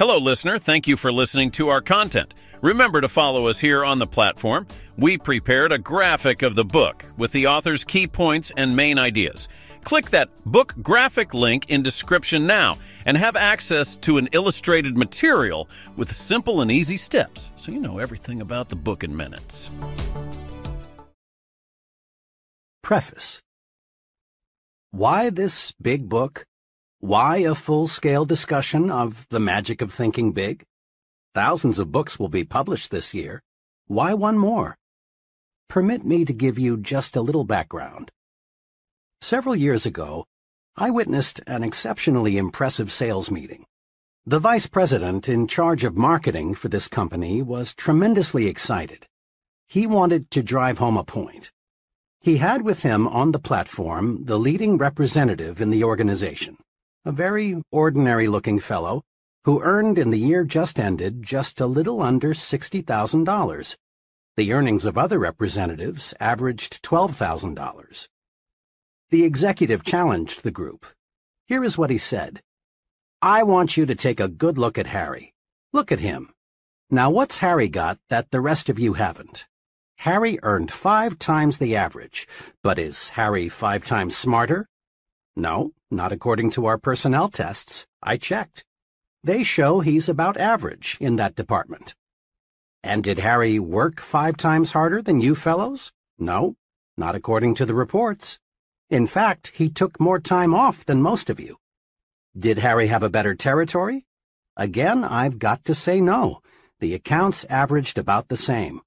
Hello, listener. Thank you for listening to our content. Remember to follow us here on the platform. We prepared a graphic of the book with the author's key points and main ideas. Click that book graphic link in description now and have access to an illustrated material with simple and easy steps so you know everything about the book in minutes. Preface Why this big book? Why a full-scale discussion of the magic of thinking big? Thousands of books will be published this year. Why one more? Permit me to give you just a little background. Several years ago, I witnessed an exceptionally impressive sales meeting. The vice president in charge of marketing for this company was tremendously excited. He wanted to drive home a point. He had with him on the platform the leading representative in the organization, a very ordinary-looking fellow who earned in the year just ended just a little under $60,000. The earnings of other representatives averaged $12,000. The executive challenged the group. Here is what he said. I want you to take a good look at Harry. Look at him. Now what's Harry got that the rest of you haven't? Harry earned five times the average, but is Harry five times smarter? No, not according to our personnel tests. I checked. They show he's about average in that department. And did Harry work five times harder than you fellows? No, not according to the reports. In fact, he took more time off than most of you. Did Harry have a better territory? Again, I've got to say no. The accounts averaged about the same.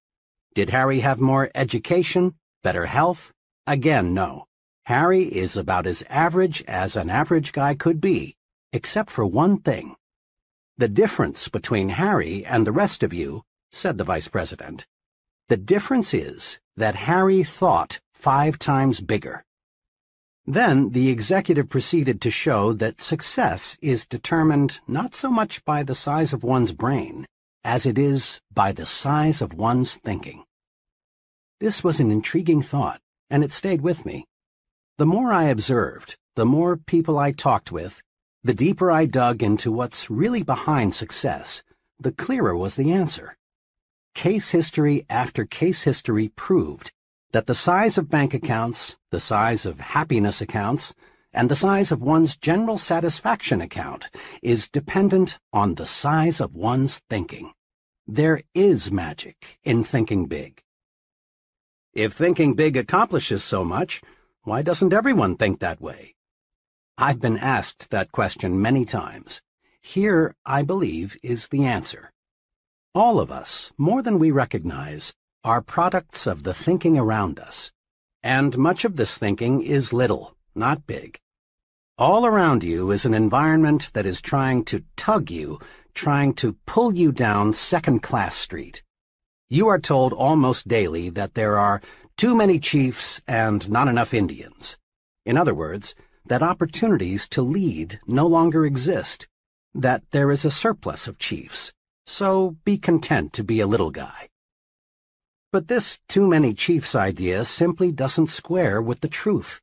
Did Harry have more education, better health? Again, no. Harry is about as average as an average guy could be, except for one thing. The difference between Harry and the rest of you, said the vice president, the difference is that Harry thought five times bigger. Then the executive proceeded to show that success is determined not so much by the size of one's brain as it is by the size of one's thinking. This was an intriguing thought, and it stayed with me. The more I observed, the more people I talked with, the deeper I dug into what's really behind success, the clearer was the answer. Case history after case history proved that the size of bank accounts, the size of happiness accounts, and the size of one's general satisfaction account is dependent on the size of one's thinking. There is magic in thinking big. If thinking big accomplishes so much, why doesn't everyone think that way? I've been asked that question many times. Here, I believe, is the answer. All of us, more than we recognize, are products of the thinking around us. And much of this thinking is little, not big. All around you is an environment that is trying to tug you, trying to pull you down second-class street. You are told almost daily that there are too many chiefs and not enough Indians. In other words, that opportunities to lead no longer exist, that there is a surplus of chiefs, so be content to be a little guy. But this too many chiefs idea simply doesn't square with the truth.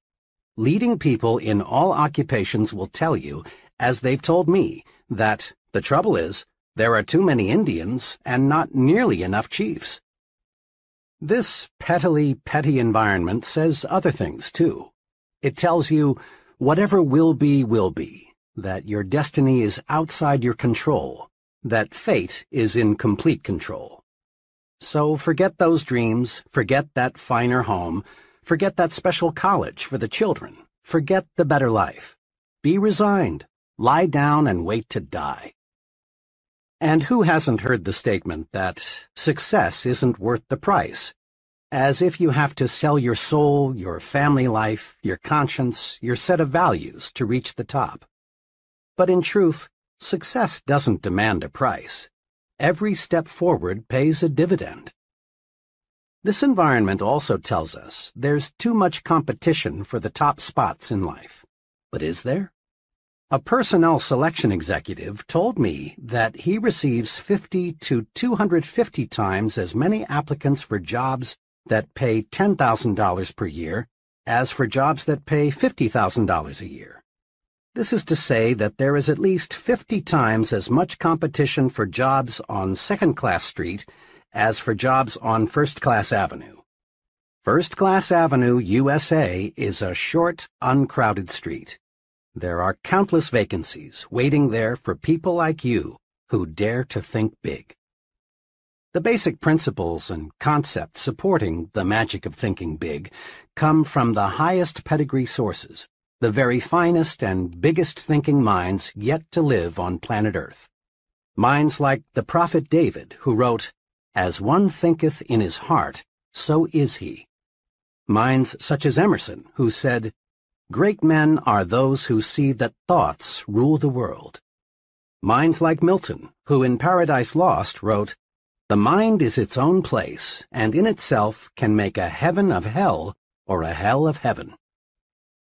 Leading people in all occupations will tell you, as they've told me, that the trouble is, there are too many Indians and not nearly enough chiefs. This pettily petty environment says other things, too. It tells you Whatever will be, will be, that your destiny is outside your control, that fate is in complete control. So forget those dreams, forget that finer home, forget that special college for the children, forget the better life. Be resigned, lie down and wait to die. And who hasn't heard the statement that success isn't worth the price? as if you have to sell your soul, your family life, your conscience, your set of values to reach the top. But in truth, success doesn't demand a price. Every step forward pays a dividend. This environment also tells us there's too much competition for the top spots in life. But is there? A personnel selection executive told me that he receives 50 to 250 times as many applicants for jobs that pay $10,000 per year as for jobs that pay $50,000 a year. This is to say that there is at least 50 times as much competition for jobs on Second Class Street as for jobs on First Class Avenue. First Class Avenue, USA, is a short, uncrowded street. There are countless vacancies waiting there for people like you who dare to think big. The basic principles and concepts supporting the magic of thinking big come from the highest pedigree sources, the very finest and biggest thinking minds yet to live on planet Earth. Minds like the prophet David, who wrote, As one thinketh in his heart, so is he. Minds such as Emerson, who said, Great men are those who see that thoughts rule the world. Minds like Milton, who in Paradise Lost wrote, The mind is its own place, and in itself can make a heaven of hell or a hell of heaven.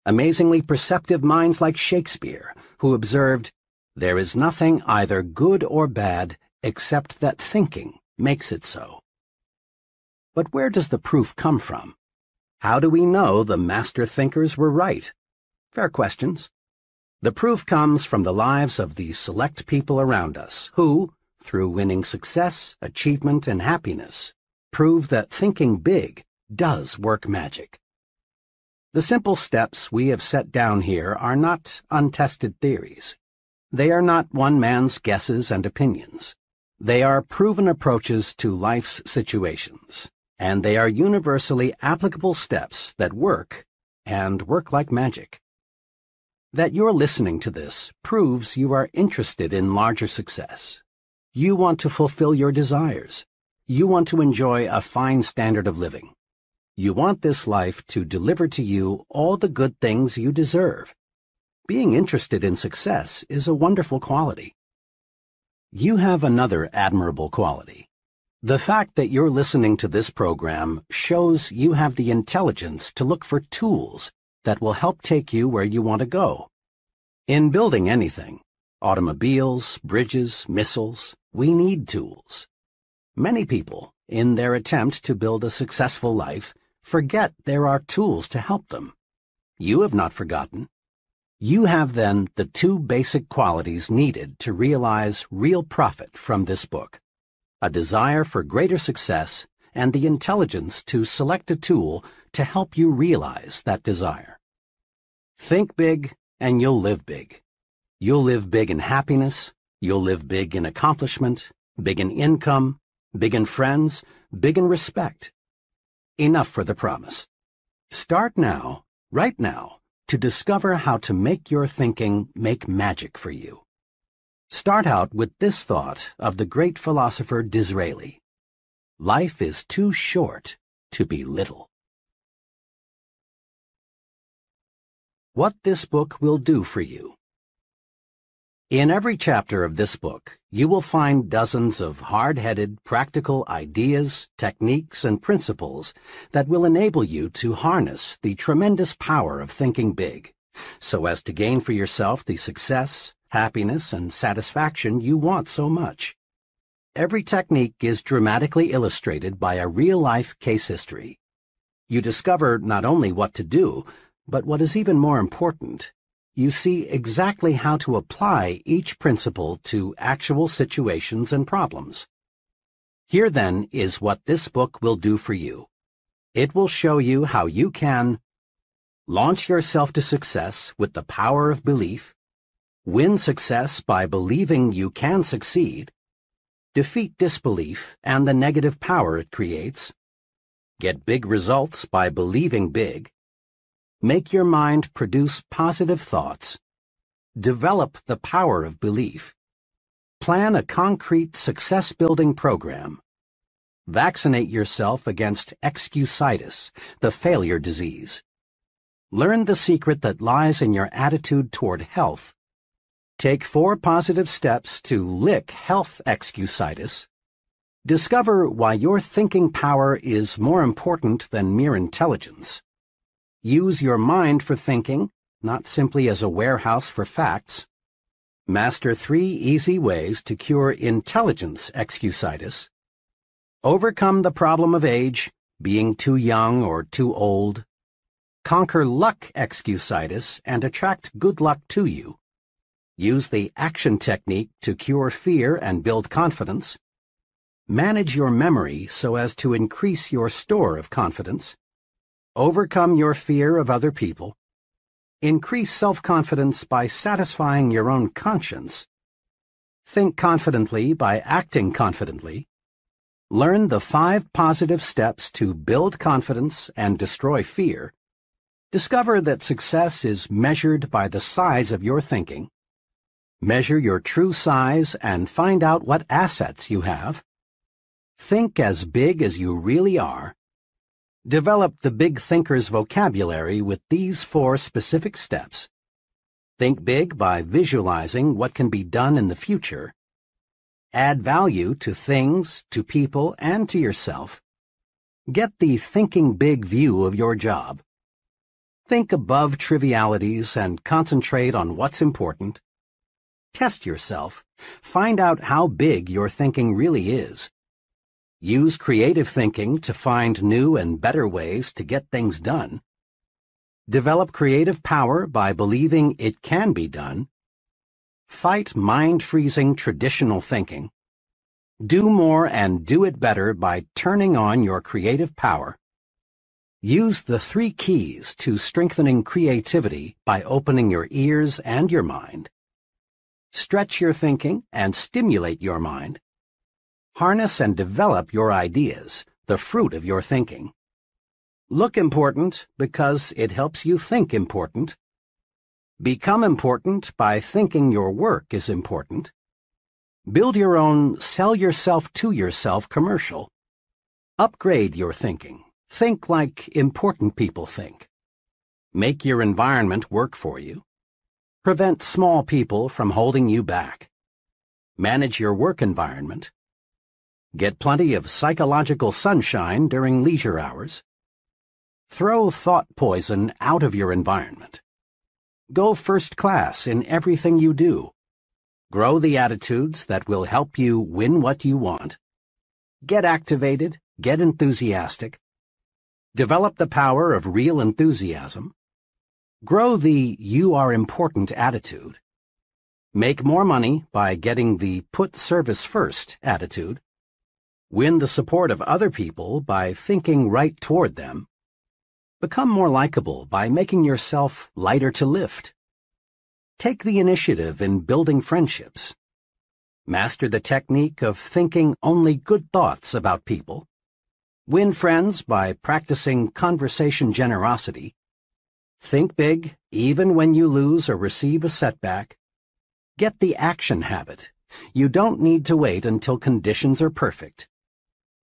Amazingly perceptive minds like Shakespeare, who observed, There is nothing either good or bad except that thinking makes it so. But where does the proof come from? How do we know the master thinkers were right? Fair questions. The proof comes from the lives of the select people around us who, through winning success, achievement, and happiness, prove that thinking big does work magic. The simple steps we have set down here are not untested theories. They are not one man's guesses and opinions. They are proven approaches to life's situations, and they are universally applicable steps that work, and work like magic. That you're listening to this proves you are interested in larger success. You want to fulfill your desires. You want to enjoy a fine standard of living. You want this life to deliver to you all the good things you deserve. Being interested in success is a wonderful quality. You have another admirable quality. The fact that you're listening to this program shows you have the intelligence to look for tools that will help take you where you want to go. In building anything, automobiles, bridges, missiles, we need tools. Many people, in their attempt to build a successful life, forget there are tools to help them. You have not forgotten. You have then the two basic qualities needed to realize real profit from this book. A desire for greater success and the intelligence to select a tool to help you realize that desire. Think big and you'll live big. You'll live big in happiness, you'll live big in accomplishment, big in income, big in friends, big in respect, Enough for the promise. Start now, right now, to discover how to make your thinking make magic for you. Start out with this thought of the great philosopher Disraeli. Life is too short to be little. What this book will do for you. In every chapter of this book, you will find dozens of hard-headed, practical ideas, techniques, and principles that will enable you to harness the tremendous power of thinking big, so as to gain for yourself the success, happiness, and satisfaction you want so much. Every technique is dramatically illustrated by a real-life case history. You discover not only what to do, but what is even more important, you see exactly how to apply each principle to actual situations and problems. Here then is what this book will do for you. It will show you how you can launch yourself to success with the power of belief, win success by believing you can succeed, defeat disbelief and the negative power it creates, get big results by believing big, Make your mind produce positive thoughts. Develop the power of belief. Plan a concrete success-building program. Vaccinate yourself against excusitis, the failure disease. Learn the secret that lies in your attitude toward health. Take four positive steps to lick health excusitis. Discover why your thinking power is more important than mere intelligence. Use your mind for thinking, not simply as a warehouse for facts. Master three easy ways to cure intelligence excusitis. Overcome the problem of age, being too young or too old. Conquer luck excusitis and attract good luck to you. Use the action technique to cure fear and build confidence. Manage your memory so as to increase your store of confidence. Overcome your fear of other people. Increase self-confidence by satisfying your own conscience. Think confidently by acting confidently. Learn the five positive steps to build confidence and destroy fear. Discover that success is measured by the size of your thinking. Measure your true size and find out what assets you have. Think as big as you really are. Develop the big thinker's vocabulary with these four specific steps. Think big by visualizing what can be done in the future. Add value to things, to people, and to yourself. Get the thinking big view of your job. Think above trivialities and concentrate on what's important. Test yourself. Find out how big your thinking really is. Use creative thinking to find new and better ways to get things done. Develop creative power by believing it can be done. Fight mind-freezing traditional thinking. Do more and do it better by turning on your creative power. Use the three keys to strengthening creativity by opening your ears and your mind stretch your thinking, and stimulate your mind. Harness and develop your ideas, the fruit of your thinking. Look important because it helps you think important. Become important by thinking your work is important. Build your own sell yourself to yourself commercial. Upgrade your thinking. Think like important people think. Make your environment work for you. Prevent small people from holding you back. Manage your work environment. Get plenty of psychological sunshine during leisure hours. Throw thought poison out of your environment. Go first class in everything you do. Grow the attitudes that will help you win what you want. Get activated, get enthusiastic. Develop the power of real enthusiasm. Grow the you are important attitude. Make more money by getting the put service first attitude. Win the support of other people by thinking right toward them. Become more likable by making yourself lighter to lift. Take the initiative in building friendships. Master the technique of thinking only good thoughts about people. Win friends by practicing conversation generosity Think big, even when you lose or receive a setback. Get the action habit. You don't need to wait until conditions are perfect.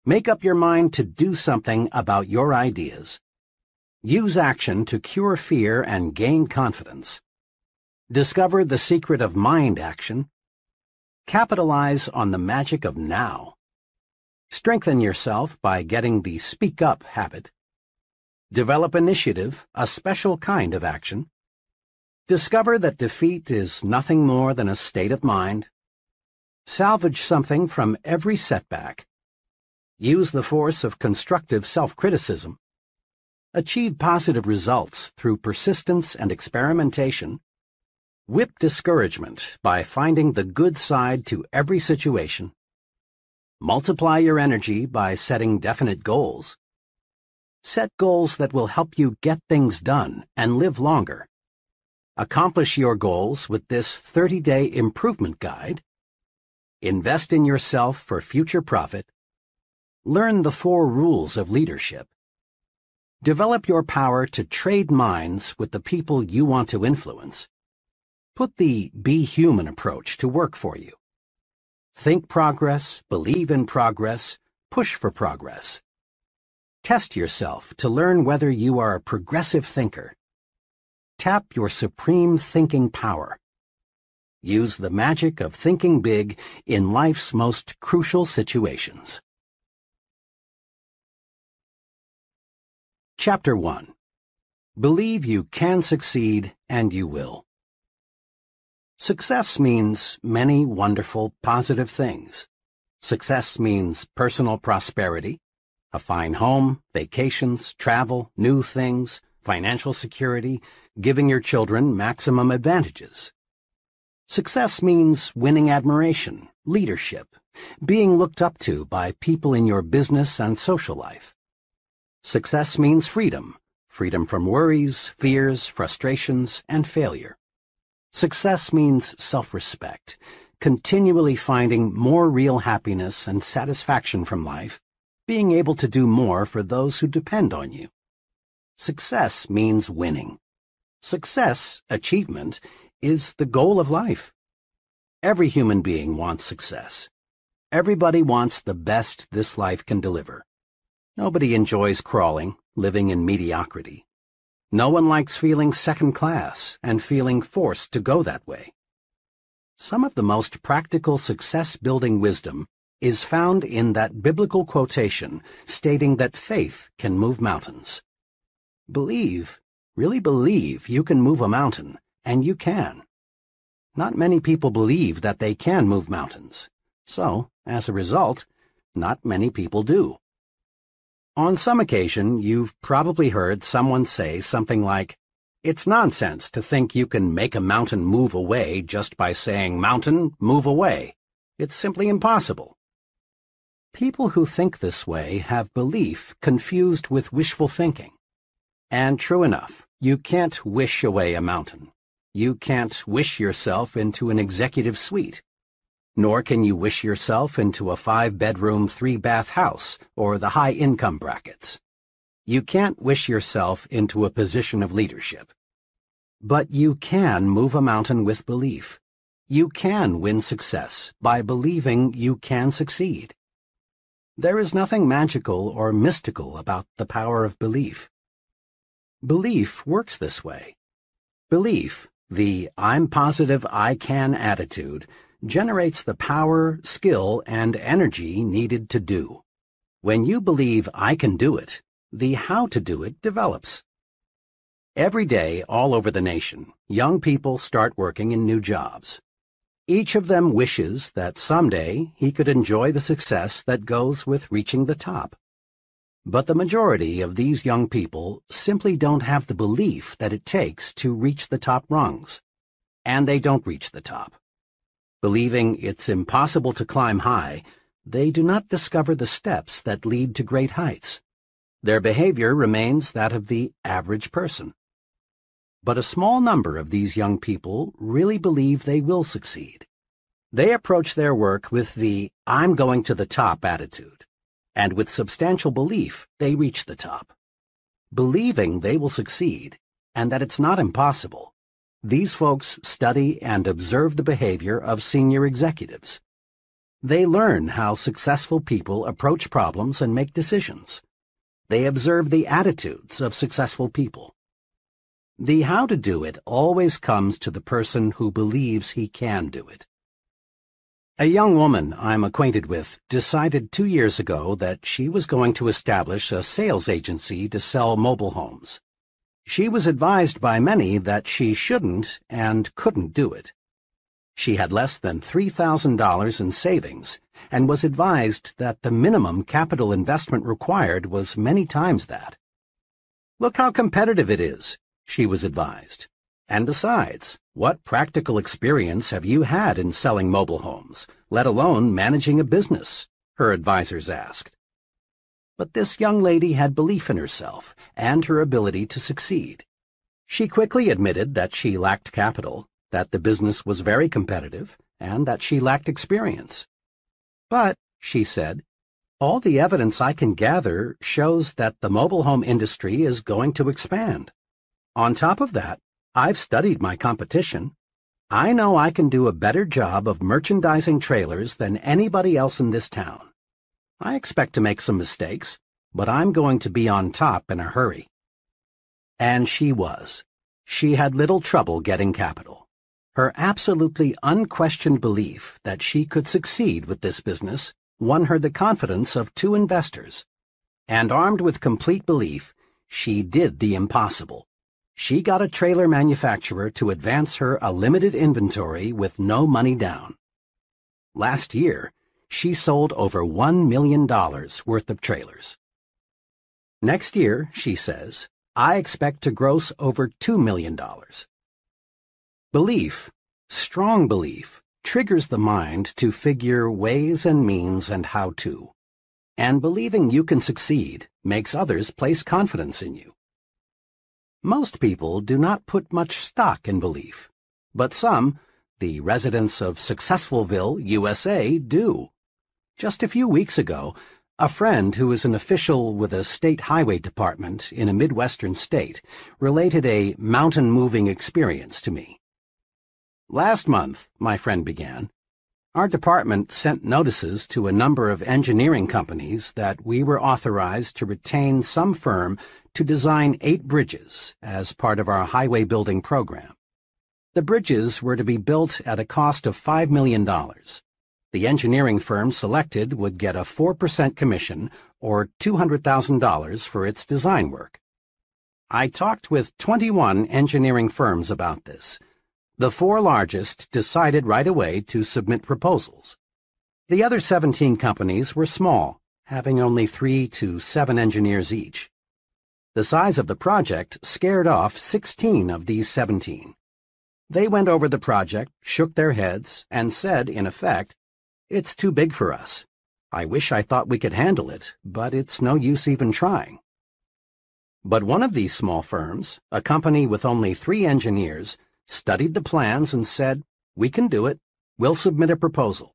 Make up your mind to do something about your ideas. Use action to cure fear and gain confidence. Discover the secret of mind action. Capitalize on the magic of now. Strengthen yourself by getting the speak up habit. Develop initiative, a special kind of action. Discover that defeat is nothing more than a state of mind. Salvage something from every setback. Use the force of constructive self-criticism. Achieve positive results through persistence and experimentation. Whip discouragement by finding the good side to every situation. Multiply your energy by setting definite goals. Set goals that will help you get things done and live longer. Accomplish your goals with this 30-day improvement guide. Invest in yourself for future profit. Learn the four rules of leadership. Develop your power to trade minds with the people you want to influence. Put the be human approach to work for you. Think progress, believe in progress, push for progress. Test yourself to learn whether you are a progressive thinker. Tap your supreme thinking power. Use the magic of thinking big in life's most crucial situations. Chapter 1 Believe you can succeed and you will. Success means many wonderful, positive things. Success means personal prosperity, a fine home, vacations, travel, new things, financial security, giving your children maximum advantages. Success means winning admiration, leadership, being looked up to by people in your business and social life. Success means freedom, freedom from worries, fears, frustrations, and failure. Success means self-respect, continually finding more real happiness and satisfaction from life, being able to do more for those who depend on you. Success means winning. Success, achievement, is the goal of life. Every human being wants success. Everybody wants the best this life can deliver. Nobody enjoys crawling, living in mediocrity. No one likes feeling second class and feeling forced to go that way. Some of the most practical success-building wisdom is found in that biblical quotation stating that faith can move mountains. Believe, really believe you can move a mountain, and you can. Not many people believe that they can move mountains, so, as a result, not many people do. On some occasion, you've probably heard someone say something like, it's nonsense to think you can make a mountain move away just by saying, mountain, move away. It's simply impossible. People who think this way have belief confused with wishful thinking. And true enough, you can't wish away a mountain. You can't wish yourself into an executive suite. Nor can you wish yourself into a five-bedroom, three-bath house or the high-income brackets. You can't wish yourself into a position of leadership. But you can move a mountain with belief. You can win success by believing you can succeed. There is nothing magical or mystical about the power of belief. Belief works this way. Belief, the I'm positive I can attitude, generates the power, skill, and energy needed to do. When you believe I can do it, the how to do it develops. Every day, all over the nation, young people start working in new jobs. Each of them wishes that someday he could enjoy the success that goes with reaching the top. But the majority of these young people simply don't have the belief that it takes to reach the top rungs. And they don't reach the top. Believing it's impossible to climb high, they do not discover the steps that lead to great heights. Their behavior remains that of the average person. But a small number of these young people really believe they will succeed. They approach their work with the I'm going to the top attitude, and with substantial belief they reach the top. Believing they will succeed, and that it's not impossible, these folks study and observe the behavior of senior executives. They learn how successful people approach problems and make decisions. They observe the attitudes of successful people. The how to do it always comes to the person who believes he can do it. A young woman I'm acquainted with decided two years ago that she was going to establish a sales agency to sell mobile homes. She was advised by many that she shouldn't and couldn't do it. She had less than $3,000 in savings and was advised that the minimum capital investment required was many times that. Look how competitive it is, she was advised. And besides, what practical experience have you had in selling mobile homes, let alone managing a business? Her advisers asked. But this young lady had belief in herself and her ability to succeed. She quickly admitted that she lacked capital, that the business was very competitive, and that she lacked experience. But, she said, all the evidence I can gather shows that the mobile home industry is going to expand. On top of that, I've studied my competition. I know I can do a better job of merchandising trailers than anybody else in this town. I expect to make some mistakes, but I'm going to be on top in a hurry. And she was. She had little trouble getting capital. Her absolutely unquestioned belief that she could succeed with this business won her the confidence of two investors. And armed with complete belief, she did the impossible she got a trailer manufacturer to advance her a limited inventory with no money down. Last year, she sold over $1 million worth of trailers. Next year, she says, I expect to gross over $2 million. Belief, strong belief, triggers the mind to figure ways and means and how to. And believing you can succeed makes others place confidence in you. Most people do not put much stock in belief, but some, the residents of Successfulville, USA, do. Just a few weeks ago, a friend who is an official with a state highway department in a Midwestern state related a mountain-moving experience to me. Last month, my friend began, our department sent notices to a number of engineering companies that we were authorized to retain some firm to design eight bridges as part of our highway building program. The bridges were to be built at a cost of $5 million. The engineering firm selected would get a 4% commission or $200,000 for its design work. I talked with 21 engineering firms about this the four largest decided right away to submit proposals. The other 17 companies were small, having only three to seven engineers each. The size of the project scared off 16 of these 17. They went over the project, shook their heads, and said, in effect, It's too big for us. I wish I thought we could handle it, but it's no use even trying. But one of these small firms, a company with only three engineers, studied the plans and said, We can do it. We'll submit a proposal.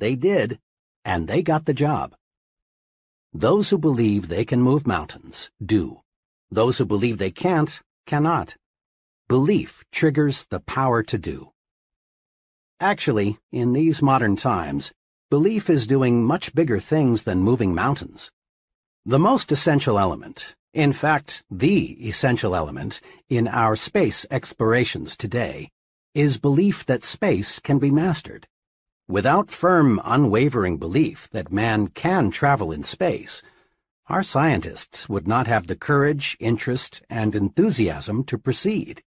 They did, and they got the job. Those who believe they can move mountains do. Those who believe they can't cannot. Belief triggers the power to do. Actually, in these modern times, belief is doing much bigger things than moving mountains. The most essential element, in fact, the essential element in our space explorations today is belief that space can be mastered. Without firm, unwavering belief that man can travel in space, our scientists would not have the courage, interest, and enthusiasm to proceed.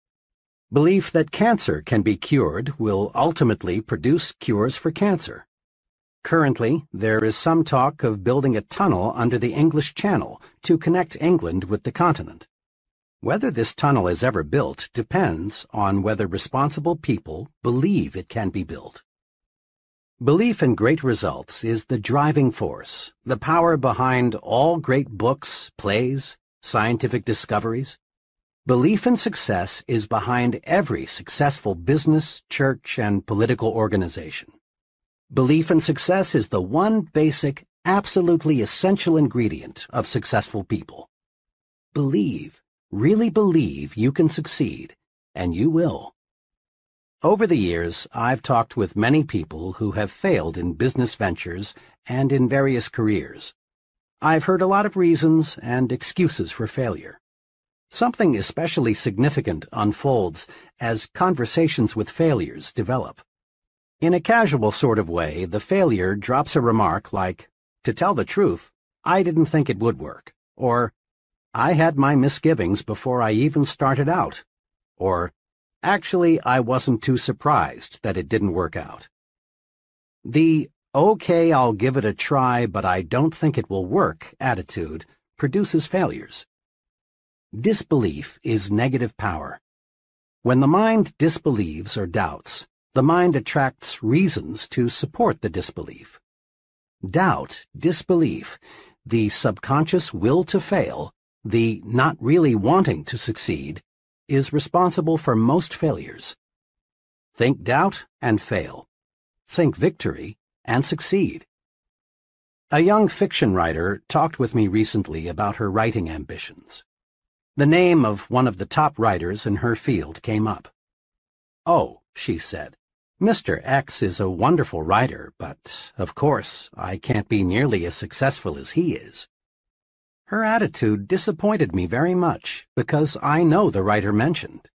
Belief that cancer can be cured will ultimately produce cures for cancer. Currently, there is some talk of building a tunnel under the English Channel to connect England with the continent. Whether this tunnel is ever built depends on whether responsible people believe it can be built. Belief in great results is the driving force, the power behind all great books, plays, scientific discoveries. Belief in success is behind every successful business, church, and political organization. Belief in success is the one basic, absolutely essential ingredient of successful people. Believe, really believe you can succeed, and you will. Over the years, I've talked with many people who have failed in business ventures and in various careers. I've heard a lot of reasons and excuses for failure. Something especially significant unfolds as conversations with failures develop. In a casual sort of way, the failure drops a remark like, to tell the truth, I didn't think it would work, or I had my misgivings before I even started out, or actually I wasn't too surprised that it didn't work out. The okay, I'll give it a try, but I don't think it will work attitude produces failures. Disbelief is negative power. When the mind disbelieves or doubts, the mind attracts reasons to support the disbelief. Doubt, disbelief, the subconscious will to fail, the not really wanting to succeed, is responsible for most failures. Think doubt and fail. Think victory and succeed. A young fiction writer talked with me recently about her writing ambitions. The name of one of the top writers in her field came up. Oh, she said, Mr. X is a wonderful writer, but, of course, I can't be nearly as successful as he is. Her attitude disappointed me very much, because I know the writer mentioned.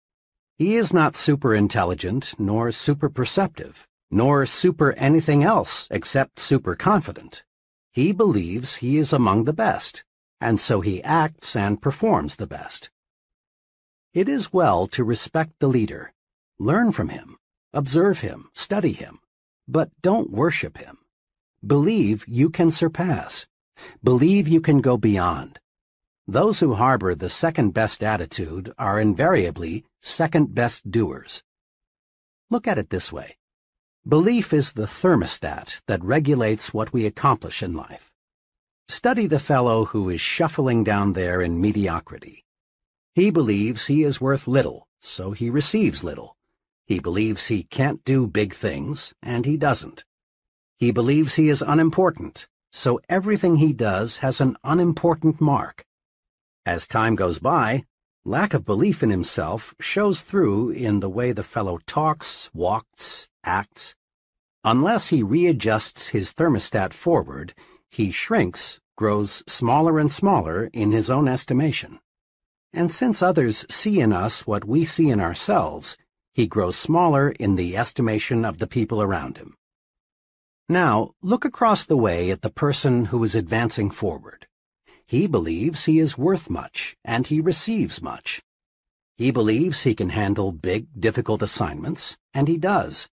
He is not super intelligent, nor super perceptive, nor super anything else except super confident. He believes he is among the best, and so he acts and performs the best. It is well to respect the leader, learn from him, Observe him, study him, but don't worship him. Believe you can surpass. Believe you can go beyond. Those who harbor the second best attitude are invariably second best doers. Look at it this way. Belief is the thermostat that regulates what we accomplish in life. Study the fellow who is shuffling down there in mediocrity. He believes he is worth little, so he receives little. He believes he can't do big things, and he doesn't. He believes he is unimportant, so everything he does has an unimportant mark. As time goes by, lack of belief in himself shows through in the way the fellow talks, walks, acts. Unless he readjusts his thermostat forward, he shrinks, grows smaller and smaller in his own estimation. And since others see in us what we see in ourselves, he grows smaller in the estimation of the people around him. Now, look across the way at the person who is advancing forward. He believes he is worth much, and he receives much. He believes he can handle big, difficult assignments, and he does.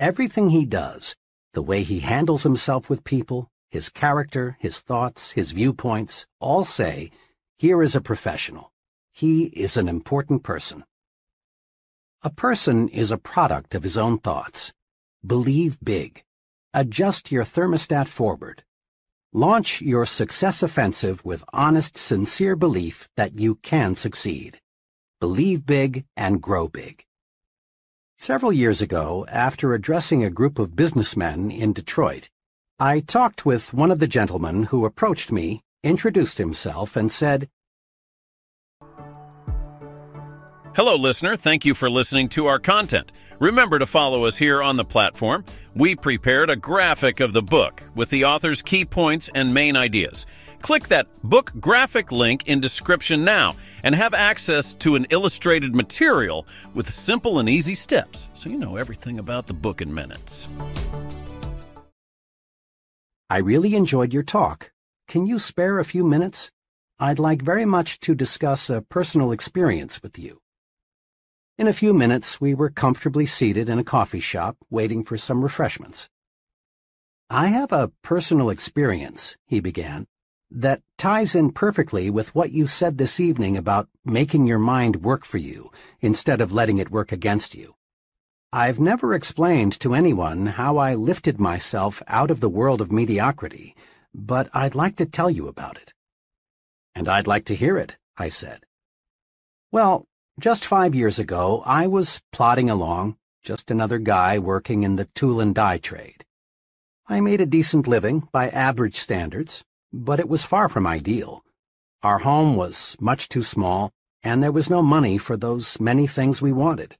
Everything he does, the way he handles himself with people, his character, his thoughts, his viewpoints, all say, here is a professional. He is an important person. A person is a product of his own thoughts. Believe big. Adjust your thermostat forward. Launch your success offensive with honest, sincere belief that you can succeed. Believe big and grow big. Several years ago, after addressing a group of businessmen in Detroit, I talked with one of the gentlemen who approached me, introduced himself, and said, Hello, listener. Thank you for listening to our content. Remember to follow us here on the platform. We prepared a graphic of the book with the author's key points and main ideas. Click that book graphic link in description now and have access to an illustrated material with simple and easy steps so you know everything about the book in minutes. I really enjoyed your talk. Can you spare a few minutes? I'd like very much to discuss a personal experience with you. In a few minutes, we were comfortably seated in a coffee shop, waiting for some refreshments. I have a personal experience, he began, that ties in perfectly with what you said this evening about making your mind work for you instead of letting it work against you. I've never explained to anyone how I lifted myself out of the world of mediocrity, but I'd like to tell you about it. And I'd like to hear it, I said. Well, just five years ago, I was plodding along, just another guy working in the tool and die trade. I made a decent living by average standards, but it was far from ideal. Our home was much too small, and there was no money for those many things we wanted.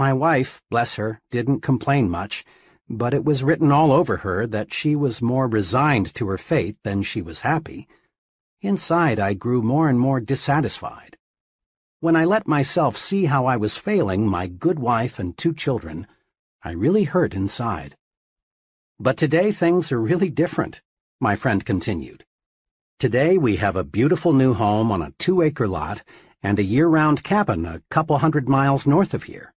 My wife, bless her, didn't complain much, but it was written all over her that she was more resigned to her fate than she was happy. Inside, I grew more and more dissatisfied. When I let myself see how I was failing my good wife and two children, I really hurt inside. But today things are really different, my friend continued. Today we have a beautiful new home on a two-acre lot and a year-round cabin a couple hundred miles north of here.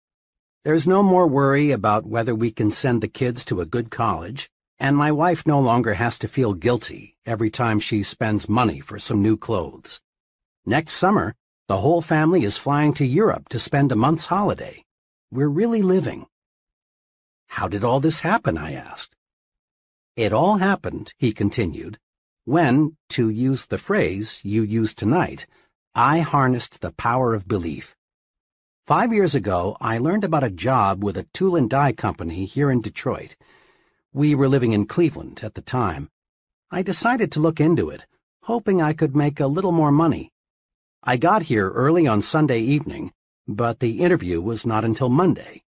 There's no more worry about whether we can send the kids to a good college, and my wife no longer has to feel guilty every time she spends money for some new clothes. Next summer, the whole family is flying to Europe to spend a month's holiday. We're really living. How did all this happen, I asked. It all happened, he continued, when, to use the phrase you used tonight, I harnessed the power of belief. Five years ago, I learned about a job with a tool and die company here in Detroit. We were living in Cleveland at the time. I decided to look into it, hoping I could make a little more money. I got here early on Sunday evening, but the interview was not until Monday.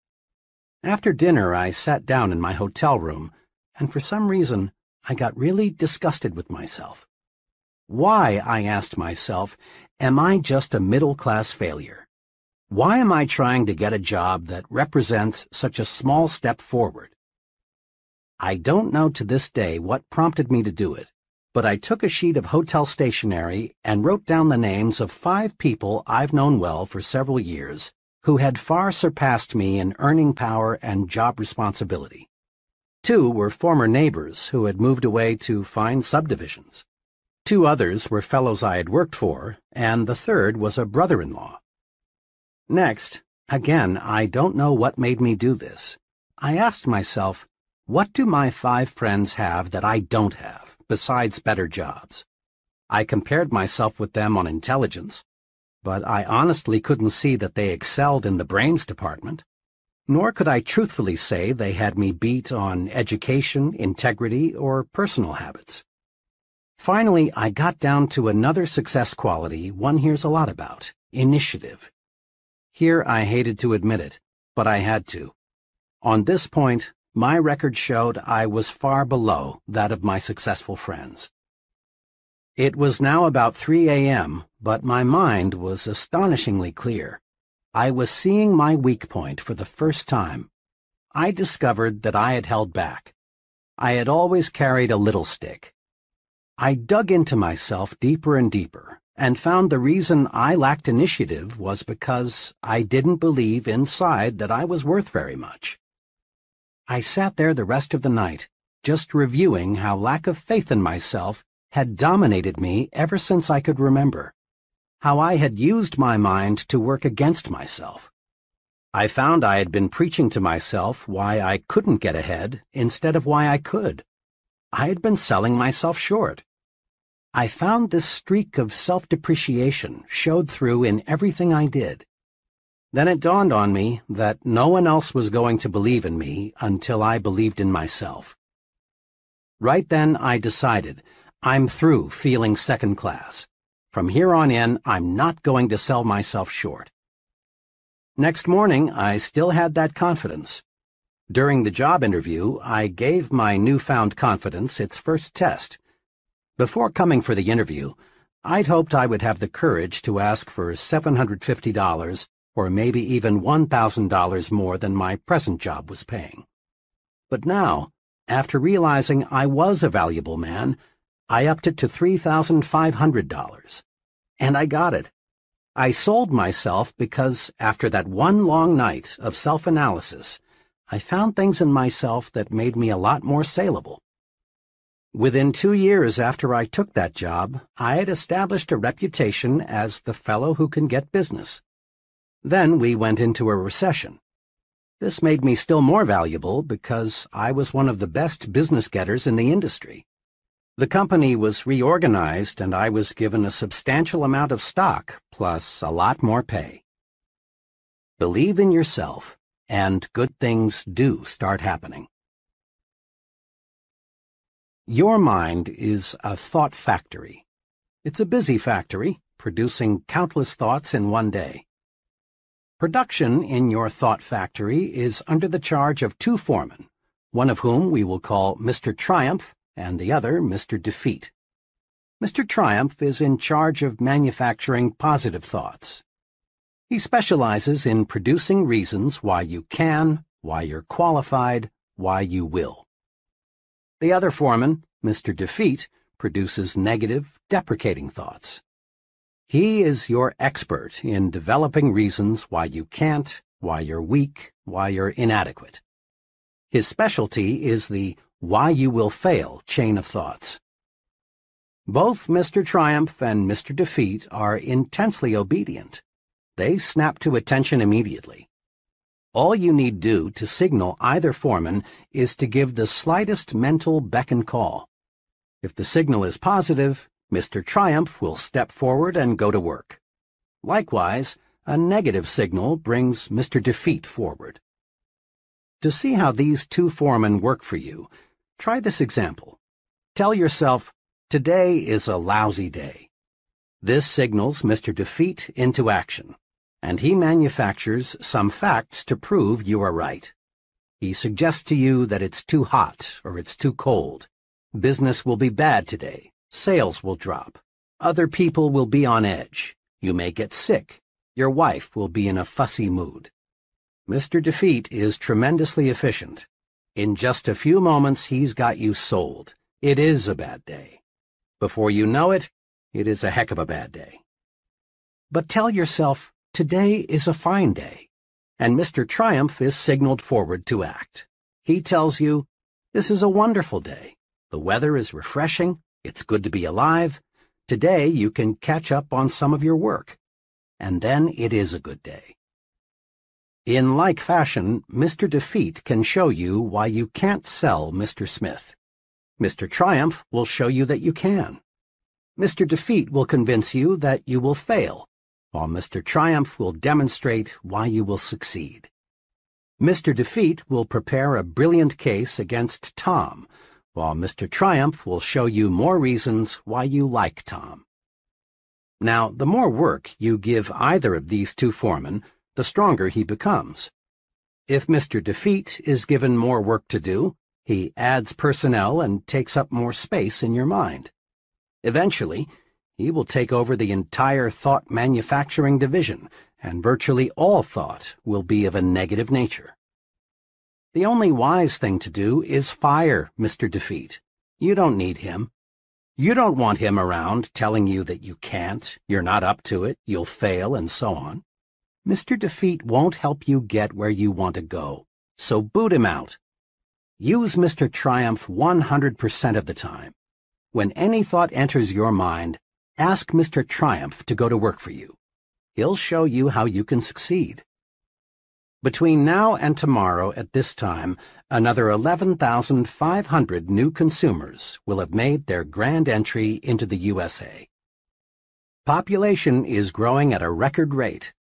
After dinner, I sat down in my hotel room, and for some reason, I got really disgusted with myself. Why, I asked myself, am I just a middle-class failure? Why am I trying to get a job that represents such a small step forward? I don't know to this day what prompted me to do it, but I took a sheet of hotel stationery and wrote down the names of five people I've known well for several years who had far surpassed me in earning power and job responsibility. Two were former neighbors who had moved away to fine subdivisions. Two others were fellows I had worked for, and the third was a brother-in-law. Next, again, I don't know what made me do this. I asked myself, what do my five friends have that I don't have, besides better jobs? I compared myself with them on intelligence, but I honestly couldn't see that they excelled in the brains department. Nor could I truthfully say they had me beat on education, integrity, or personal habits. Finally, I got down to another success quality one hears a lot about, initiative. Here I hated to admit it, but I had to. On this point, my record showed I was far below that of my successful friends. It was now about 3 a.m., but my mind was astonishingly clear. I was seeing my weak point for the first time. I discovered that I had held back. I had always carried a little stick. I dug into myself deeper and deeper and found the reason I lacked initiative was because I didn't believe inside that I was worth very much. I sat there the rest of the night, just reviewing how lack of faith in myself had dominated me ever since I could remember, how I had used my mind to work against myself. I found I had been preaching to myself why I couldn't get ahead instead of why I could. I had been selling myself short. I found this streak of self-depreciation showed through in everything I did. Then it dawned on me that no one else was going to believe in me until I believed in myself. Right then I decided I'm through feeling second class. From here on in, I'm not going to sell myself short. Next morning, I still had that confidence. During the job interview, I gave my newfound confidence its first test. Before coming for the interview, I'd hoped I would have the courage to ask for $750 or maybe even $1,000 more than my present job was paying. But now, after realizing I was a valuable man, I upped it to $3,500. And I got it. I sold myself because after that one long night of self-analysis, I found things in myself that made me a lot more saleable. Within two years after I took that job, I had established a reputation as the fellow who can get business. Then we went into a recession. This made me still more valuable because I was one of the best business getters in the industry. The company was reorganized and I was given a substantial amount of stock, plus a lot more pay. Believe in yourself, and good things do start happening. Your mind is a thought factory. It's a busy factory, producing countless thoughts in one day. Production in your thought factory is under the charge of two foremen, one of whom we will call Mr. Triumph and the other Mr. Defeat. Mr. Triumph is in charge of manufacturing positive thoughts. He specializes in producing reasons why you can, why you're qualified, why you will. The other foreman, Mr. Defeat, produces negative, deprecating thoughts. He is your expert in developing reasons why you can't, why you're weak, why you're inadequate. His specialty is the why You Will Fail chain of thoughts. Both Mr. Triumph and Mr. Defeat are intensely obedient. They snap to attention immediately. All you need do to signal either foreman is to give the slightest mental beck and call. If the signal is positive, Mr. Triumph will step forward and go to work. Likewise, a negative signal brings Mr. Defeat forward. To see how these two foremen work for you, Try this example. Tell yourself, today is a lousy day. This signals Mr. Defeat into action, and he manufactures some facts to prove you are right. He suggests to you that it's too hot or it's too cold. Business will be bad today. Sales will drop. Other people will be on edge. You may get sick. Your wife will be in a fussy mood. Mr. Defeat is tremendously efficient in just a few moments, he's got you sold. It is a bad day. Before you know it, it is a heck of a bad day. But tell yourself, today is a fine day, and Mr. Triumph is signaled forward to act. He tells you, this is a wonderful day. The weather is refreshing, it's good to be alive, Today you can catch up on some of your work, and then it is a good day. In like fashion, Mr. Defeat can show you why you can't sell Mr. Smith. Mr. Triumph will show you that you can. Mr. Defeat will convince you that you will fail, while Mr. Triumph will demonstrate why you will succeed. Mr. Defeat will prepare a brilliant case against Tom, while Mr. Triumph will show you more reasons why you like Tom. Now, the more work you give either of these two foremen, the stronger he becomes. If Mr. Defeat is given more work to do, he adds personnel and takes up more space in your mind. Eventually, he will take over the entire thought manufacturing division, and virtually all thought will be of a negative nature. The only wise thing to do is fire Mr. Defeat. You don't need him. You don't want him around telling you that you can't, you're not up to it, you'll fail, and so on. Mr. Defeat won't help you get where you want to go, so boot him out. Use Mr. Triumph 100% of the time. When any thought enters your mind, ask Mr. Triumph to go to work for you. He'll show you how you can succeed. Between now and tomorrow at this time, another 11,500 new consumers will have made their grand entry into the USA. Population is growing at a record rate.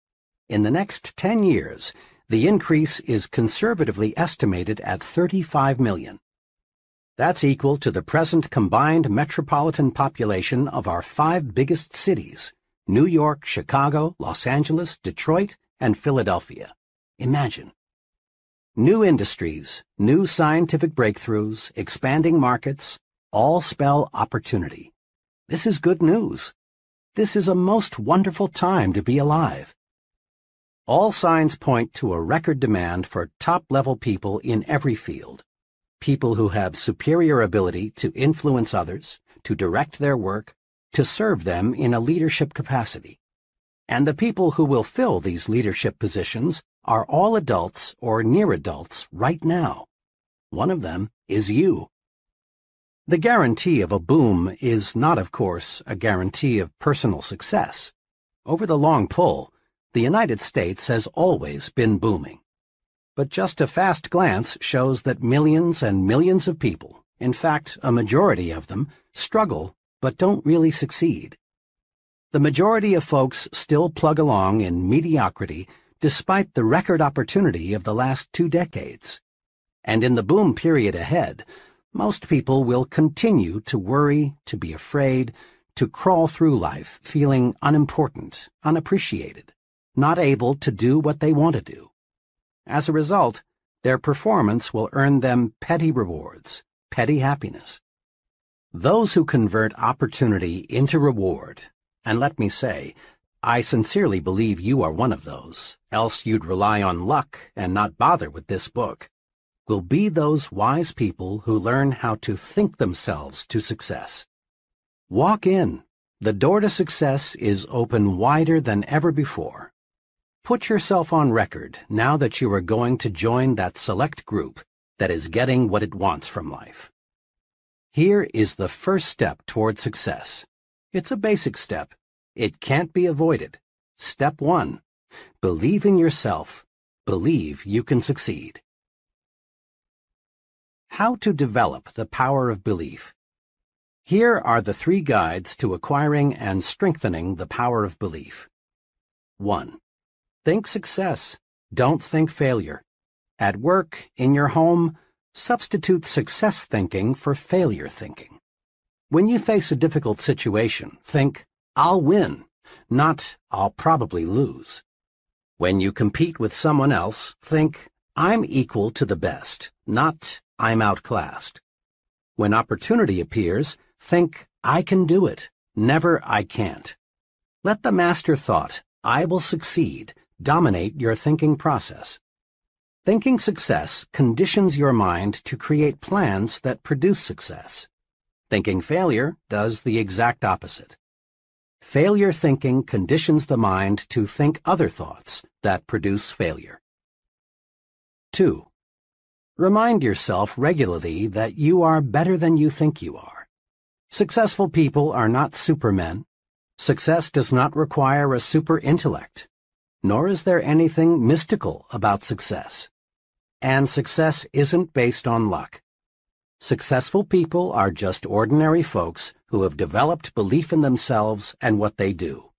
In the next 10 years, the increase is conservatively estimated at 35 million. That's equal to the present combined metropolitan population of our five biggest cities, New York, Chicago, Los Angeles, Detroit, and Philadelphia. Imagine. New industries, new scientific breakthroughs, expanding markets, all spell opportunity. This is good news. This is a most wonderful time to be alive. All signs point to a record demand for top-level people in every field. People who have superior ability to influence others, to direct their work, to serve them in a leadership capacity. And the people who will fill these leadership positions are all adults or near adults right now. One of them is you. The guarantee of a boom is not, of course, a guarantee of personal success. Over the long pull, the United States has always been booming. But just a fast glance shows that millions and millions of people, in fact, a majority of them, struggle but don't really succeed. The majority of folks still plug along in mediocrity despite the record opportunity of the last two decades. And in the boom period ahead, most people will continue to worry, to be afraid, to crawl through life feeling unimportant, unappreciated, not able to do what they want to do. As a result, their performance will earn them petty rewards, petty happiness. Those who convert opportunity into reward, and let me say, I sincerely believe you are one of those, else you'd rely on luck and not bother with this book, will be those wise people who learn how to think themselves to success. Walk in. The door to success is open wider than ever before. Put yourself on record now that you are going to join that select group that is getting what it wants from life. Here is the first step toward success. It's a basic step it can't be avoided. Step 1. Believe in yourself. Believe you can succeed. How to develop the power of belief. Here are the three guides to acquiring and strengthening the power of belief. 1. Think success. Don't think failure. At work, in your home, substitute success thinking for failure thinking. When you face a difficult situation, think, I'll win, not I'll probably lose. When you compete with someone else, think, I'm equal to the best, not I'm outclassed. When opportunity appears, think, I can do it, never I can't. Let the master thought, I will succeed, dominate your thinking process. Thinking success conditions your mind to create plans that produce success. Thinking failure does the exact opposite. Failure thinking conditions the mind to think other thoughts that produce failure. 2. Remind yourself regularly that you are better than you think you are. Successful people are not supermen. Success does not require a super intellect, nor is there anything mystical about success. And success isn't based on luck. Successful people are just ordinary folks who have developed belief in themselves and what they do.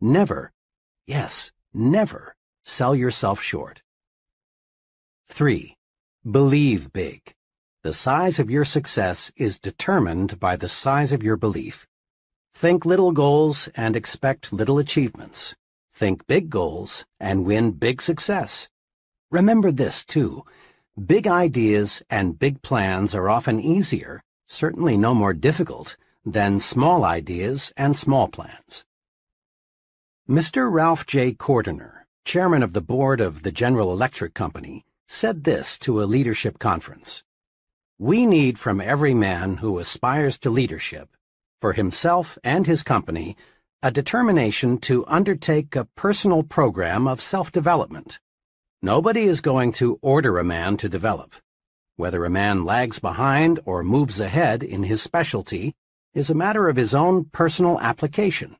Never, yes, never sell yourself short. 3. Believe big. The size of your success is determined by the size of your belief. Think little goals and expect little achievements. Think big goals and win big success. Remember this, too. Big ideas and big plans are often easier, certainly no more difficult, than small ideas and small plans. Mr. Ralph J. Cordiner, chairman of the board of the General Electric Company, said this to a leadership conference. We need from every man who aspires to leadership, for himself and his company, a determination to undertake a personal program of self-development. Nobody is going to order a man to develop. Whether a man lags behind or moves ahead in his specialty is a matter of his own personal application.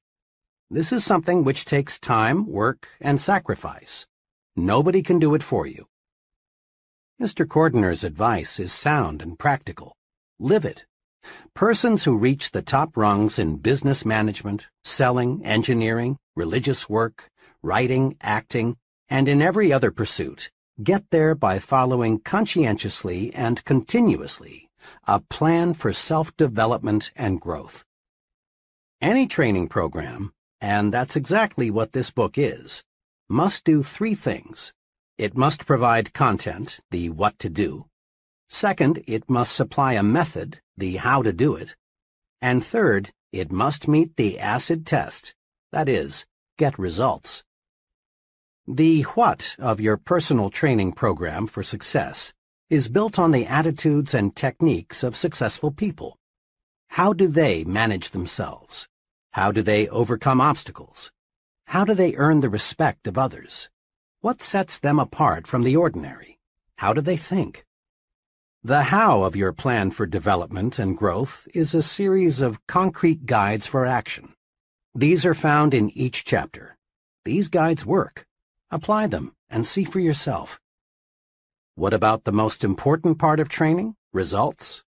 This is something which takes time, work, and sacrifice. Nobody can do it for you. Mr. Cordiner's advice is sound and practical. Live it. Persons who reach the top rungs in business management, selling, engineering, religious work, writing, acting, and in every other pursuit get there by following conscientiously and continuously a plan for self-development and growth. Any training program, and that's exactly what this book is, must do three things. It must provide content, the what to do. Second, it must supply a method, the how to do it. And third, it must meet the acid test, that is, get results. The what of your personal training program for success is built on the attitudes and techniques of successful people. How do they manage themselves? How do they overcome obstacles? How do they earn the respect of others? What sets them apart from the ordinary? How do they think? The how of your plan for development and growth is a series of concrete guides for action. These are found in each chapter. These guides work. Apply them and see for yourself. What about the most important part of training? Results?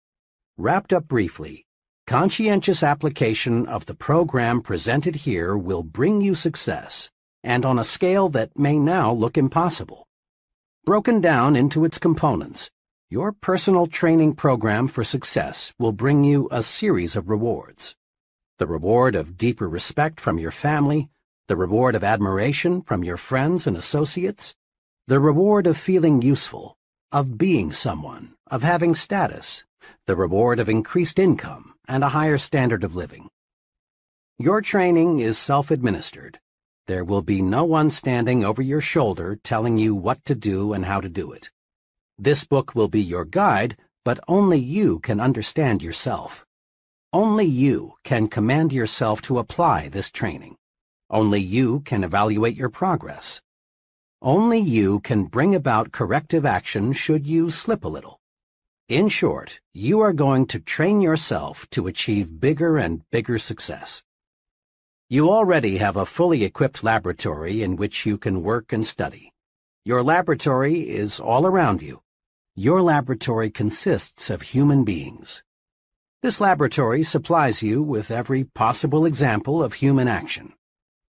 Wrapped up briefly, conscientious application of the program presented here will bring you success and on a scale that may now look impossible. Broken down into its components, your personal training program for success will bring you a series of rewards. The reward of deeper respect from your family, the reward of admiration from your friends and associates, the reward of feeling useful, of being someone, of having status, the reward of increased income and a higher standard of living. Your training is self-administered, there will be no one standing over your shoulder telling you what to do and how to do it. This book will be your guide, but only you can understand yourself. Only you can command yourself to apply this training. Only you can evaluate your progress. Only you can bring about corrective action should you slip a little. In short, you are going to train yourself to achieve bigger and bigger success. You already have a fully equipped laboratory in which you can work and study. Your laboratory is all around you. Your laboratory consists of human beings. This laboratory supplies you with every possible example of human action.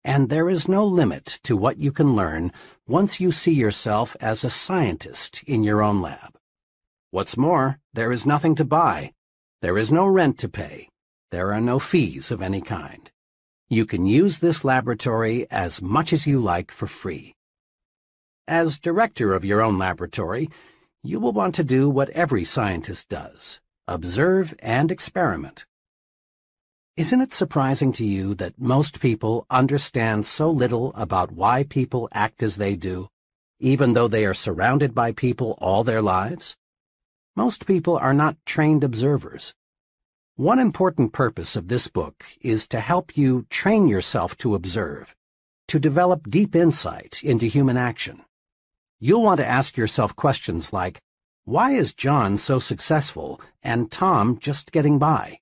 And there is no limit to what you can learn once you see yourself as a scientist in your own lab. What's more, there is nothing to buy. There is no rent to pay. There are no fees of any kind. You can use this laboratory as much as you like for free. As director of your own laboratory, you will want to do what every scientist does, observe and experiment. Isn't it surprising to you that most people understand so little about why people act as they do, even though they are surrounded by people all their lives? Most people are not trained observers. One important purpose of this book is to help you train yourself to observe, to develop deep insight into human action. You'll want to ask yourself questions like, why is John so successful and Tom just getting by?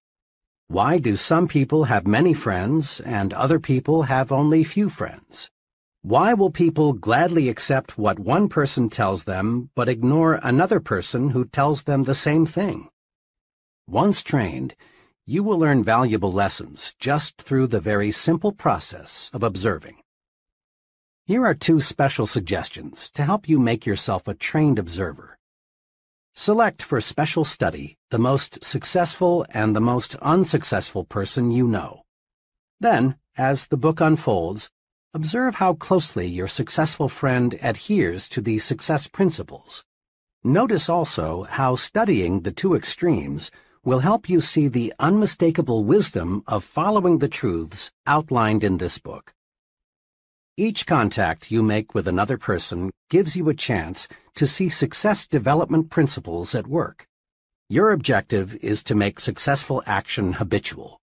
Why do some people have many friends and other people have only few friends? Why will people gladly accept what one person tells them but ignore another person who tells them the same thing? Once trained, you will learn valuable lessons just through the very simple process of observing. Here are two special suggestions to help you make yourself a trained observer. Select for special study the most successful and the most unsuccessful person you know. Then, as the book unfolds, observe how closely your successful friend adheres to the success principles. Notice also how studying the two extremes will help you see the unmistakable wisdom of following the truths outlined in this book. Each contact you make with another person gives you a chance to see success development principles at work. Your objective is to make successful action habitual.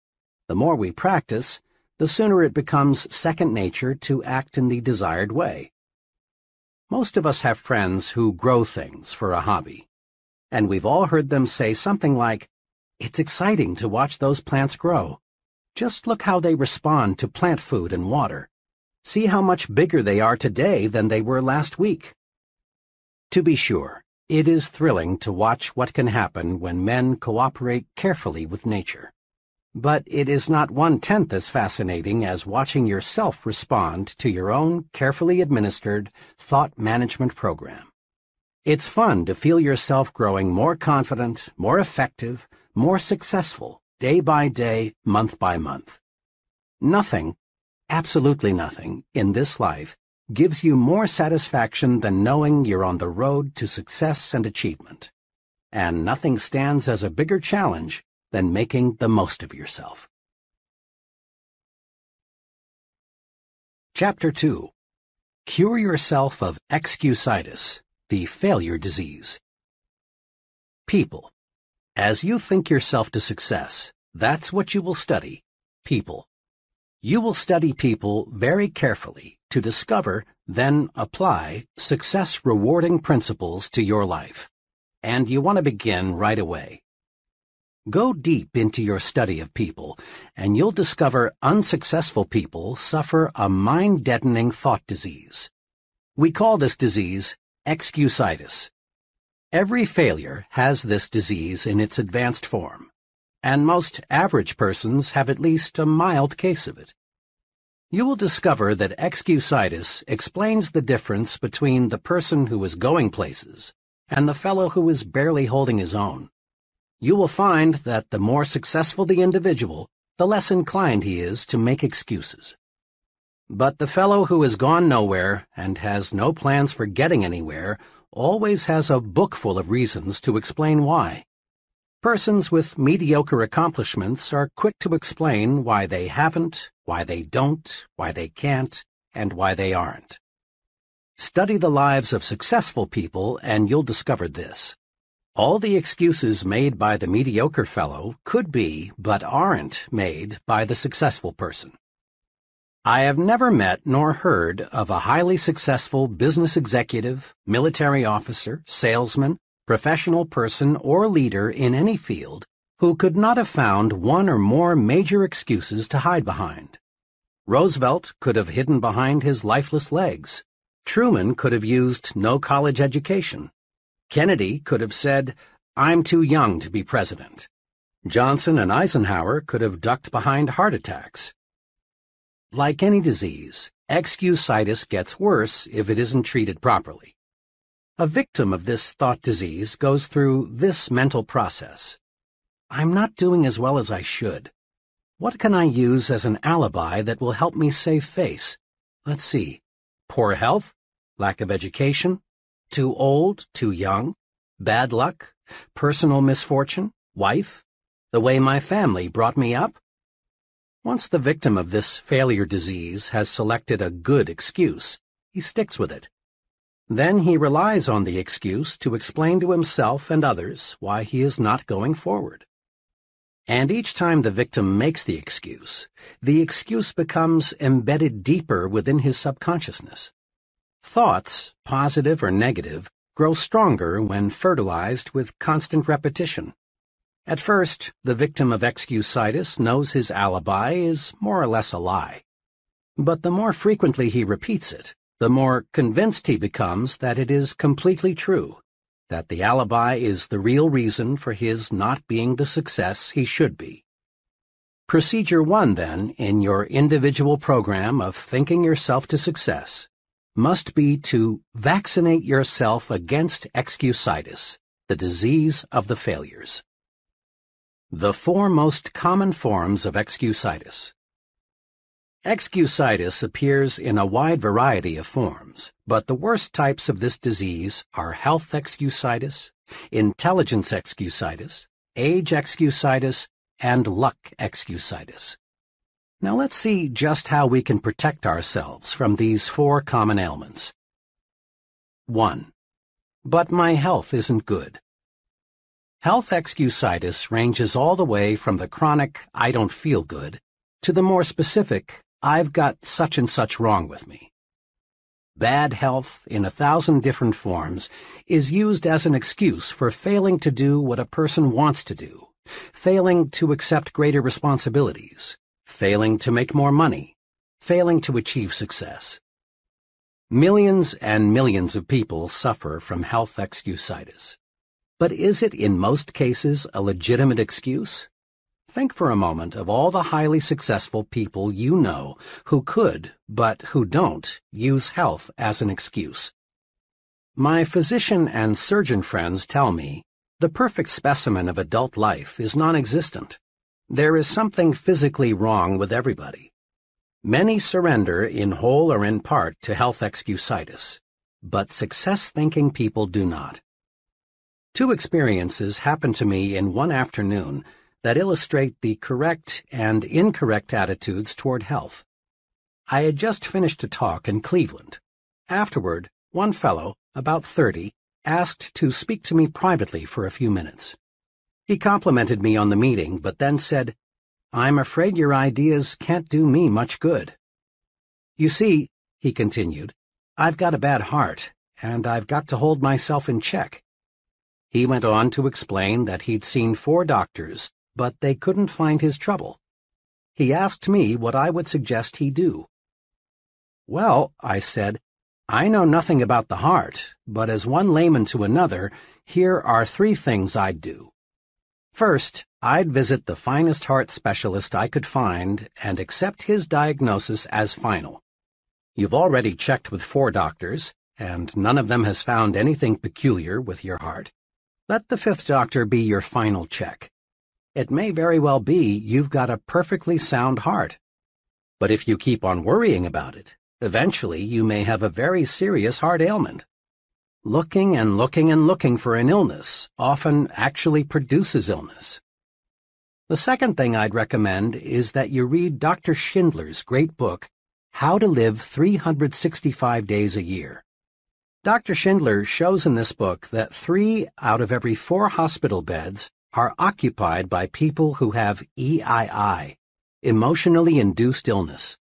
The more we practice, the sooner it becomes second nature to act in the desired way. Most of us have friends who grow things for a hobby, and we've all heard them say something like, it's exciting to watch those plants grow. Just look how they respond to plant food and water. See how much bigger they are today than they were last week. To be sure, it is thrilling to watch what can happen when men cooperate carefully with nature. But it is not one-tenth as fascinating as watching yourself respond to your own carefully administered thought management program. It's fun to feel yourself growing more confident, more effective, more successful, day by day, month by month. Nothing, absolutely nothing, in this life gives you more satisfaction than knowing you're on the road to success and achievement. And nothing stands as a bigger challenge than making the most of yourself. Chapter 2 Cure Yourself of Excusitis, the Failure Disease. People. As you think yourself to success, that's what you will study, people. You will study people very carefully to discover, then apply, success-rewarding principles to your life. And you want to begin right away. Go deep into your study of people, and you'll discover unsuccessful people suffer a mind-deadening thought disease. We call this disease excusitis. Every failure has this disease in its advanced form, and most average persons have at least a mild case of it. You will discover that excusitis explains the difference between the person who is going places and the fellow who is barely holding his own. You will find that the more successful the individual, the less inclined he is to make excuses. But the fellow who has gone nowhere and has no plans for getting anywhere always has a book full of reasons to explain why. Persons with mediocre accomplishments are quick to explain why they haven't, why they don't, why they can't, and why they aren't. Study the lives of successful people and you'll discover this. All the excuses made by the mediocre fellow could be, but aren't, made by the successful person. I have never met nor heard of a highly successful business executive, military officer, salesman, professional person, or leader in any field who could not have found one or more major excuses to hide behind. Roosevelt could have hidden behind his lifeless legs. Truman could have used no college education. Kennedy could have said, I'm too young to be president. Johnson and Eisenhower could have ducked behind heart attacks. Like any disease, excusitis gets worse if it isn't treated properly. A victim of this thought disease goes through this mental process. I'm not doing as well as I should. What can I use as an alibi that will help me save face? Let's see. Poor health? Lack of education? Too old? Too young? Bad luck? Personal misfortune? Wife? The way my family brought me up? Once the victim of this failure disease has selected a good excuse, he sticks with it. Then he relies on the excuse to explain to himself and others why he is not going forward. And each time the victim makes the excuse, the excuse becomes embedded deeper within his subconsciousness. Thoughts, positive or negative, grow stronger when fertilized with constant repetition. At first, the victim of excusitis knows his alibi is more or less a lie. But the more frequently he repeats it, the more convinced he becomes that it is completely true, that the alibi is the real reason for his not being the success he should be. Procedure 1, then, in your individual program of thinking yourself to success must be to vaccinate yourself against excusitis, the disease of the failures. The four most common forms of excusitis. Excusitis appears in a wide variety of forms, but the worst types of this disease are health excusitis, intelligence excusitis, age excusitis, and luck excusitis. Now let's see just how we can protect ourselves from these four common ailments. 1. But my health isn't good. Health excusitis ranges all the way from the chronic I don't feel good to the more specific I've got such and such wrong with me. Bad health, in a thousand different forms, is used as an excuse for failing to do what a person wants to do, failing to accept greater responsibilities, failing to make more money, failing to achieve success. Millions and millions of people suffer from health excusitis. But is it in most cases a legitimate excuse? Think for a moment of all the highly successful people you know who could, but who don't, use health as an excuse. My physician and surgeon friends tell me the perfect specimen of adult life is non-existent. There is something physically wrong with everybody. Many surrender in whole or in part to health excusitis, but success-thinking people do not. Two experiences happened to me in one afternoon that illustrate the correct and incorrect attitudes toward health. I had just finished a talk in Cleveland. Afterward, one fellow, about 30, asked to speak to me privately for a few minutes. He complimented me on the meeting, but then said, I'm afraid your ideas can't do me much good. You see, he continued, I've got a bad heart, and I've got to hold myself in check. He went on to explain that he'd seen four doctors but they couldn't find his trouble. He asked me what I would suggest he do. Well, I said, I know nothing about the heart, but as one layman to another, here are three things I'd do. First, I'd visit the finest heart specialist I could find and accept his diagnosis as final. You've already checked with four doctors, and none of them has found anything peculiar with your heart. Let the fifth doctor be your final check it may very well be you've got a perfectly sound heart. But if you keep on worrying about it, eventually you may have a very serious heart ailment. Looking and looking and looking for an illness often actually produces illness. The second thing I'd recommend is that you read Dr. Schindler's great book, How to Live 365 Days a Year. Dr. Schindler shows in this book that three out of every four hospital beds are occupied by people who have EII, emotionally induced illness.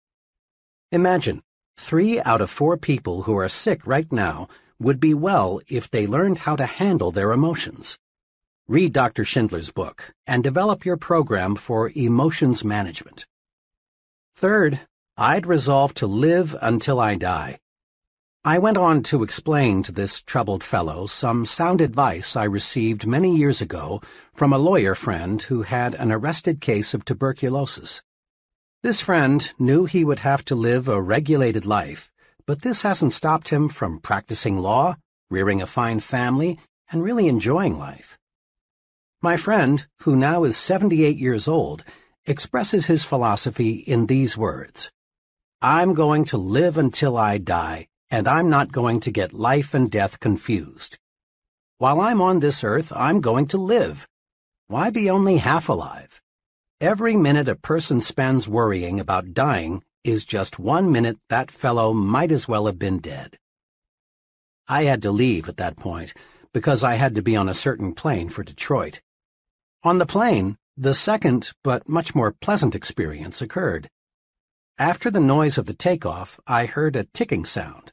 Imagine, three out of four people who are sick right now would be well if they learned how to handle their emotions. Read Dr. Schindler's book and develop your program for emotions management. Third, I'd resolve to live until I die. I went on to explain to this troubled fellow some sound advice I received many years ago from a lawyer friend who had an arrested case of tuberculosis. This friend knew he would have to live a regulated life, but this hasn't stopped him from practicing law, rearing a fine family, and really enjoying life. My friend, who now is 78 years old, expresses his philosophy in these words. I'm going to live until I die and I'm not going to get life and death confused. While I'm on this earth, I'm going to live. Why be only half alive? Every minute a person spends worrying about dying is just one minute that fellow might as well have been dead. I had to leave at that point because I had to be on a certain plane for Detroit. On the plane, the second but much more pleasant experience occurred. After the noise of the takeoff, I heard a ticking sound.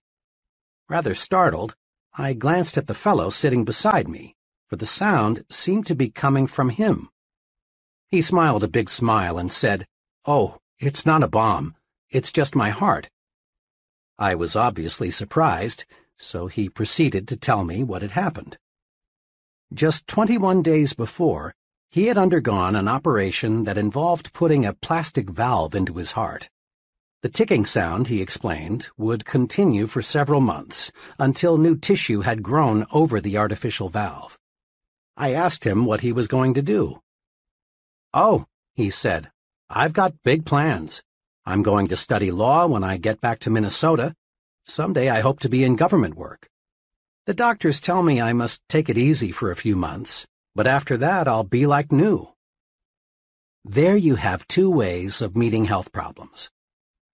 Rather startled, I glanced at the fellow sitting beside me, for the sound seemed to be coming from him He smiled a big smile and said, Oh, it's not a bomb. It's just my heart. I was obviously surprised, so he proceeded to tell me what had happened. Just 21 days before, he had undergone an operation that involved putting a plastic valve into his heart. The ticking sound, he explained, would continue for several months until new tissue had grown over the artificial valve. I asked him what he was going to do. Oh, he said, I've got big plans. I'm going to study law when I get back to Minnesota. Someday I hope to be in government work. The doctors tell me I must take it easy for a few months, but after that I'll be like new. There you have two ways of meeting health problems.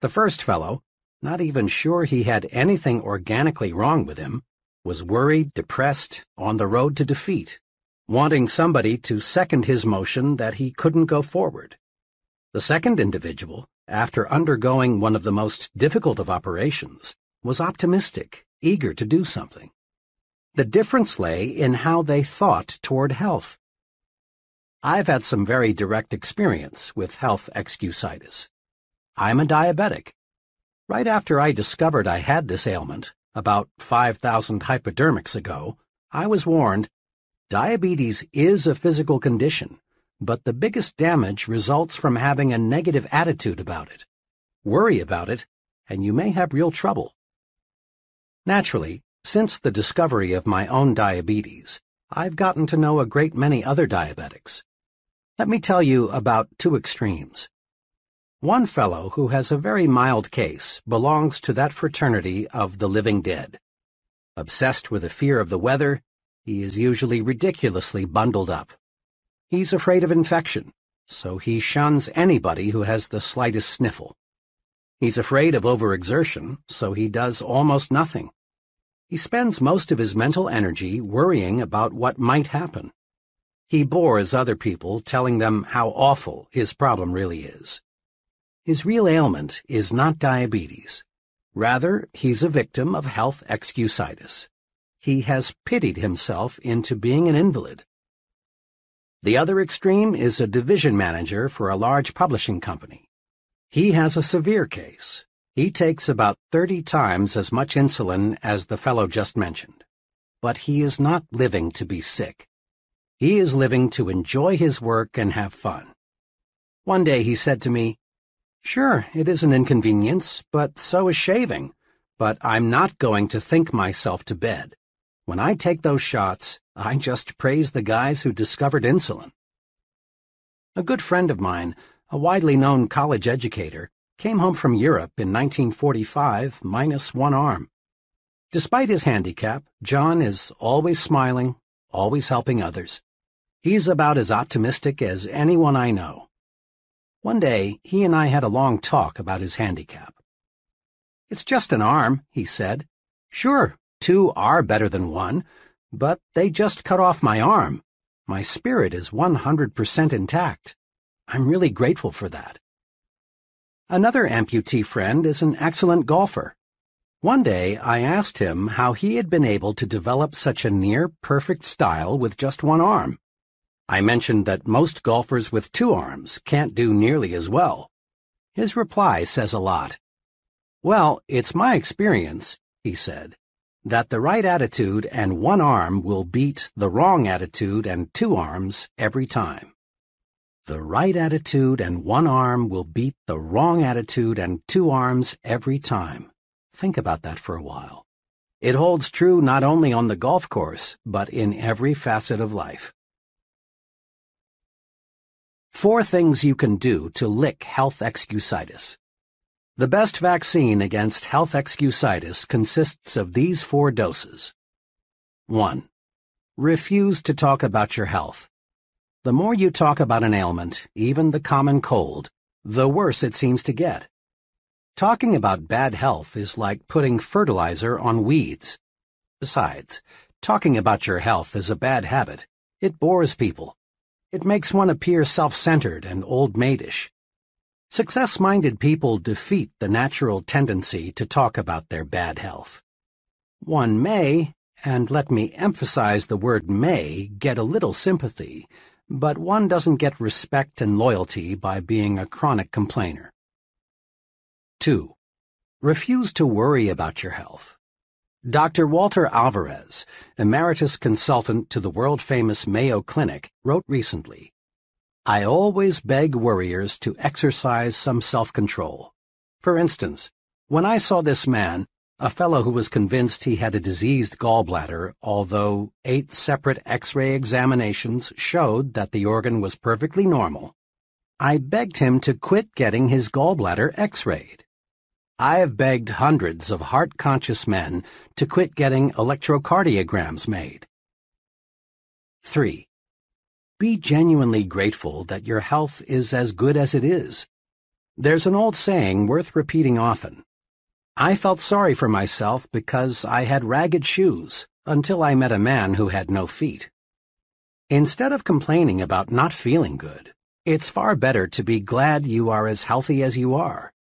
The first fellow, not even sure he had anything organically wrong with him, was worried, depressed, on the road to defeat, wanting somebody to second his motion that he couldn't go forward. The second individual, after undergoing one of the most difficult of operations, was optimistic, eager to do something. The difference lay in how they thought toward health. I've had some very direct experience with health excusitis. I'm a diabetic. Right after I discovered I had this ailment, about 5,000 hypodermics ago, I was warned, diabetes is a physical condition but the biggest damage results from having a negative attitude about it. Worry about it, and you may have real trouble. Naturally, since the discovery of my own diabetes, I've gotten to know a great many other diabetics. Let me tell you about two extremes. One fellow who has a very mild case belongs to that fraternity of the living dead. Obsessed with a fear of the weather, he is usually ridiculously bundled up. He's afraid of infection, so he shuns anybody who has the slightest sniffle. He's afraid of overexertion, so he does almost nothing. He spends most of his mental energy worrying about what might happen. He bores other people telling them how awful his problem really is. His real ailment is not diabetes. Rather, he's a victim of health excusitis. He has pitied himself into being an invalid. The other extreme is a division manager for a large publishing company. He has a severe case. He takes about 30 times as much insulin as the fellow just mentioned. But he is not living to be sick. He is living to enjoy his work and have fun. One day he said to me, Sure, it is an inconvenience, but so is shaving. But I'm not going to think myself to bed. When I take those shots, I just praise the guys who discovered insulin. A good friend of mine, a widely known college educator, came home from Europe in 1945 minus one arm. Despite his handicap, John is always smiling, always helping others. He's about as optimistic as anyone I know. One day, he and I had a long talk about his handicap. It's just an arm, he said. Sure, Two are better than one, but they just cut off my arm. My spirit is 100% intact. I'm really grateful for that. Another amputee friend is an excellent golfer. One day I asked him how he had been able to develop such a near-perfect style with just one arm. I mentioned that most golfers with two arms can't do nearly as well. His reply says a lot. Well, it's my experience, he said, that the right attitude and one arm will beat the wrong attitude and two arms every time. The right attitude and one arm will beat the wrong attitude and two arms every time. Think about that for a while. It holds true not only on the golf course, but in every facet of life. Four things you can do to lick health excusitis. The best vaccine against health excusitis consists of these four doses. 1. Refuse to talk about your health. The more you talk about an ailment, even the common cold, the worse it seems to get. Talking about bad health is like putting fertilizer on weeds. Besides, talking about your health is a bad habit. It bores people. It makes one appear self-centered and old-maidish. Success-minded people defeat the natural tendency to talk about their bad health. One may, and let me emphasize the word may, get a little sympathy, but one doesn't get respect and loyalty by being a chronic complainer. 2. Refuse to worry about your health. Dr. Walter Alvarez, emeritus consultant to the world-famous Mayo Clinic, wrote recently, I always beg worriers to exercise some self-control. For instance, when I saw this man, a fellow who was convinced he had a diseased gallbladder, although eight separate x-ray examinations showed that the organ was perfectly normal, I begged him to quit getting his gallbladder x-rayed. I have begged hundreds of heart-conscious men to quit getting electrocardiograms made. 3. Be genuinely grateful that your health is as good as it is. There's an old saying worth repeating often. I felt sorry for myself because I had ragged shoes until I met a man who had no feet. Instead of complaining about not feeling good, it's far better to be glad you are as healthy as you are.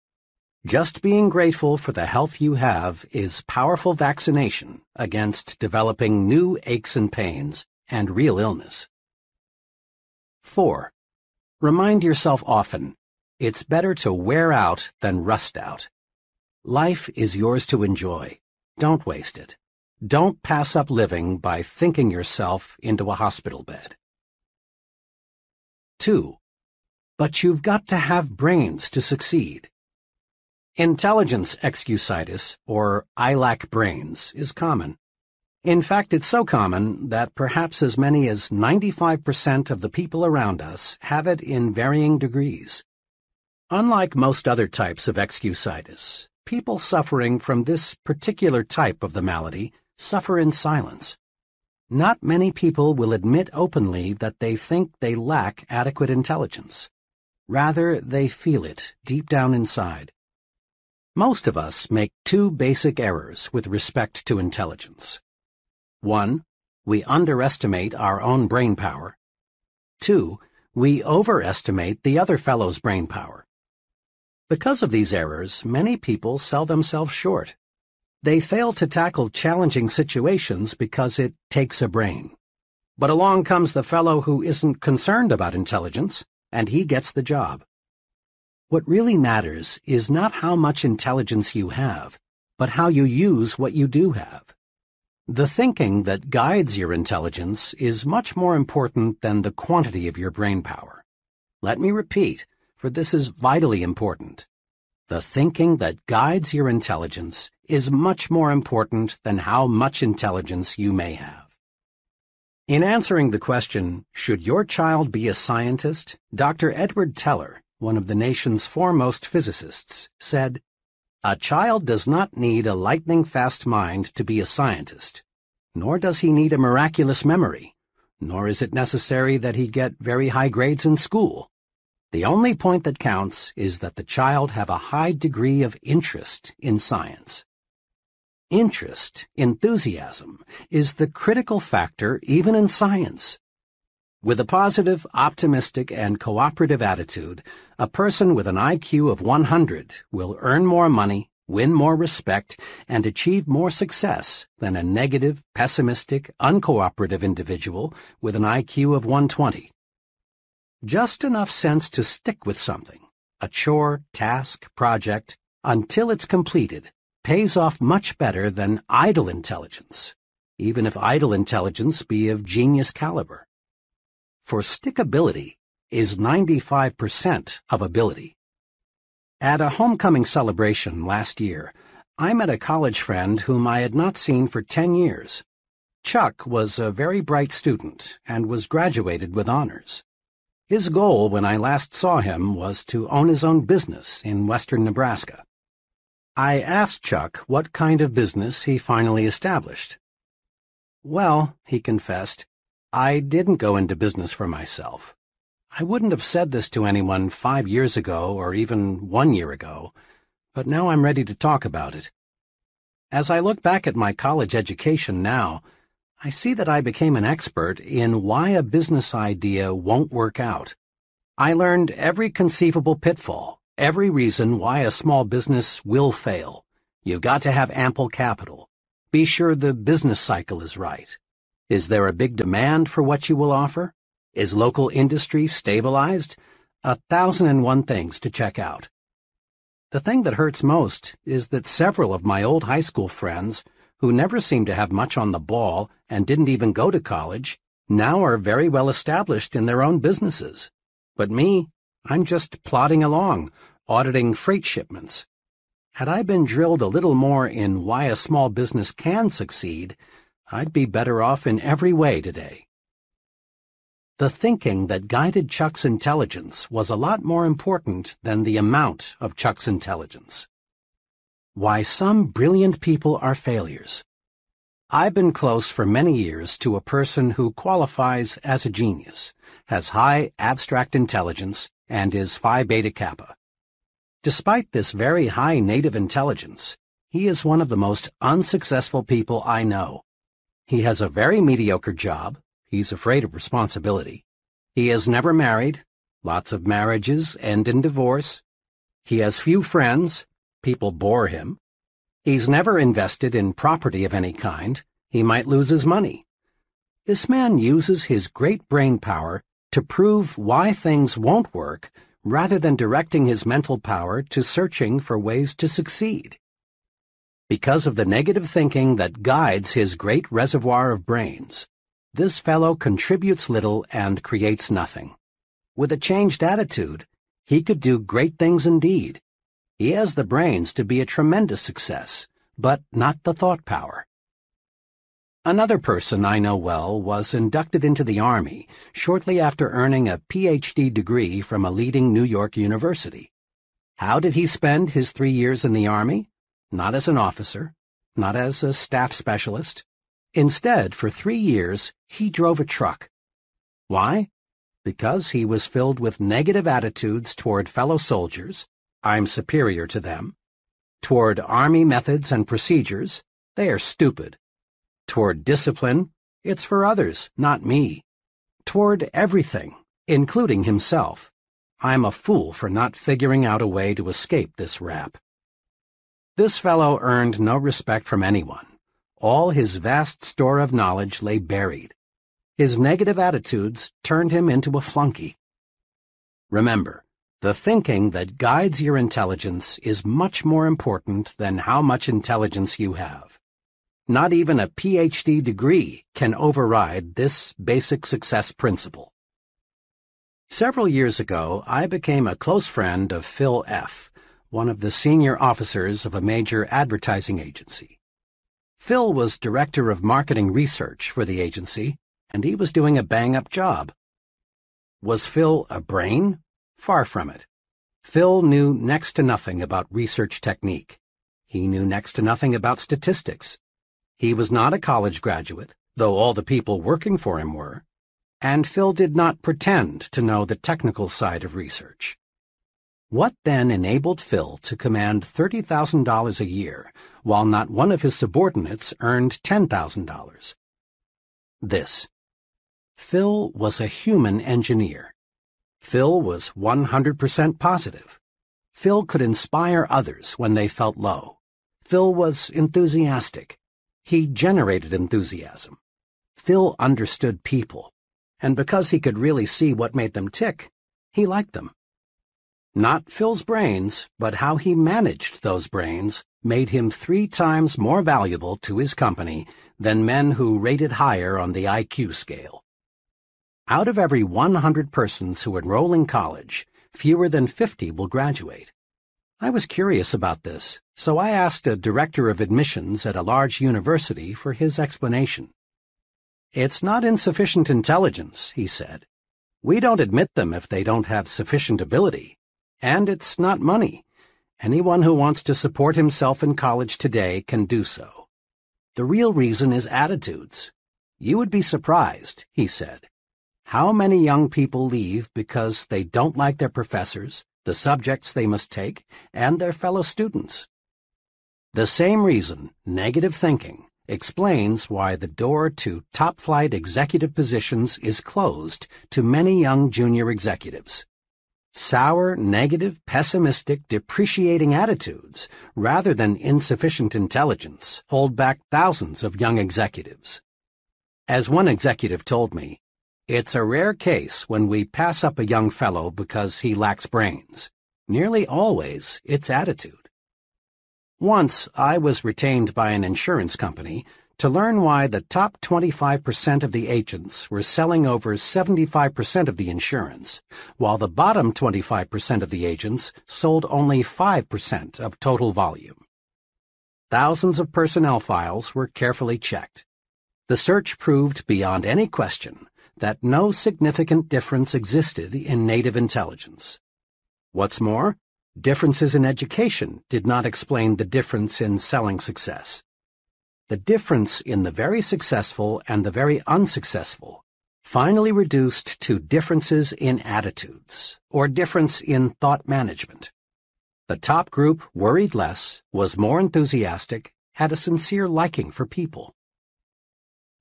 Just being grateful for the health you have is powerful vaccination against developing new aches and pains and real illness. 4. Remind yourself often, it's better to wear out than rust out. Life is yours to enjoy. Don't waste it. Don't pass up living by thinking yourself into a hospital bed. 2. But you've got to have brains to succeed. Intelligence excusitis, or I lack brains, is common. In fact, it's so common that perhaps as many as 95% of the people around us have it in varying degrees. Unlike most other types of excusitis, people suffering from this particular type of the malady suffer in silence. Not many people will admit openly that they think they lack adequate intelligence. Rather, they feel it deep down inside. Most of us make two basic errors with respect to intelligence. One, we underestimate our own brain power. Two, we overestimate the other fellow's brain power. Because of these errors, many people sell themselves short. They fail to tackle challenging situations because it takes a brain. But along comes the fellow who isn't concerned about intelligence, and he gets the job. What really matters is not how much intelligence you have, but how you use what you do have. The thinking that guides your intelligence is much more important than the quantity of your brain power. Let me repeat, for this is vitally important. The thinking that guides your intelligence is much more important than how much intelligence you may have. In answering the question, should your child be a scientist, Dr. Edward Teller, one of the nation's foremost physicists, said, A child does not need a lightning-fast mind to be a scientist, nor does he need a miraculous memory, nor is it necessary that he get very high grades in school. The only point that counts is that the child have a high degree of interest in science. Interest, enthusiasm, is the critical factor even in science. With a positive, optimistic, and cooperative attitude, a person with an IQ of 100 will earn more money, win more respect, and achieve more success than a negative, pessimistic, uncooperative individual with an IQ of 120. Just enough sense to stick with something, a chore, task, project, until it's completed, pays off much better than idle intelligence, even if idle intelligence be of genius caliber for stickability is 95% of ability. At a homecoming celebration last year, I met a college friend whom I had not seen for 10 years. Chuck was a very bright student and was graduated with honors. His goal when I last saw him was to own his own business in western Nebraska. I asked Chuck what kind of business he finally established. Well, he confessed, I didn't go into business for myself. I wouldn't have said this to anyone five years ago or even one year ago, but now I'm ready to talk about it. As I look back at my college education now, I see that I became an expert in why a business idea won't work out. I learned every conceivable pitfall, every reason why a small business will fail. You've got to have ample capital. Be sure the business cycle is right. Is there a big demand for what you will offer? Is local industry stabilized? A thousand and one things to check out. The thing that hurts most is that several of my old high school friends, who never seemed to have much on the ball and didn't even go to college, now are very well established in their own businesses. But me, I'm just plodding along, auditing freight shipments. Had I been drilled a little more in why a small business can succeed, I'd be better off in every way today. The thinking that guided Chuck's intelligence was a lot more important than the amount of Chuck's intelligence. Why some brilliant people are failures. I've been close for many years to a person who qualifies as a genius, has high abstract intelligence, and is Phi Beta Kappa. Despite this very high native intelligence, he is one of the most unsuccessful people I know. He has a very mediocre job, He's afraid of responsibility. He has never married. Lots of marriages end in divorce. He has few friends. People bore him. He's never invested in property of any kind. He might lose his money. This man uses his great brain power to prove why things won't work rather than directing his mental power to searching for ways to succeed. Because of the negative thinking that guides his great reservoir of brains, this fellow contributes little and creates nothing. With a changed attitude, he could do great things indeed. He has the brains to be a tremendous success, but not the thought power. Another person I know well was inducted into the Army shortly after earning a PhD degree from a leading New York university. How did he spend his three years in the Army? Not as an officer, not as a staff specialist, Instead, for three years, he drove a truck. Why? Because he was filled with negative attitudes toward fellow soldiers, I'm superior to them. Toward Army methods and procedures, they are stupid. Toward discipline, it's for others, not me. Toward everything, including himself, I'm a fool for not figuring out a way to escape this rap. This fellow earned no respect from anyone all his vast store of knowledge lay buried. His negative attitudes turned him into a flunky. Remember, the thinking that guides your intelligence is much more important than how much intelligence you have. Not even a PhD degree can override this basic success principle. Several years ago, I became a close friend of Phil F., one of the senior officers of a major advertising agency. Phil was director of marketing research for the agency, and he was doing a bang-up job. Was Phil a brain? Far from it. Phil knew next to nothing about research technique. He knew next to nothing about statistics. He was not a college graduate, though all the people working for him were. And Phil did not pretend to know the technical side of research. What then enabled Phil to command $30,000 a year while not one of his subordinates earned $10,000. This. Phil was a human engineer. Phil was 100% positive. Phil could inspire others when they felt low. Phil was enthusiastic. He generated enthusiasm. Phil understood people, and because he could really see what made them tick, he liked them. Not Phil's brains, but how he managed those brains made him three times more valuable to his company than men who rated higher on the IQ scale. Out of every 100 persons who enroll in college, fewer than 50 will graduate. I was curious about this, so I asked a director of admissions at a large university for his explanation. It's not insufficient intelligence, he said. We don't admit them if they don't have sufficient ability. And it's not money. Anyone who wants to support himself in college today can do so. The real reason is attitudes. You would be surprised, he said, how many young people leave because they don't like their professors, the subjects they must take, and their fellow students. The same reason, negative thinking, explains why the door to top-flight executive positions is closed to many young junior executives. Sour, negative, pessimistic, depreciating attitudes, rather than insufficient intelligence, hold back thousands of young executives. As one executive told me, It's a rare case when we pass up a young fellow because he lacks brains. Nearly always, it's attitude. Once, I was retained by an insurance company to learn why the top 25% of the agents were selling over 75% of the insurance, while the bottom 25% of the agents sold only 5% of total volume. Thousands of personnel files were carefully checked. The search proved beyond any question that no significant difference existed in native intelligence. What's more, differences in education did not explain the difference in selling success. The difference in the very successful and the very unsuccessful finally reduced to differences in attitudes, or difference in thought management. The top group worried less, was more enthusiastic, had a sincere liking for people.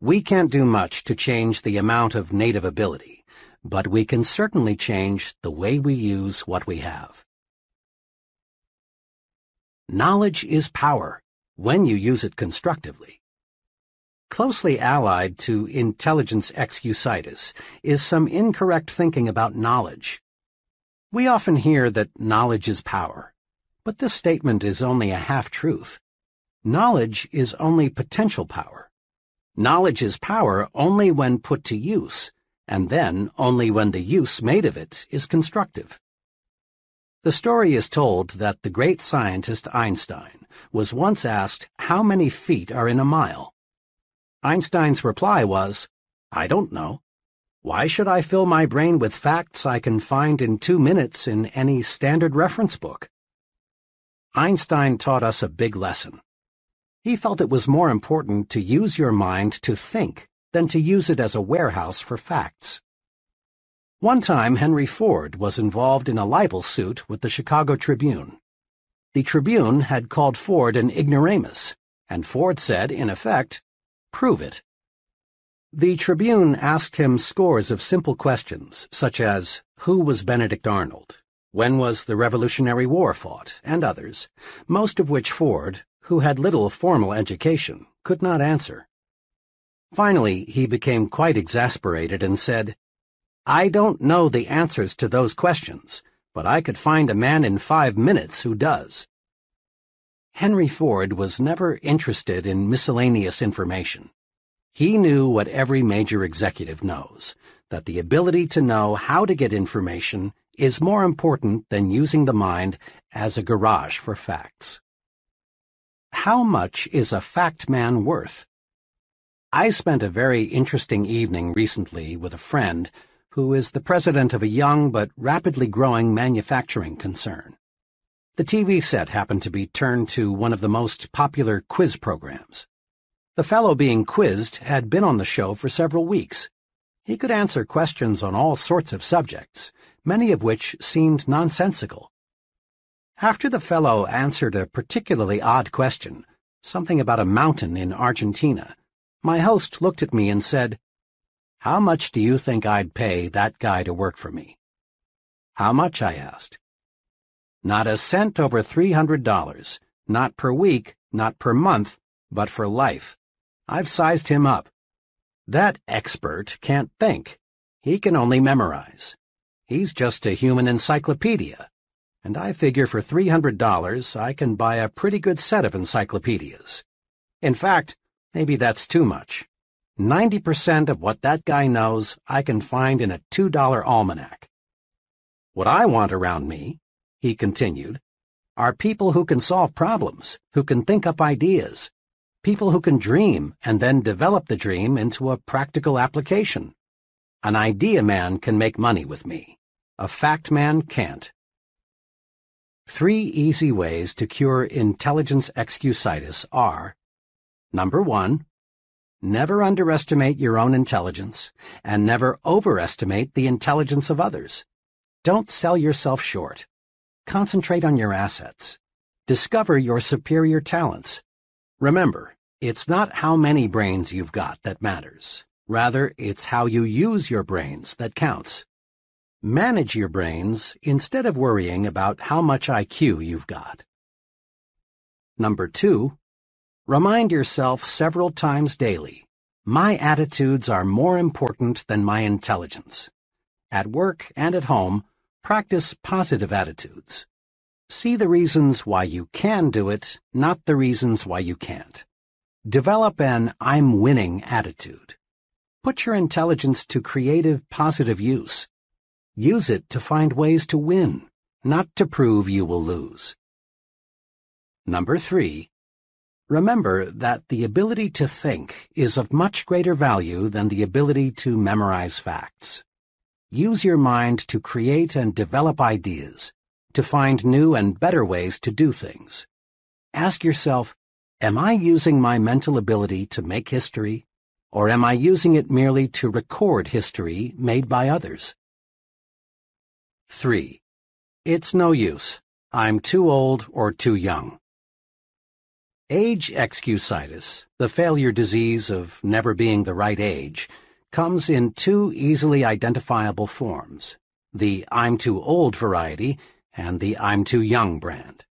We can't do much to change the amount of native ability, but we can certainly change the way we use what we have. Knowledge is power when you use it constructively. Closely allied to intelligence excusitis is some incorrect thinking about knowledge. We often hear that knowledge is power, but this statement is only a half-truth. Knowledge is only potential power. Knowledge is power only when put to use, and then only when the use made of it is constructive. The story is told that the great scientist Einstein was once asked how many feet are in a mile. Einstein's reply was, I don't know. Why should I fill my brain with facts I can find in two minutes in any standard reference book? Einstein taught us a big lesson. He felt it was more important to use your mind to think than to use it as a warehouse for facts. One time, Henry Ford was involved in a libel suit with the Chicago Tribune. The Tribune had called Ford an ignoramus, and Ford said, in effect, prove it. The Tribune asked him scores of simple questions, such as, who was Benedict Arnold? When was the Revolutionary War fought? and others, most of which Ford, who had little formal education, could not answer. Finally, he became quite exasperated and said, I don't know the answers to those questions, but I could find a man in five minutes who does. Henry Ford was never interested in miscellaneous information. He knew what every major executive knows, that the ability to know how to get information is more important than using the mind as a garage for facts. How much is a fact man worth? I spent a very interesting evening recently with a friend who is the president of a young but rapidly growing manufacturing concern. The TV set happened to be turned to one of the most popular quiz programs. The fellow being quizzed had been on the show for several weeks. He could answer questions on all sorts of subjects, many of which seemed nonsensical. After the fellow answered a particularly odd question, something about a mountain in Argentina, my host looked at me and said, How much do you think I'd pay that guy to work for me? How much, I asked. Not a cent over $300, not per week, not per month, but for life. I've sized him up. That expert can't think. He can only memorize. He's just a human encyclopedia and I figure for $300 I can buy a pretty good set of encyclopedias. In fact, maybe that's too much. 90% of what that guy knows I can find in a $2 almanac. What I want around me, he continued, are people who can solve problems, who can think up ideas, people who can dream and then develop the dream into a practical application. An idea man can make money with me. A fact man can't. Three easy ways to cure intelligence excusitis are Number one, never underestimate your own intelligence and never overestimate the intelligence of others. Don't sell yourself short. Concentrate on your assets. Discover your superior talents. Remember, it's not how many brains you've got that matters. Rather, it's how you use your brains that counts. Manage your brains instead of worrying about how much IQ you've got. Number two, remind yourself several times daily My attitudes are more important than my intelligence. At work and at home, practice positive attitudes. See the reasons why you can do it, not the reasons why you can't. Develop an I'm winning attitude. Put your intelligence to creative, positive use. Use it to find ways to win, not to prove you will lose. Number three, remember that the ability to think is of much greater value than the ability to memorize facts. Use your mind to create and develop ideas, to find new and better ways to do things. Ask yourself, am I using my mental ability to make history, or am I using it merely to record history made by others? 3. It's no use. I'm too old or too young. Age excusitis, the failure disease of never being the right age, comes in two easily identifiable forms, the I'm too old variety and the I'm too young brand.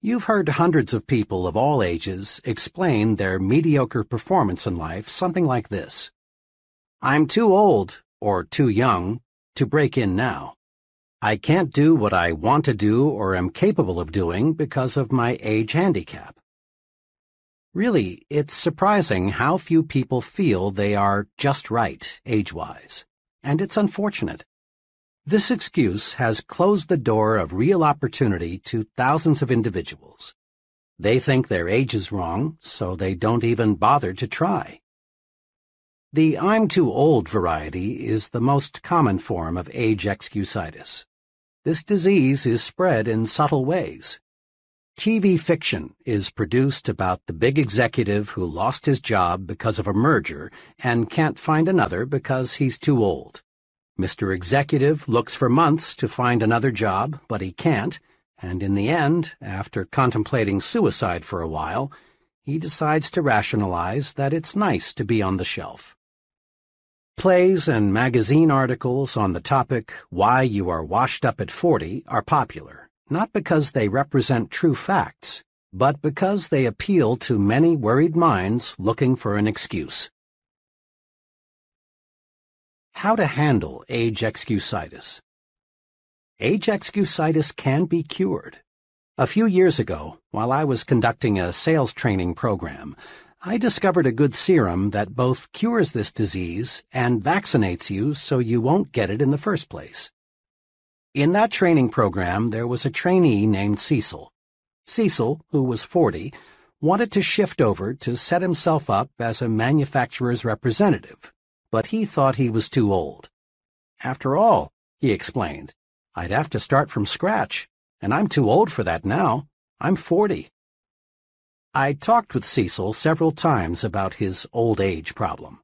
You've heard hundreds of people of all ages explain their mediocre performance in life something like this. I'm too old, or too young, to break in now. I can't do what I want to do or am capable of doing because of my age handicap. Really, it's surprising how few people feel they are just right, age-wise, and it's unfortunate. This excuse has closed the door of real opportunity to thousands of individuals. They think their age is wrong, so they don't even bother to try. The I'm too old variety is the most common form of age excusitis. This disease is spread in subtle ways. TV fiction is produced about the big executive who lost his job because of a merger and can't find another because he's too old. Mr. Executive looks for months to find another job, but he can't, and in the end, after contemplating suicide for a while, he decides to rationalize that it's nice to be on the shelf. Plays and magazine articles on the topic, Why You Are Washed Up at 40, are popular not because they represent true facts, but because they appeal to many worried minds looking for an excuse. How to handle age excusitis. Age excusitis can be cured. A few years ago, while I was conducting a sales training program, I discovered a good serum that both cures this disease and vaccinates you so you won't get it in the first place. In that training program, there was a trainee named Cecil. Cecil, who was 40, wanted to shift over to set himself up as a manufacturer's representative, but he thought he was too old. After all, he explained, I'd have to start from scratch, and I'm too old for that now. I'm 40. I talked with Cecil several times about his old age problem.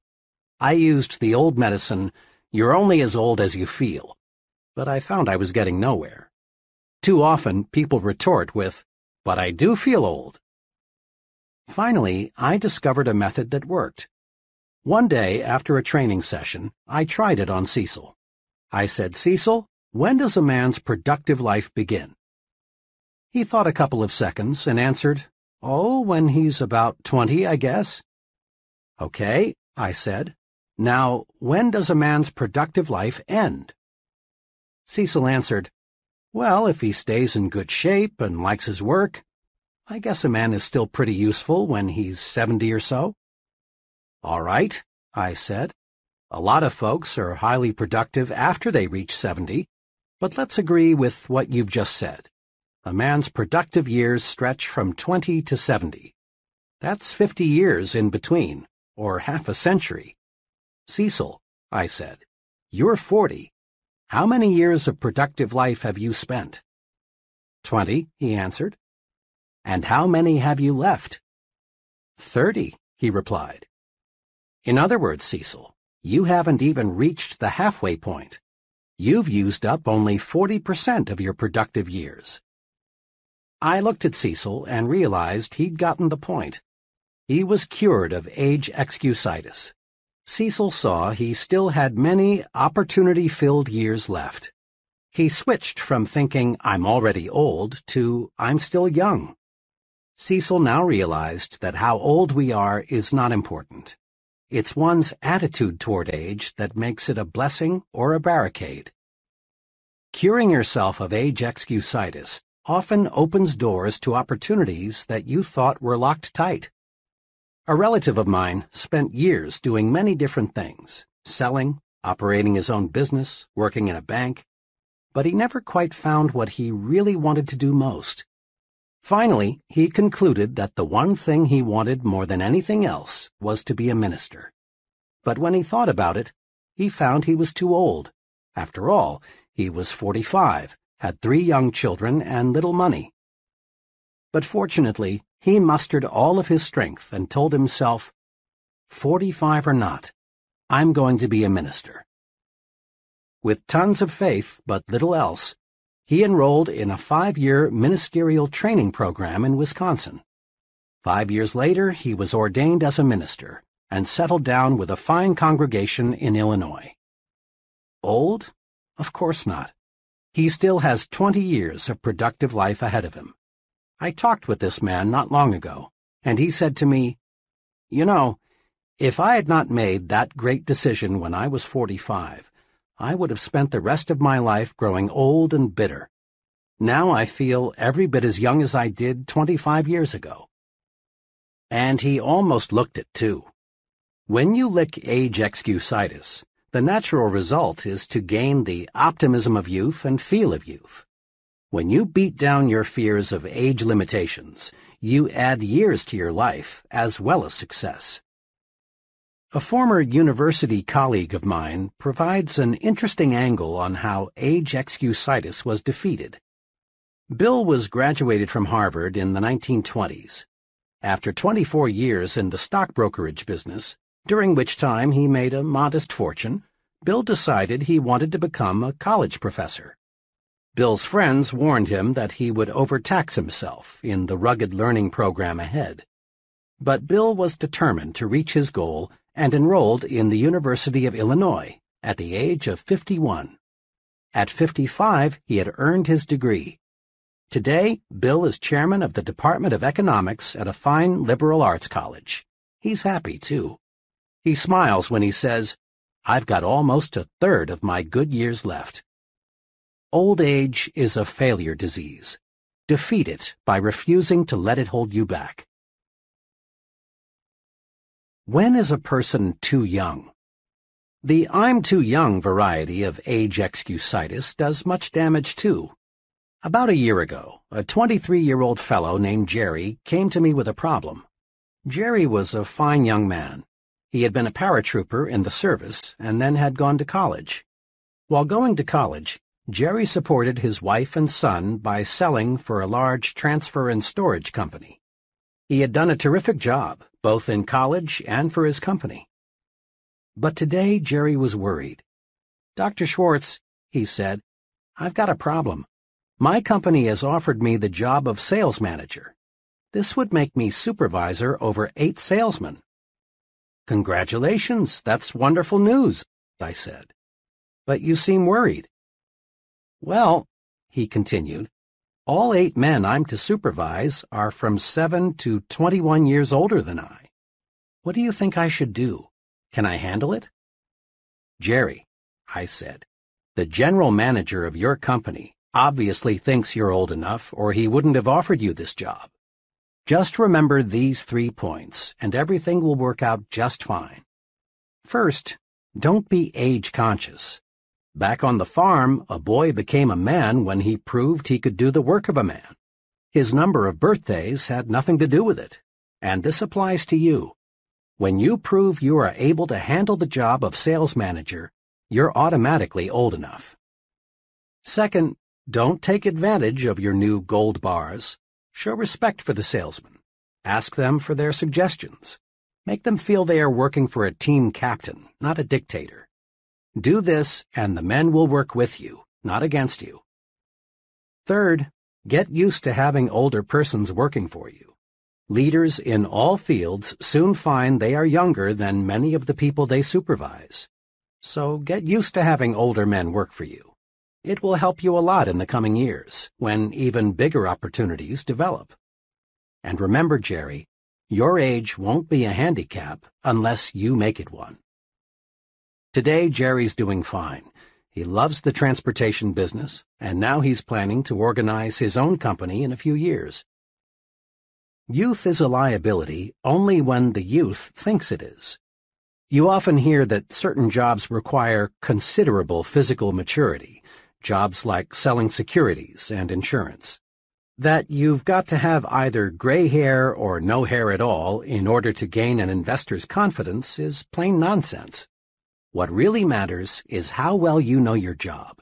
I used the old medicine, you're only as old as you feel but I found I was getting nowhere. Too often, people retort with, but I do feel old. Finally, I discovered a method that worked. One day, after a training session, I tried it on Cecil. I said, Cecil, when does a man's productive life begin? He thought a couple of seconds and answered, Oh, when he's about twenty, I guess. Okay, I said. Now, when does a man's productive life end? Cecil answered, Well, if he stays in good shape and likes his work, I guess a man is still pretty useful when he's seventy or so. All right, I said. A lot of folks are highly productive after they reach seventy, but let's agree with what you've just said. A man's productive years stretch from twenty to seventy. That's fifty years in between, or half a century. Cecil, I said, you're forty. How many years of productive life have you spent? Twenty, he answered. And how many have you left? Thirty, he replied. In other words, Cecil, you haven't even reached the halfway point. You've used up only 40% of your productive years. I looked at Cecil and realized he'd gotten the point. He was cured of age excusitis. Cecil saw he still had many opportunity-filled years left. He switched from thinking, I'm already old, to I'm still young. Cecil now realized that how old we are is not important. It's one's attitude toward age that makes it a blessing or a barricade. Curing yourself of age excusitis often opens doors to opportunities that you thought were locked tight. A relative of mine spent years doing many different things, selling, operating his own business, working in a bank, but he never quite found what he really wanted to do most. Finally, he concluded that the one thing he wanted more than anything else was to be a minister. But when he thought about it, he found he was too old. After all, he was 45, had three young children, and little money. But fortunately, he mustered all of his strength and told himself, 45 or not, I'm going to be a minister. With tons of faith but little else, he enrolled in a five-year ministerial training program in Wisconsin. Five years later, he was ordained as a minister and settled down with a fine congregation in Illinois. Old? Of course not. He still has 20 years of productive life ahead of him. I talked with this man not long ago, and he said to me, You know, if I had not made that great decision when I was 45, I would have spent the rest of my life growing old and bitter. Now I feel every bit as young as I did 25 years ago. And he almost looked it, too. When you lick age excusitis, the natural result is to gain the optimism of youth and feel of youth. When you beat down your fears of age limitations, you add years to your life as well as success. A former university colleague of mine provides an interesting angle on how age excusitis was defeated. Bill was graduated from Harvard in the 1920s. After 24 years in the stock brokerage business, during which time he made a modest fortune, Bill decided he wanted to become a college professor. Bill's friends warned him that he would overtax himself in the rugged learning program ahead. But Bill was determined to reach his goal and enrolled in the University of Illinois at the age of 51. At 55, he had earned his degree. Today, Bill is chairman of the Department of Economics at a fine liberal arts college. He's happy, too. He smiles when he says, I've got almost a third of my good years left. Old age is a failure disease. Defeat it by refusing to let it hold you back. When is a person too young? The I'm too young variety of age excusitis does much damage too. About a year ago, a 23-year-old fellow named Jerry came to me with a problem. Jerry was a fine young man. He had been a paratrooper in the service and then had gone to college. While going to college, Jerry supported his wife and son by selling for a large transfer and storage company. He had done a terrific job, both in college and for his company. But today Jerry was worried. Dr. Schwartz, he said, I've got a problem. My company has offered me the job of sales manager. This would make me supervisor over eight salesmen. Congratulations, that's wonderful news, I said. But you seem worried. Well, he continued, all eight men I'm to supervise are from 7 to 21 years older than I. What do you think I should do? Can I handle it? Jerry, I said, the general manager of your company obviously thinks you're old enough or he wouldn't have offered you this job. Just remember these three points and everything will work out just fine. First, don't be age conscious. Back on the farm, a boy became a man when he proved he could do the work of a man. His number of birthdays had nothing to do with it. And this applies to you. When you prove you are able to handle the job of sales manager, you're automatically old enough. Second, don't take advantage of your new gold bars. Show respect for the salesman. Ask them for their suggestions. Make them feel they are working for a team captain, not a dictator. Do this, and the men will work with you, not against you. Third, get used to having older persons working for you. Leaders in all fields soon find they are younger than many of the people they supervise. So get used to having older men work for you. It will help you a lot in the coming years, when even bigger opportunities develop. And remember, Jerry, Your age won't be a handicap unless you make it one. Today, Jerry's doing fine. He loves the transportation business, and now he's planning to organize his own company in a few years. Youth is a liability only when the youth thinks it is. You often hear that certain jobs require considerable physical maturity, jobs like selling securities and insurance. That you've got to have either gray hair or no hair at all in order to gain an investor's confidence is plain nonsense. What really matters is how well you know your job.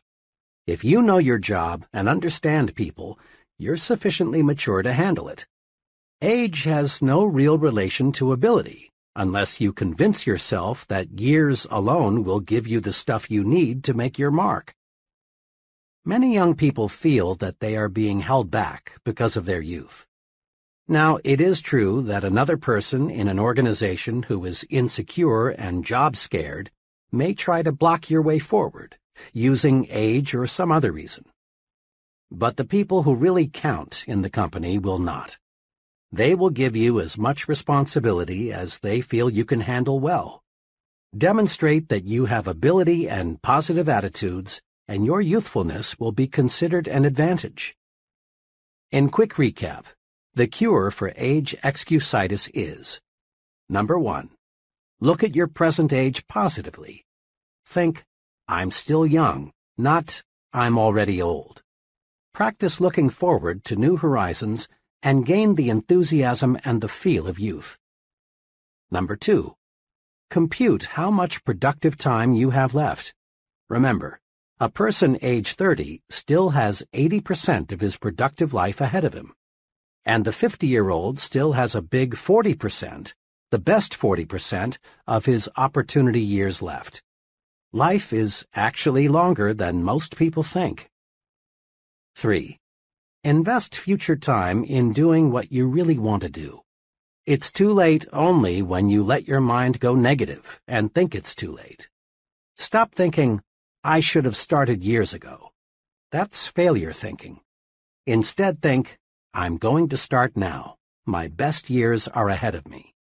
If you know your job and understand people, you're sufficiently mature to handle it. Age has no real relation to ability unless you convince yourself that years alone will give you the stuff you need to make your mark. Many young people feel that they are being held back because of their youth. Now, it is true that another person in an organization who is insecure and job scared may try to block your way forward, using age or some other reason. But the people who really count in the company will not. They will give you as much responsibility as they feel you can handle well. Demonstrate that you have ability and positive attitudes, and your youthfulness will be considered an advantage. In quick recap, the cure for age excusitis is Number one, look at your present age positively. Think, I'm still young, not, I'm already old. Practice looking forward to new horizons and gain the enthusiasm and the feel of youth. Number two, compute how much productive time you have left. Remember, a person age 30 still has 80% of his productive life ahead of him. And the 50-year-old still has a big 40%, the best 40% of his opportunity years left. Life is actually longer than most people think. 3. Invest future time in doing what you really want to do. It's too late only when you let your mind go negative and think it's too late. Stop thinking, I should have started years ago. That's failure thinking. Instead think, I'm going to start now. My best years are ahead of me.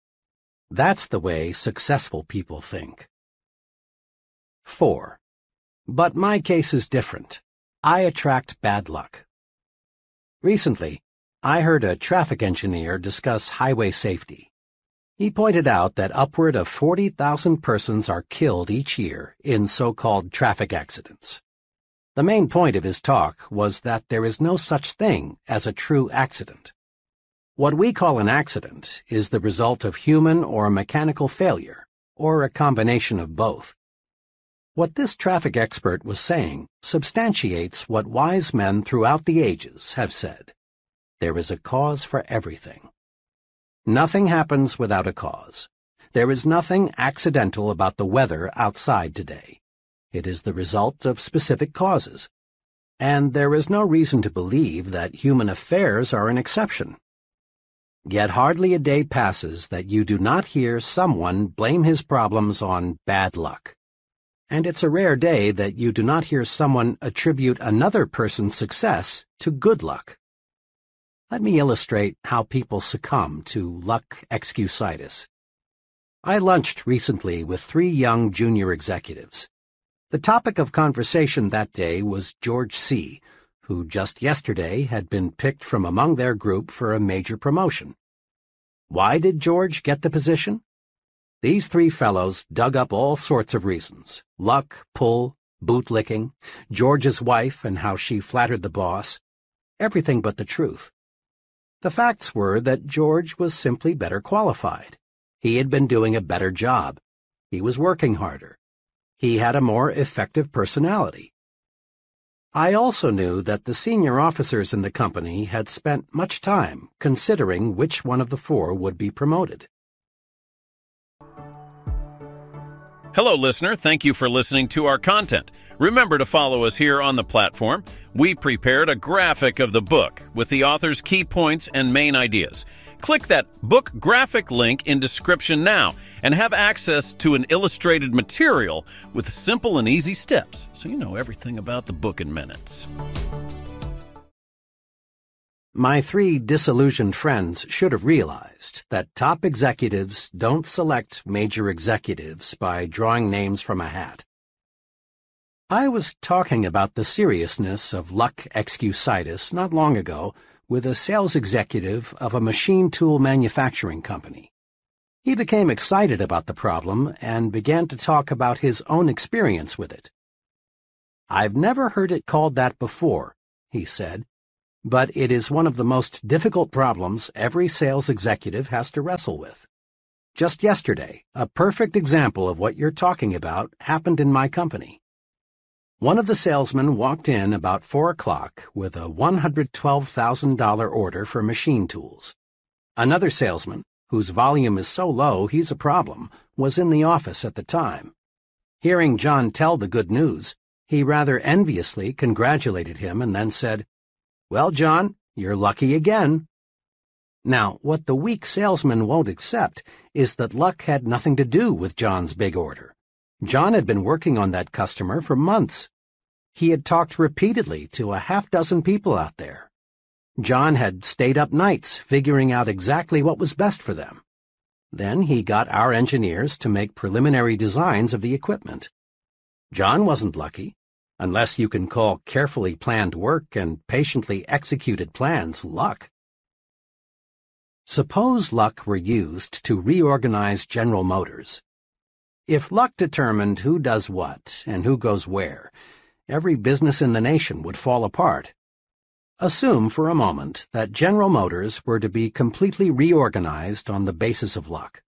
That's the way successful people think. 4. But my case is different. I attract bad luck. Recently, I heard a traffic engineer discuss highway safety. He pointed out that upward of 40,000 persons are killed each year in so-called traffic accidents. The main point of his talk was that there is no such thing as a true accident. What we call an accident is the result of human or mechanical failure, or a combination of both. What this traffic expert was saying substantiates what wise men throughout the ages have said. There is a cause for everything. Nothing happens without a cause. There is nothing accidental about the weather outside today. It is the result of specific causes. And there is no reason to believe that human affairs are an exception. Yet hardly a day passes that you do not hear someone blame his problems on bad luck and it's a rare day that you do not hear someone attribute another person's success to good luck. Let me illustrate how people succumb to luck excusitis. I lunched recently with three young junior executives. The topic of conversation that day was George C., who just yesterday had been picked from among their group for a major promotion. Why did George get the position? These three fellows dug up all sorts of reasons luck, pull, bootlicking, George's wife and how she flattered the boss, everything but the truth. The facts were that George was simply better qualified. He had been doing a better job. He was working harder. He had a more effective personality. I also knew that the senior officers in the company had spent much time considering which one of the four would be promoted. Hello, listener. Thank you for listening to our content. Remember to follow us here on the platform. We prepared a graphic of the book with the author's key points and main ideas. Click that book graphic link in description now and have access to an illustrated material with simple and easy steps so you know everything about the book in minutes. My three disillusioned friends should have realized that top executives don't select major executives by drawing names from a hat. I was talking about the seriousness of luck excusitis not long ago with a sales executive of a machine tool manufacturing company. He became excited about the problem and began to talk about his own experience with it. I've never heard it called that before, he said but it is one of the most difficult problems every sales executive has to wrestle with. Just yesterday, a perfect example of what you're talking about happened in my company. One of the salesmen walked in about 4 o'clock with a $112,000 order for machine tools. Another salesman, whose volume is so low he's a problem, was in the office at the time. Hearing John tell the good news, he rather enviously congratulated him and then said, well, John, you're lucky again. Now, what the weak salesman won't accept is that luck had nothing to do with John's big order. John had been working on that customer for months. He had talked repeatedly to a half dozen people out there. John had stayed up nights figuring out exactly what was best for them. Then he got our engineers to make preliminary designs of the equipment. John wasn't lucky unless you can call carefully planned work and patiently executed plans luck. Suppose luck were used to reorganize General Motors. If luck determined who does what and who goes where, every business in the nation would fall apart. Assume for a moment that General Motors were to be completely reorganized on the basis of luck.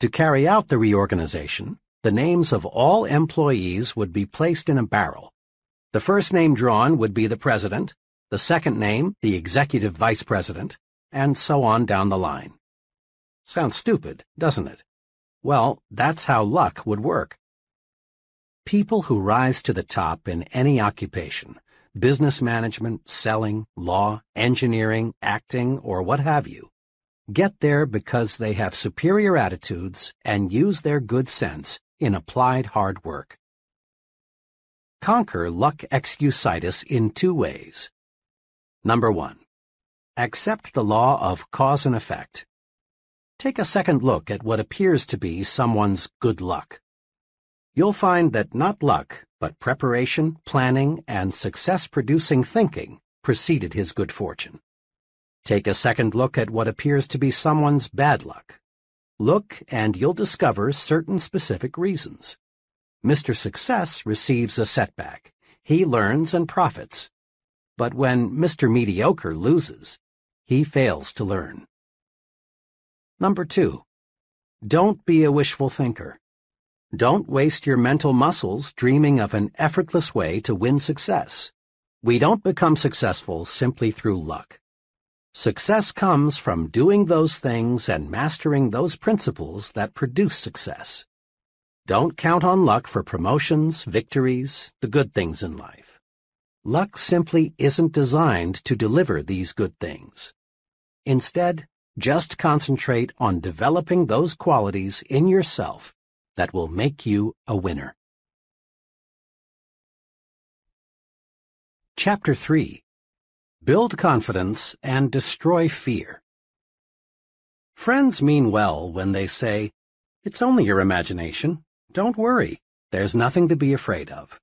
To carry out the reorganization, the names of all employees would be placed in a barrel. The first name drawn would be the president, the second name the executive vice president, and so on down the line. Sounds stupid, doesn't it? Well, that's how luck would work. People who rise to the top in any occupation, business management, selling, law, engineering, acting, or what have you, get there because they have superior attitudes and use their good sense in applied hard work. Conquer luck excusitis in two ways. Number one, accept the law of cause and effect. Take a second look at what appears to be someone's good luck. You'll find that not luck, but preparation, planning, and success-producing thinking preceded his good fortune. Take a second look at what appears to be someone's bad luck. Look and you'll discover certain specific reasons. Mr. Success receives a setback. He learns and profits. But when Mr. Mediocre loses, he fails to learn. Number two, don't be a wishful thinker. Don't waste your mental muscles dreaming of an effortless way to win success. We don't become successful simply through luck. Success comes from doing those things and mastering those principles that produce success. Don't count on luck for promotions, victories, the good things in life. Luck simply isn't designed to deliver these good things. Instead, just concentrate on developing those qualities in yourself that will make you a winner. Chapter 3 Build confidence and destroy fear. Friends mean well when they say, It's only your imagination. Don't worry. There's nothing to be afraid of.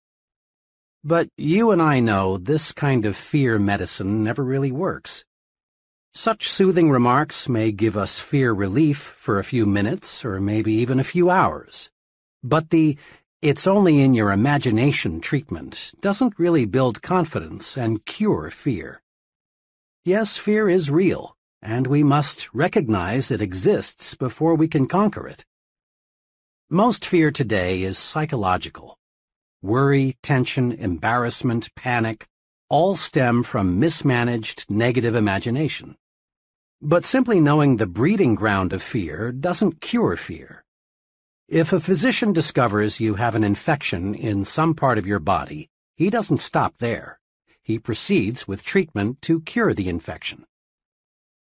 But you and I know this kind of fear medicine never really works. Such soothing remarks may give us fear relief for a few minutes or maybe even a few hours. But the it's only in your imagination treatment doesn't really build confidence and cure fear. Yes, fear is real, and we must recognize it exists before we can conquer it. Most fear today is psychological. Worry, tension, embarrassment, panic all stem from mismanaged negative imagination. But simply knowing the breeding ground of fear doesn't cure fear. If a physician discovers you have an infection in some part of your body, he doesn't stop there he proceeds with treatment to cure the infection.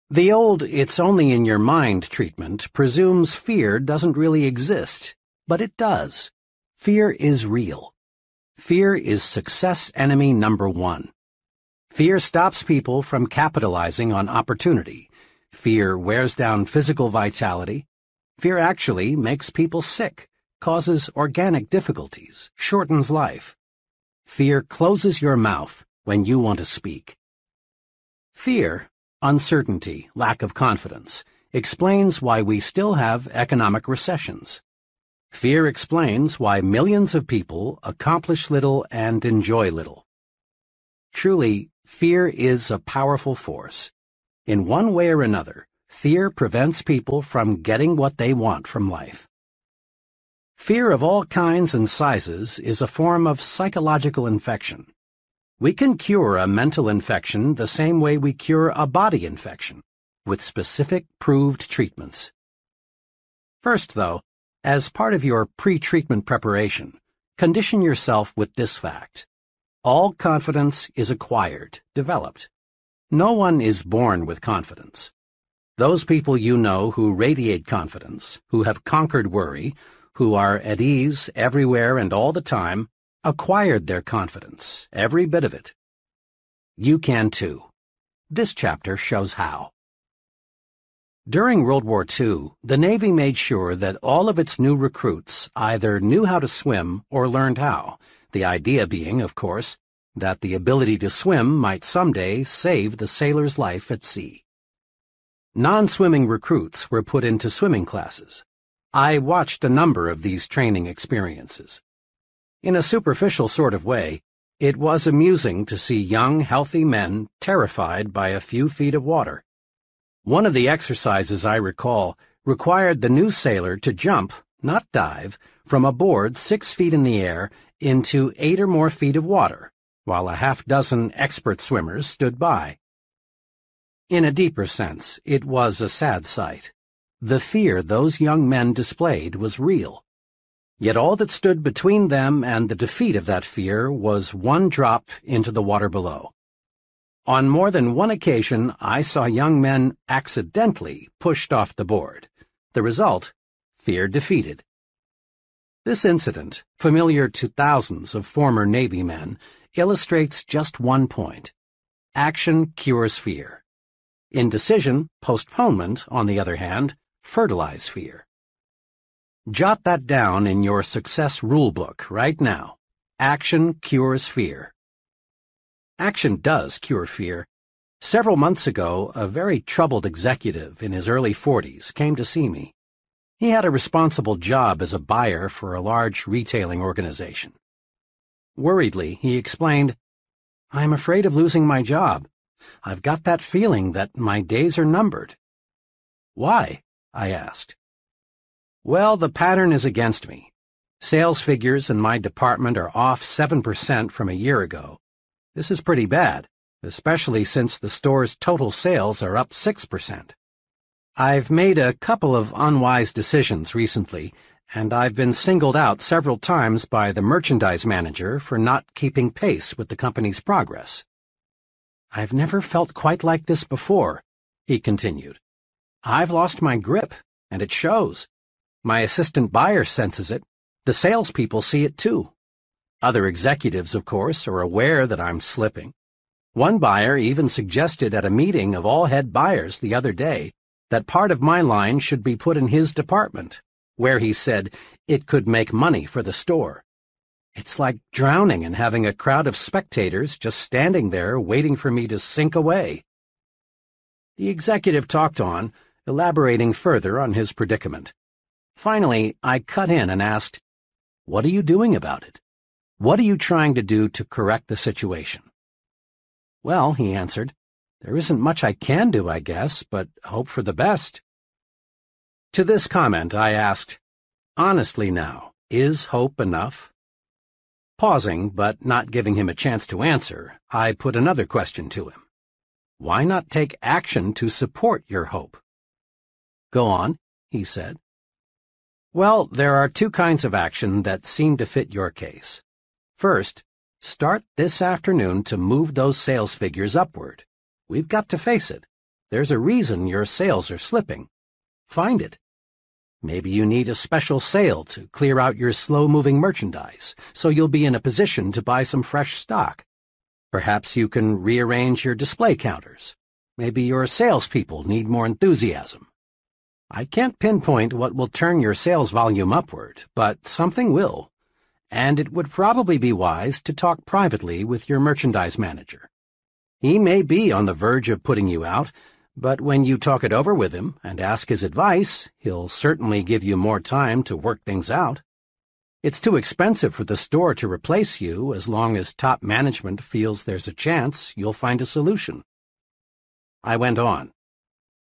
The old it's only in your mind treatment presumes fear doesn't really exist, but it does. Fear is real. Fear is success enemy number one. Fear stops people from capitalizing on opportunity. Fear wears down physical vitality. Fear actually makes people sick, causes organic difficulties, shortens life. Fear closes your mouth when you want to speak. Fear, uncertainty, lack of confidence, explains why we still have economic recessions. Fear explains why millions of people accomplish little and enjoy little. Truly, fear is a powerful force. In one way or another, fear prevents people from getting what they want from life. Fear of all kinds and sizes is a form of psychological infection. We can cure a mental infection the same way we cure a body infection, with specific proved treatments. First, though, as part of your pre-treatment preparation, condition yourself with this fact. All confidence is acquired, developed. No one is born with confidence. Those people you know who radiate confidence, who have conquered worry, who are at ease everywhere and all the time, acquired their confidence, every bit of it. You can too. This chapter shows how. During World War II, the Navy made sure that all of its new recruits either knew how to swim or learned how, the idea being, of course, that the ability to swim might someday save the sailor's life at sea. Non-swimming recruits were put into swimming classes. I watched a number of these training experiences. In a superficial sort of way, it was amusing to see young, healthy men terrified by a few feet of water. One of the exercises I recall required the new sailor to jump, not dive, from a board six feet in the air into eight or more feet of water, while a half dozen expert swimmers stood by. In a deeper sense, it was a sad sight. The fear those young men displayed was real. Yet all that stood between them and the defeat of that fear was one drop into the water below. On more than one occasion, I saw young men accidentally pushed off the board. The result, fear defeated. This incident, familiar to thousands of former Navy men, illustrates just one point. Action cures fear. Indecision, postponement, on the other hand, fertilize fear. Jot that down in your success rulebook right now. Action cures fear. Action does cure fear. Several months ago, a very troubled executive in his early 40s came to see me. He had a responsible job as a buyer for a large retailing organization. Worriedly, he explained, I'm afraid of losing my job. I've got that feeling that my days are numbered. Why? I asked. Well, the pattern is against me. Sales figures in my department are off 7% from a year ago, this is pretty bad, especially since the store's total sales are up 6%. I've made a couple of unwise decisions recently, and I've been singled out several times by the merchandise manager for not keeping pace with the company's progress. I've never felt quite like this before, he continued. I've lost my grip, and it shows. My assistant buyer senses it. The salespeople see it too. Other executives, of course, are aware that I'm slipping. One buyer even suggested at a meeting of all head buyers the other day that part of my line should be put in his department, where he said it could make money for the store. It's like drowning and having a crowd of spectators just standing there waiting for me to sink away. The executive talked on, elaborating further on his predicament. Finally, I cut in and asked, What are you doing about it? What are you trying to do to correct the situation? Well, he answered, there isn't much I can do, I guess, but hope for the best. To this comment, I asked, honestly now, is hope enough? Pausing, but not giving him a chance to answer, I put another question to him. Why not take action to support your hope? Go on, he said. Well, there are two kinds of action that seem to fit your case. First, start this afternoon to move those sales figures upward. We've got to face it. There's a reason your sales are slipping. Find it. Maybe you need a special sale to clear out your slow-moving merchandise, so you'll be in a position to buy some fresh stock. Perhaps you can rearrange your display counters. Maybe your salespeople need more enthusiasm. I can't pinpoint what will turn your sales volume upward, but something will. And it would probably be wise to talk privately with your merchandise manager. He may be on the verge of putting you out, but when you talk it over with him and ask his advice, he'll certainly give you more time to work things out. It's too expensive for the store to replace you as long as top management feels there's a chance you'll find a solution. I went on.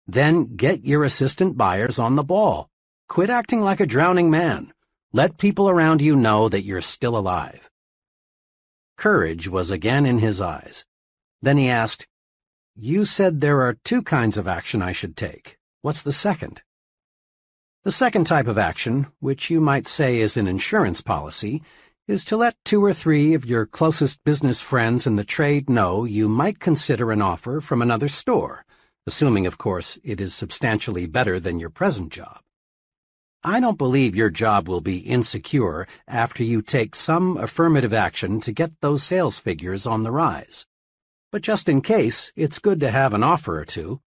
Then get your assistant buyers on the ball. Quit acting like a drowning man. Let people around you know that you're still alive. Courage was again in his eyes. Then he asked, You said there are two kinds of action I should take. What's the second? The second type of action, which you might say is an insurance policy, is to let two or three of your closest business friends in the trade know you might consider an offer from another store assuming, of course, it is substantially better than your present job. I don't believe your job will be insecure after you take some affirmative action to get those sales figures on the rise. But just in case, it's good to have an offer or two.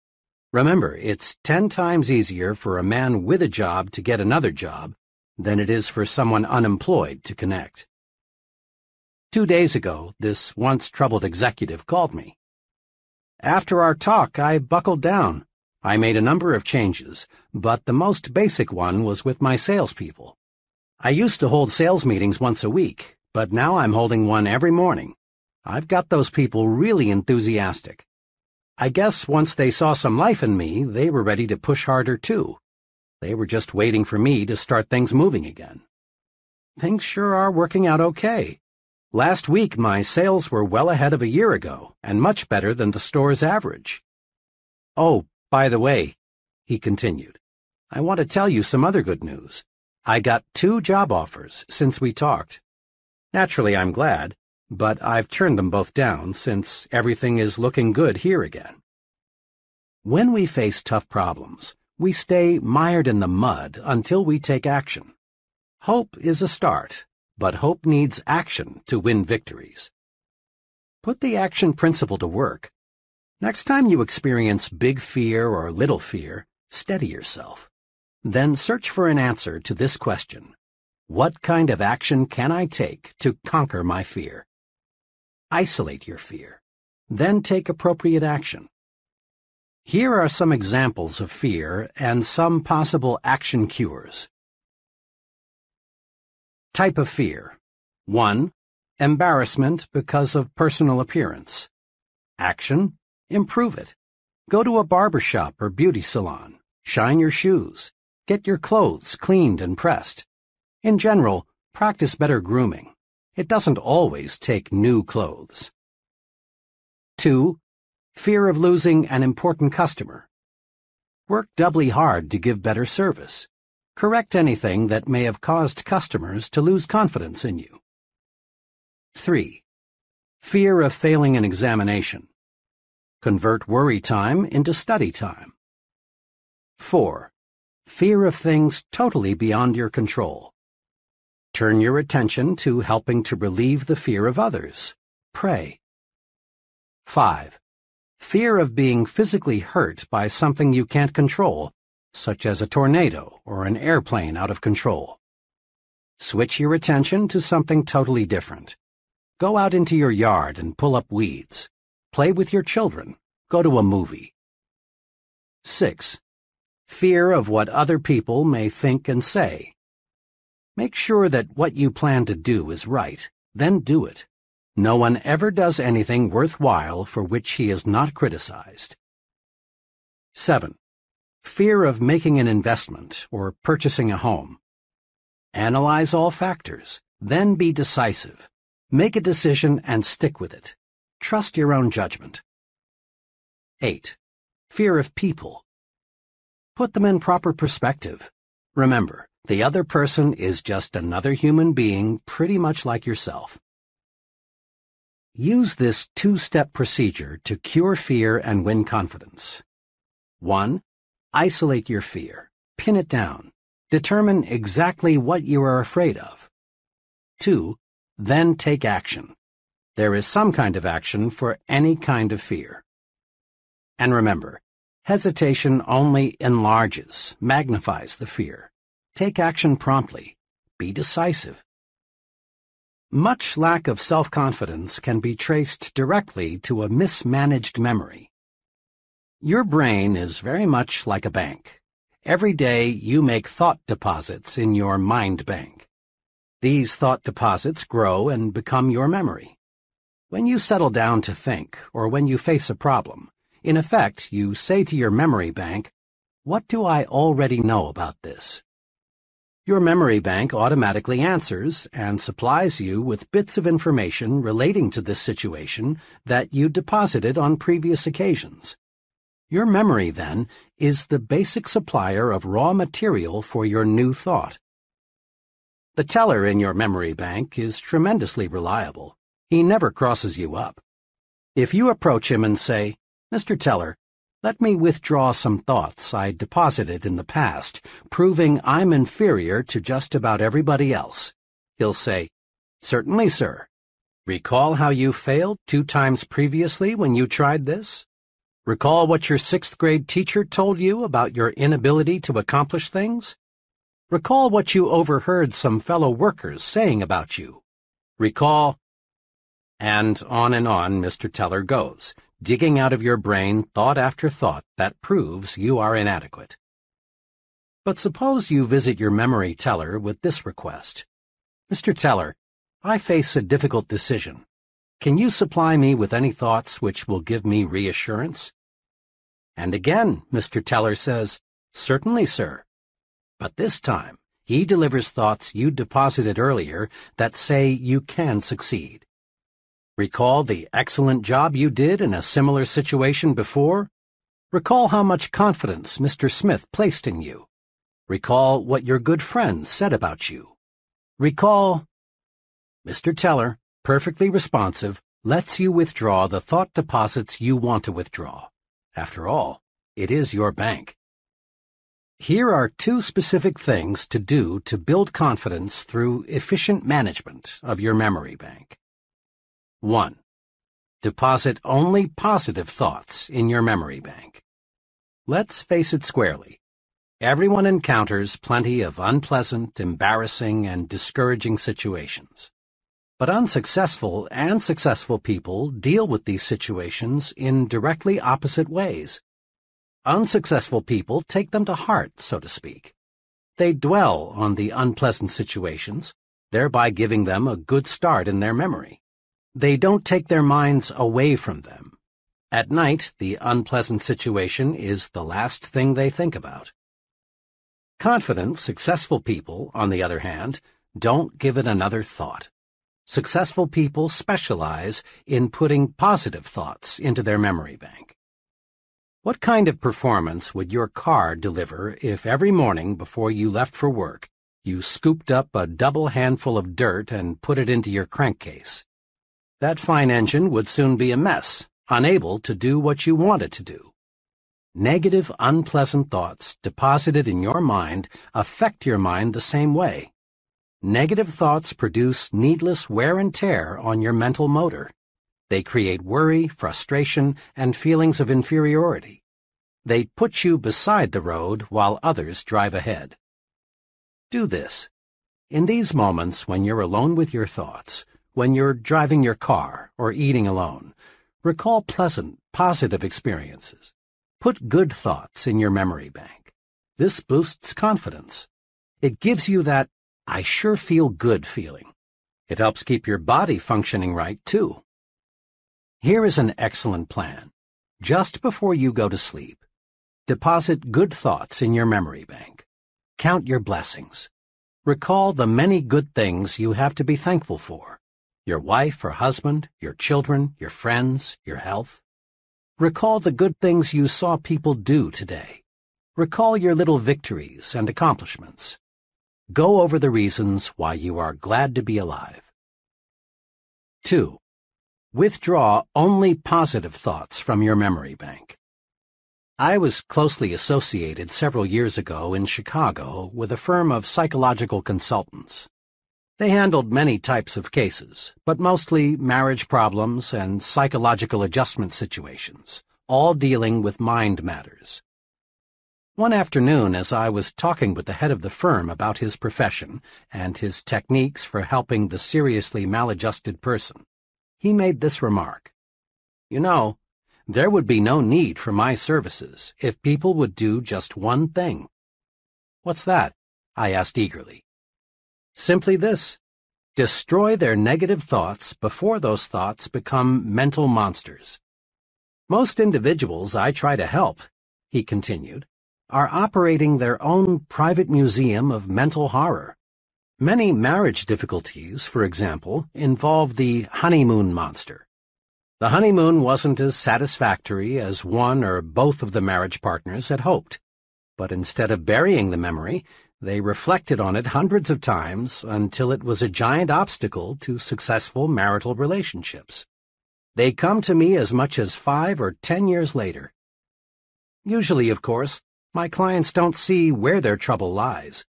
Remember, it's ten times easier for a man with a job to get another job than it is for someone unemployed to connect. Two days ago, this once troubled executive called me. After our talk, I buckled down. I made a number of changes, but the most basic one was with my salespeople. I used to hold sales meetings once a week, but now I'm holding one every morning. I've got those people really enthusiastic. I guess once they saw some life in me, they were ready to push harder too. They were just waiting for me to start things moving again. Things sure are working out okay. Last week, my sales were well ahead of a year ago, and much better than the store's average. Oh, by the way, he continued, I want to tell you some other good news. I got two job offers since we talked. Naturally, I'm glad, but I've turned them both down since everything is looking good here again. When we face tough problems, we stay mired in the mud until we take action. Hope is a start, but hope needs action to win victories. Put the action principle to work. Next time you experience big fear or little fear, steady yourself. Then search for an answer to this question. What kind of action can I take to conquer my fear? Isolate your fear. Then take appropriate action. Here are some examples of fear and some possible action cures. Type of fear 1. Embarrassment because of personal appearance. Action Improve it. Go to a barber shop or beauty salon. Shine your shoes. Get your clothes cleaned and pressed. In general, practice better grooming. It doesn't always take new clothes. 2. Fear of losing an important customer. Work doubly hard to give better service. Correct anything that may have caused customers to lose confidence in you. 3. Fear of failing an examination. Convert worry time into study time. 4. Fear of things totally beyond your control. Turn your attention to helping to relieve the fear of others. Pray. 5. Fear of being physically hurt by something you can't control such as a tornado or an airplane out of control. Switch your attention to something totally different. Go out into your yard and pull up weeds. Play with your children. Go to a movie. 6. Fear of what other people may think and say. Make sure that what you plan to do is right, then do it. No one ever does anything worthwhile for which he is not criticized. 7 fear of making an investment or purchasing a home. Analyze all factors, then be decisive. Make a decision and stick with it. Trust your own judgment. 8. Fear of people. Put them in proper perspective. Remember, the other person is just another human being pretty much like yourself. Use this two-step procedure to cure fear and win confidence. 1. Isolate your fear. Pin it down. Determine exactly what you are afraid of. 2. Then take action. There is some kind of action for any kind of fear. And remember, hesitation only enlarges, magnifies the fear. Take action promptly. Be decisive. Much lack of self-confidence can be traced directly to a mismanaged memory. Your brain is very much like a bank. Every day you make thought deposits in your mind bank. These thought deposits grow and become your memory. When you settle down to think, or when you face a problem, in effect, you say to your memory bank, What do I already know about this? Your memory bank automatically answers and supplies you with bits of information relating to this situation that you deposited on previous occasions. Your memory, then, is the basic supplier of raw material for your new thought. The teller in your memory bank is tremendously reliable. He never crosses you up. If you approach him and say, Mr. Teller, let me withdraw some thoughts I deposited in the past, proving I'm inferior to just about everybody else, he'll say, Certainly, sir. Recall how you failed two times previously when you tried this? Recall what your sixth grade teacher told you about your inability to accomplish things? Recall what you overheard some fellow workers saying about you. Recall, and on and on Mr. Teller goes, digging out of your brain thought after thought that proves you are inadequate. But suppose you visit your memory teller with this request. Mr. Teller, I face a difficult decision. Can you supply me with any thoughts which will give me reassurance? And again, Mr. Teller says, Certainly, sir. But this time, he delivers thoughts you deposited earlier that say you can succeed. Recall the excellent job you did in a similar situation before? Recall how much confidence Mr. Smith placed in you. Recall what your good friends said about you. Recall... Mr. Teller, perfectly responsive, lets you withdraw the thought deposits you want to withdraw. After all, it is your bank. Here are two specific things to do to build confidence through efficient management of your memory bank. 1. Deposit only positive thoughts in your memory bank. Let's face it squarely. Everyone encounters plenty of unpleasant, embarrassing, and discouraging situations. But unsuccessful and successful people deal with these situations in directly opposite ways. Unsuccessful people take them to heart, so to speak. They dwell on the unpleasant situations, thereby giving them a good start in their memory. They don't take their minds away from them. At night, the unpleasant situation is the last thing they think about. Confident, successful people, on the other hand, don't give it another thought. Successful people specialize in putting positive thoughts into their memory bank. What kind of performance would your car deliver if every morning before you left for work you scooped up a double handful of dirt and put it into your crankcase? That fine engine would soon be a mess, unable to do what you want it to do. Negative, unpleasant thoughts deposited in your mind affect your mind the same way. Negative thoughts produce needless wear and tear on your mental motor. They create worry, frustration, and feelings of inferiority. They put you beside the road while others drive ahead. Do this. In these moments when you're alone with your thoughts, when you're driving your car or eating alone, recall pleasant, positive experiences. Put good thoughts in your memory bank. This boosts confidence. It gives you that I sure feel good feeling. It helps keep your body functioning right, too. Here is an excellent plan. Just before you go to sleep, deposit good thoughts in your memory bank. Count your blessings. Recall the many good things you have to be thankful for. Your wife or husband, your children, your friends, your health. Recall the good things you saw people do today. Recall your little victories and accomplishments. Go over the reasons why you are glad to be alive. 2. Withdraw only positive thoughts from your memory bank. I was closely associated several years ago in Chicago with a firm of psychological consultants. They handled many types of cases, but mostly marriage problems and psychological adjustment situations, all dealing with mind matters. One afternoon, as I was talking with the head of the firm about his profession and his techniques for helping the seriously maladjusted person, he made this remark. You know, there would be no need for my services if people would do just one thing. What's that? I asked eagerly. Simply this. Destroy their negative thoughts before those thoughts become mental monsters. Most individuals I try to help, he continued, are operating their own private museum of mental horror. Many marriage difficulties, for example, involve the honeymoon monster. The honeymoon wasn't as satisfactory as one or both of the marriage partners had hoped, but instead of burying the memory, they reflected on it hundreds of times until it was a giant obstacle to successful marital relationships. They come to me as much as five or ten years later. Usually, of course, my clients don't see where their trouble lies.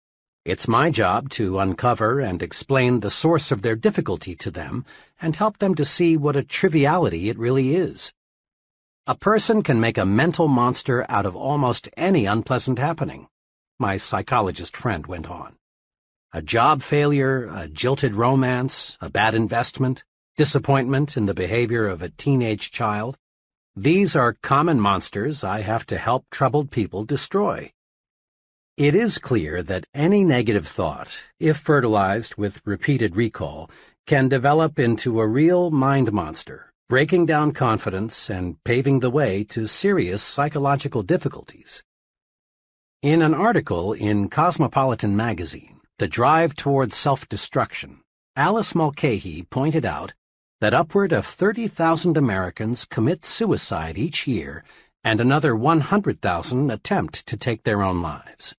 It's my job to uncover and explain the source of their difficulty to them and help them to see what a triviality it really is. A person can make a mental monster out of almost any unpleasant happening, my psychologist friend went on. A job failure, a jilted romance, a bad investment, disappointment in the behavior of a teenage child, these are common monsters I have to help troubled people destroy. It is clear that any negative thought, if fertilized with repeated recall, can develop into a real mind monster, breaking down confidence and paving the way to serious psychological difficulties. In an article in Cosmopolitan magazine, The Drive Toward Self-Destruction, Alice Mulcahy pointed out that upward of 30,000 Americans commit suicide each year and another 100,000 attempt to take their own lives.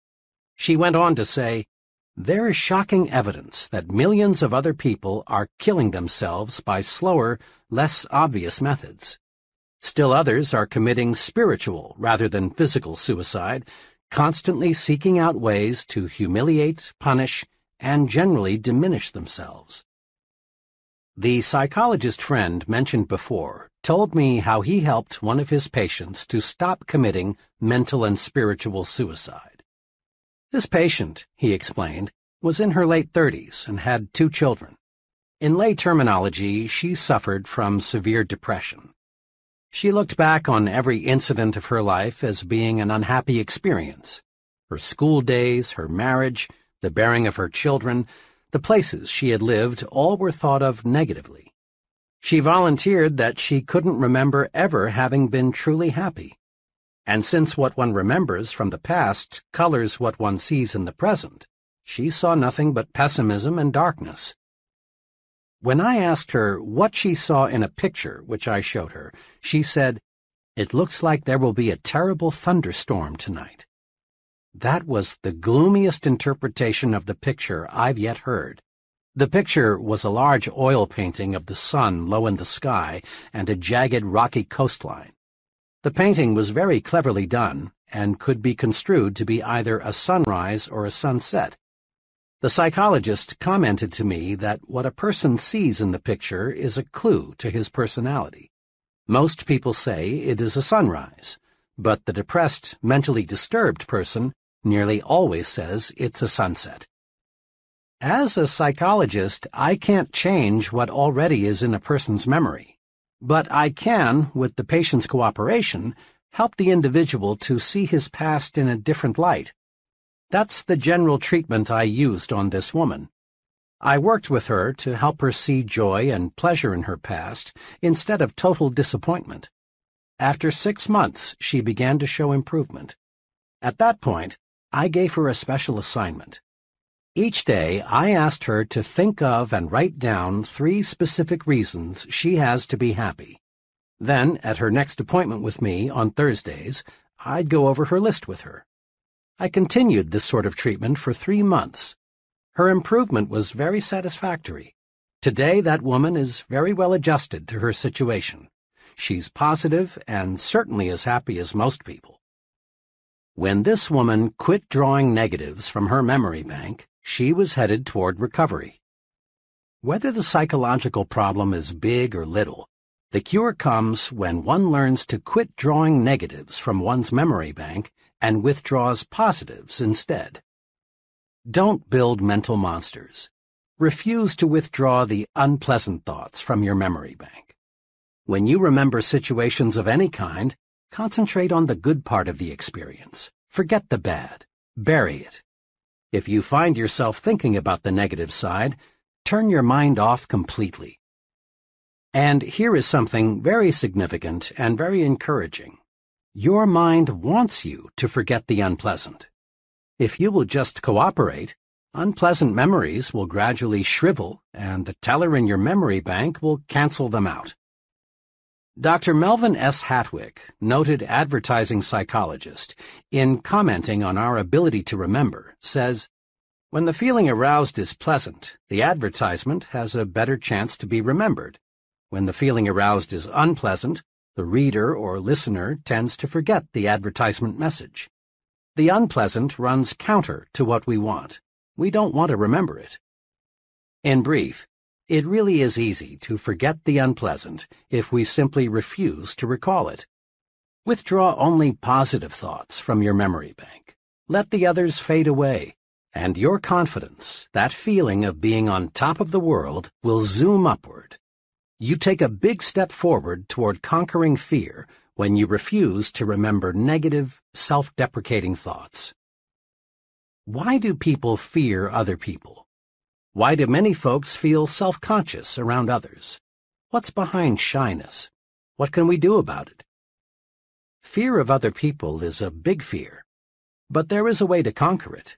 She went on to say, There is shocking evidence that millions of other people are killing themselves by slower, less obvious methods. Still others are committing spiritual rather than physical suicide, constantly seeking out ways to humiliate, punish, and generally diminish themselves. The psychologist friend mentioned before told me how he helped one of his patients to stop committing mental and spiritual suicide. This patient, he explained, was in her late 30s and had two children. In lay terminology, she suffered from severe depression. She looked back on every incident of her life as being an unhappy experience. Her school days, her marriage, the bearing of her children, the places she had lived all were thought of negatively. She volunteered that she couldn't remember ever having been truly happy. And since what one remembers from the past colors what one sees in the present, she saw nothing but pessimism and darkness. When I asked her what she saw in a picture which I showed her, she said, It looks like there will be a terrible thunderstorm tonight. That was the gloomiest interpretation of the picture I've yet heard. The picture was a large oil painting of the sun low in the sky and a jagged rocky coastline. The painting was very cleverly done and could be construed to be either a sunrise or a sunset. The psychologist commented to me that what a person sees in the picture is a clue to his personality. Most people say it is a sunrise, but the depressed, mentally disturbed person nearly always says it's a sunset. As a psychologist, I can't change what already is in a person's memory, but I can, with the patient's cooperation, help the individual to see his past in a different light. That's the general treatment I used on this woman. I worked with her to help her see joy and pleasure in her past instead of total disappointment. After six months, she began to show improvement. At that point, I gave her a special assignment. Each day, I asked her to think of and write down three specific reasons she has to be happy. Then, at her next appointment with me on Thursdays, I'd go over her list with her. I continued this sort of treatment for three months. Her improvement was very satisfactory. Today, that woman is very well adjusted to her situation. She's positive and certainly as happy as most people. When this woman quit drawing negatives from her memory bank, she was headed toward recovery. Whether the psychological problem is big or little, the cure comes when one learns to quit drawing negatives from one's memory bank and withdraws positives instead. Don't build mental monsters. Refuse to withdraw the unpleasant thoughts from your memory bank. When you remember situations of any kind, concentrate on the good part of the experience. Forget the bad. Bury it. If you find yourself thinking about the negative side, turn your mind off completely. And here is something very significant and very encouraging. Your mind wants you to forget the unpleasant. If you will just cooperate, unpleasant memories will gradually shrivel and the teller in your memory bank will cancel them out. Dr. Melvin S. Hattwick, noted advertising psychologist, in commenting on our ability to remember, says, When the feeling aroused is pleasant, the advertisement has a better chance to be remembered. When the feeling aroused is unpleasant, the reader or listener tends to forget the advertisement message. The unpleasant runs counter to what we want. We don't want to remember it. In brief, it really is easy to forget the unpleasant if we simply refuse to recall it. Withdraw only positive thoughts from your memory bank. Let the others fade away, and your confidence, that feeling of being on top of the world, will zoom upward. You take a big step forward toward conquering fear when you refuse to remember negative, self-deprecating thoughts. Why do people fear other people? Why do many folks feel self-conscious around others? What's behind shyness? What can we do about it? Fear of other people is a big fear, but there is a way to conquer it.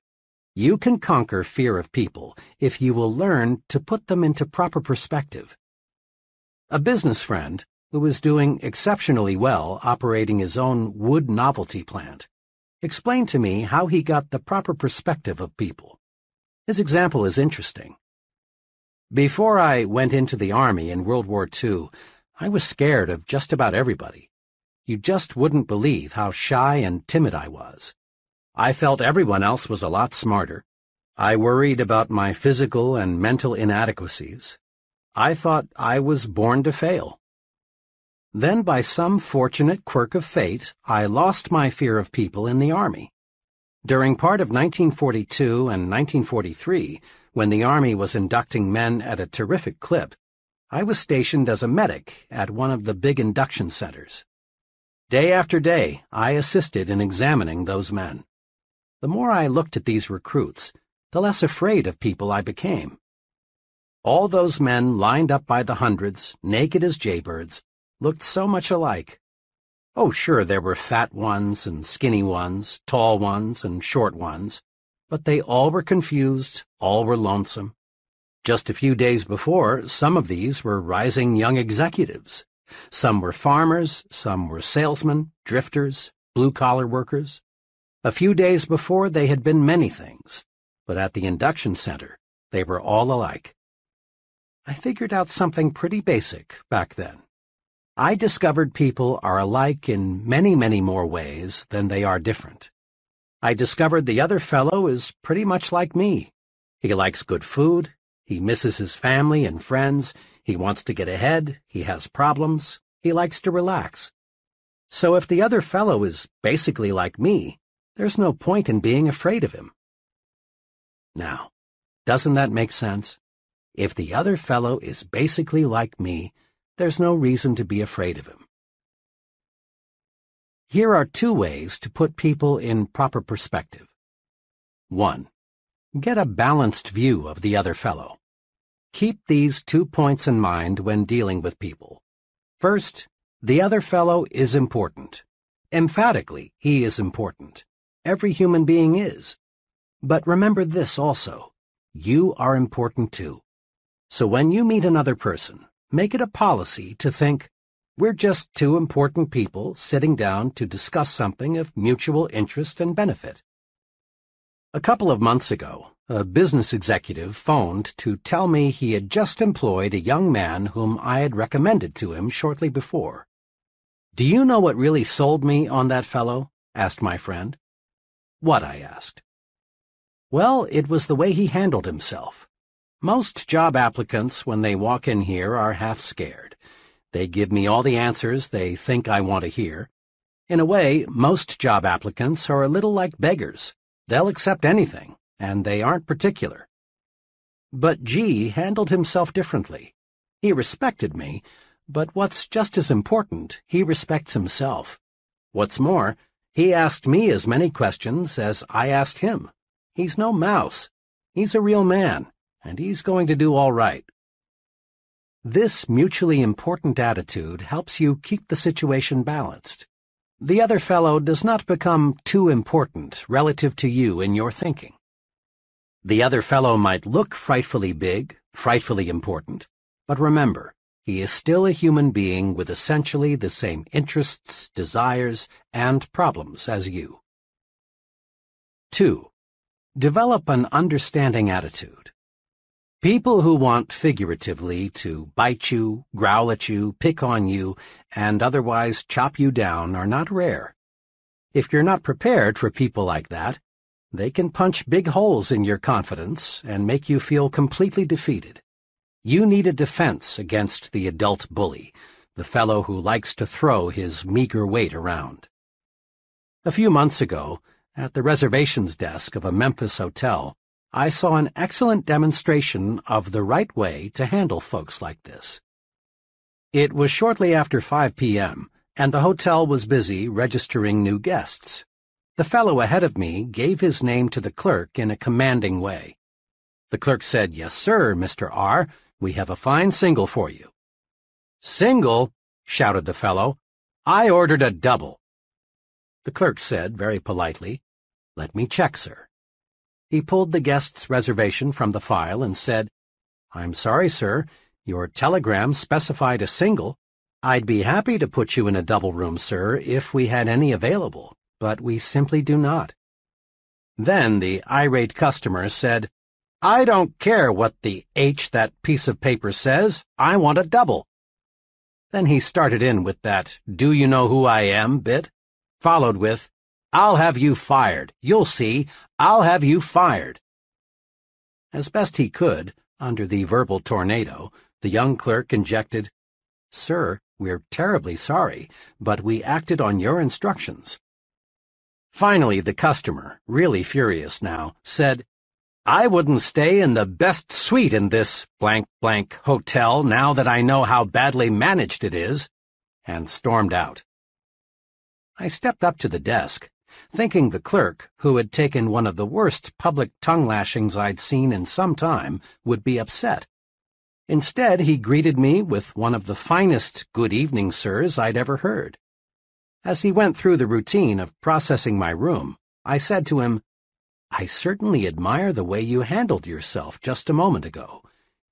You can conquer fear of people if you will learn to put them into proper perspective. A business friend, who was doing exceptionally well operating his own wood novelty plant, explained to me how he got the proper perspective of people. His example is interesting. Before I went into the Army in World War II, I was scared of just about everybody. You just wouldn't believe how shy and timid I was. I felt everyone else was a lot smarter. I worried about my physical and mental inadequacies. I thought I was born to fail. Then by some fortunate quirk of fate, I lost my fear of people in the Army. During part of 1942 and 1943, when the Army was inducting men at a terrific clip, I was stationed as a medic at one of the big induction centers. Day after day, I assisted in examining those men. The more I looked at these recruits, the less afraid of people I became. All those men lined up by the hundreds, naked as jaybirds, looked so much alike. Oh, sure, there were fat ones and skinny ones, tall ones and short ones, but they all were confused, all were lonesome. Just a few days before, some of these were rising young executives. Some were farmers, some were salesmen, drifters, blue-collar workers. A few days before, they had been many things, but at the induction center, they were all alike. I figured out something pretty basic back then. I discovered people are alike in many, many more ways than they are different. I discovered the other fellow is pretty much like me. He likes good food, he misses his family and friends, he wants to get ahead, he has problems, he likes to relax. So if the other fellow is basically like me, there's no point in being afraid of him. Now, doesn't that make sense? If the other fellow is basically like me, there's no reason to be afraid of him. Here are two ways to put people in proper perspective. 1. Get a balanced view of the other fellow. Keep these two points in mind when dealing with people. First, the other fellow is important. Emphatically, he is important. Every human being is. But remember this also. You are important too. So when you meet another person, make it a policy to think, we're just two important people sitting down to discuss something of mutual interest and benefit. A couple of months ago, a business executive phoned to tell me he had just employed a young man whom I had recommended to him shortly before. Do you know what really sold me on that fellow? asked my friend. What, I asked. Well, it was the way he handled himself. Most job applicants, when they walk in here, are half scared. They give me all the answers they think I want to hear. In a way, most job applicants are a little like beggars. They'll accept anything, and they aren't particular. But G handled himself differently. He respected me, but what's just as important, he respects himself. What's more, he asked me as many questions as I asked him. He's no mouse. He's a real man and he's going to do all right. This mutually important attitude helps you keep the situation balanced. The other fellow does not become too important relative to you in your thinking. The other fellow might look frightfully big, frightfully important, but remember, he is still a human being with essentially the same interests, desires, and problems as you. 2. Develop an understanding attitude. People who want figuratively to bite you, growl at you, pick on you, and otherwise chop you down are not rare. If you're not prepared for people like that, they can punch big holes in your confidence and make you feel completely defeated. You need a defense against the adult bully, the fellow who likes to throw his meager weight around. A few months ago, at the reservations desk of a Memphis hotel, I saw an excellent demonstration of the right way to handle folks like this. It was shortly after 5 p.m., and the hotel was busy registering new guests. The fellow ahead of me gave his name to the clerk in a commanding way. The clerk said, Yes, sir, Mr. R., we have a fine single for you. Single? shouted the fellow. I ordered a double. The clerk said, very politely, Let me check, sir. He pulled the guest's reservation from the file and said, I'm sorry, sir. Your telegram specified a single. I'd be happy to put you in a double room, sir, if we had any available, but we simply do not. Then the irate customer said, I don't care what the H that piece of paper says. I want a double. Then he started in with that do you know who I am bit, followed with, I'll have you fired. You'll see. I'll have you fired. As best he could, under the verbal tornado, the young clerk injected, Sir, we're terribly sorry, but we acted on your instructions. Finally, the customer, really furious now, said, I wouldn't stay in the best suite in this blank blank hotel now that I know how badly managed it is, and stormed out. I stepped up to the desk, thinking the clerk, who had taken one of the worst public tongue-lashings I'd seen in some time, would be upset. Instead, he greeted me with one of the finest good evening, sirs I'd ever heard. As he went through the routine of processing my room, I said to him, I certainly admire the way you handled yourself just a moment ago.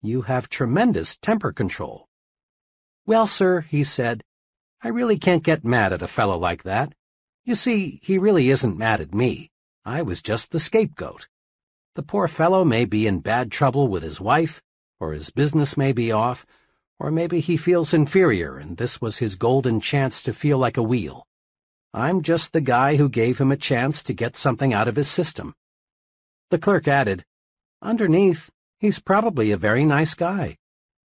You have tremendous temper control. Well, sir, he said, I really can't get mad at a fellow like that. You see, he really isn't mad at me. I was just the scapegoat. The poor fellow may be in bad trouble with his wife, or his business may be off, or maybe he feels inferior and this was his golden chance to feel like a wheel. I'm just the guy who gave him a chance to get something out of his system. The clerk added, Underneath, he's probably a very nice guy.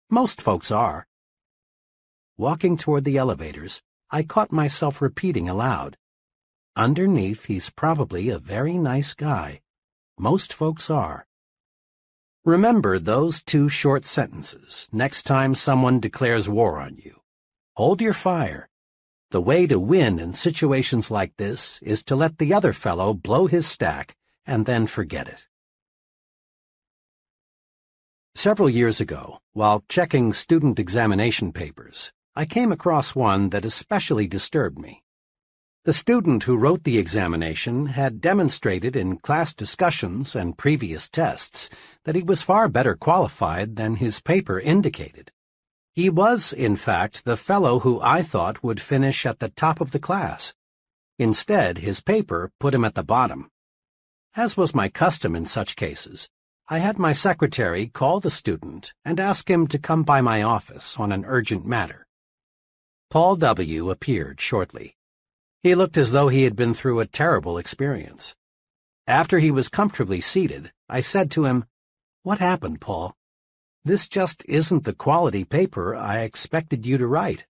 Most folks are. Walking toward the elevators, I caught myself repeating aloud, Underneath, he's probably a very nice guy. Most folks are. Remember those two short sentences next time someone declares war on you. Hold your fire. The way to win in situations like this is to let the other fellow blow his stack and then forget it. Several years ago, while checking student examination papers, I came across one that especially disturbed me. The student who wrote the examination had demonstrated in class discussions and previous tests that he was far better qualified than his paper indicated. He was, in fact, the fellow who I thought would finish at the top of the class. Instead, his paper put him at the bottom. As was my custom in such cases, I had my secretary call the student and ask him to come by my office on an urgent matter. Paul W. appeared shortly. He looked as though he had been through a terrible experience. After he was comfortably seated, I said to him, What happened, Paul? This just isn't the quality paper I expected you to write.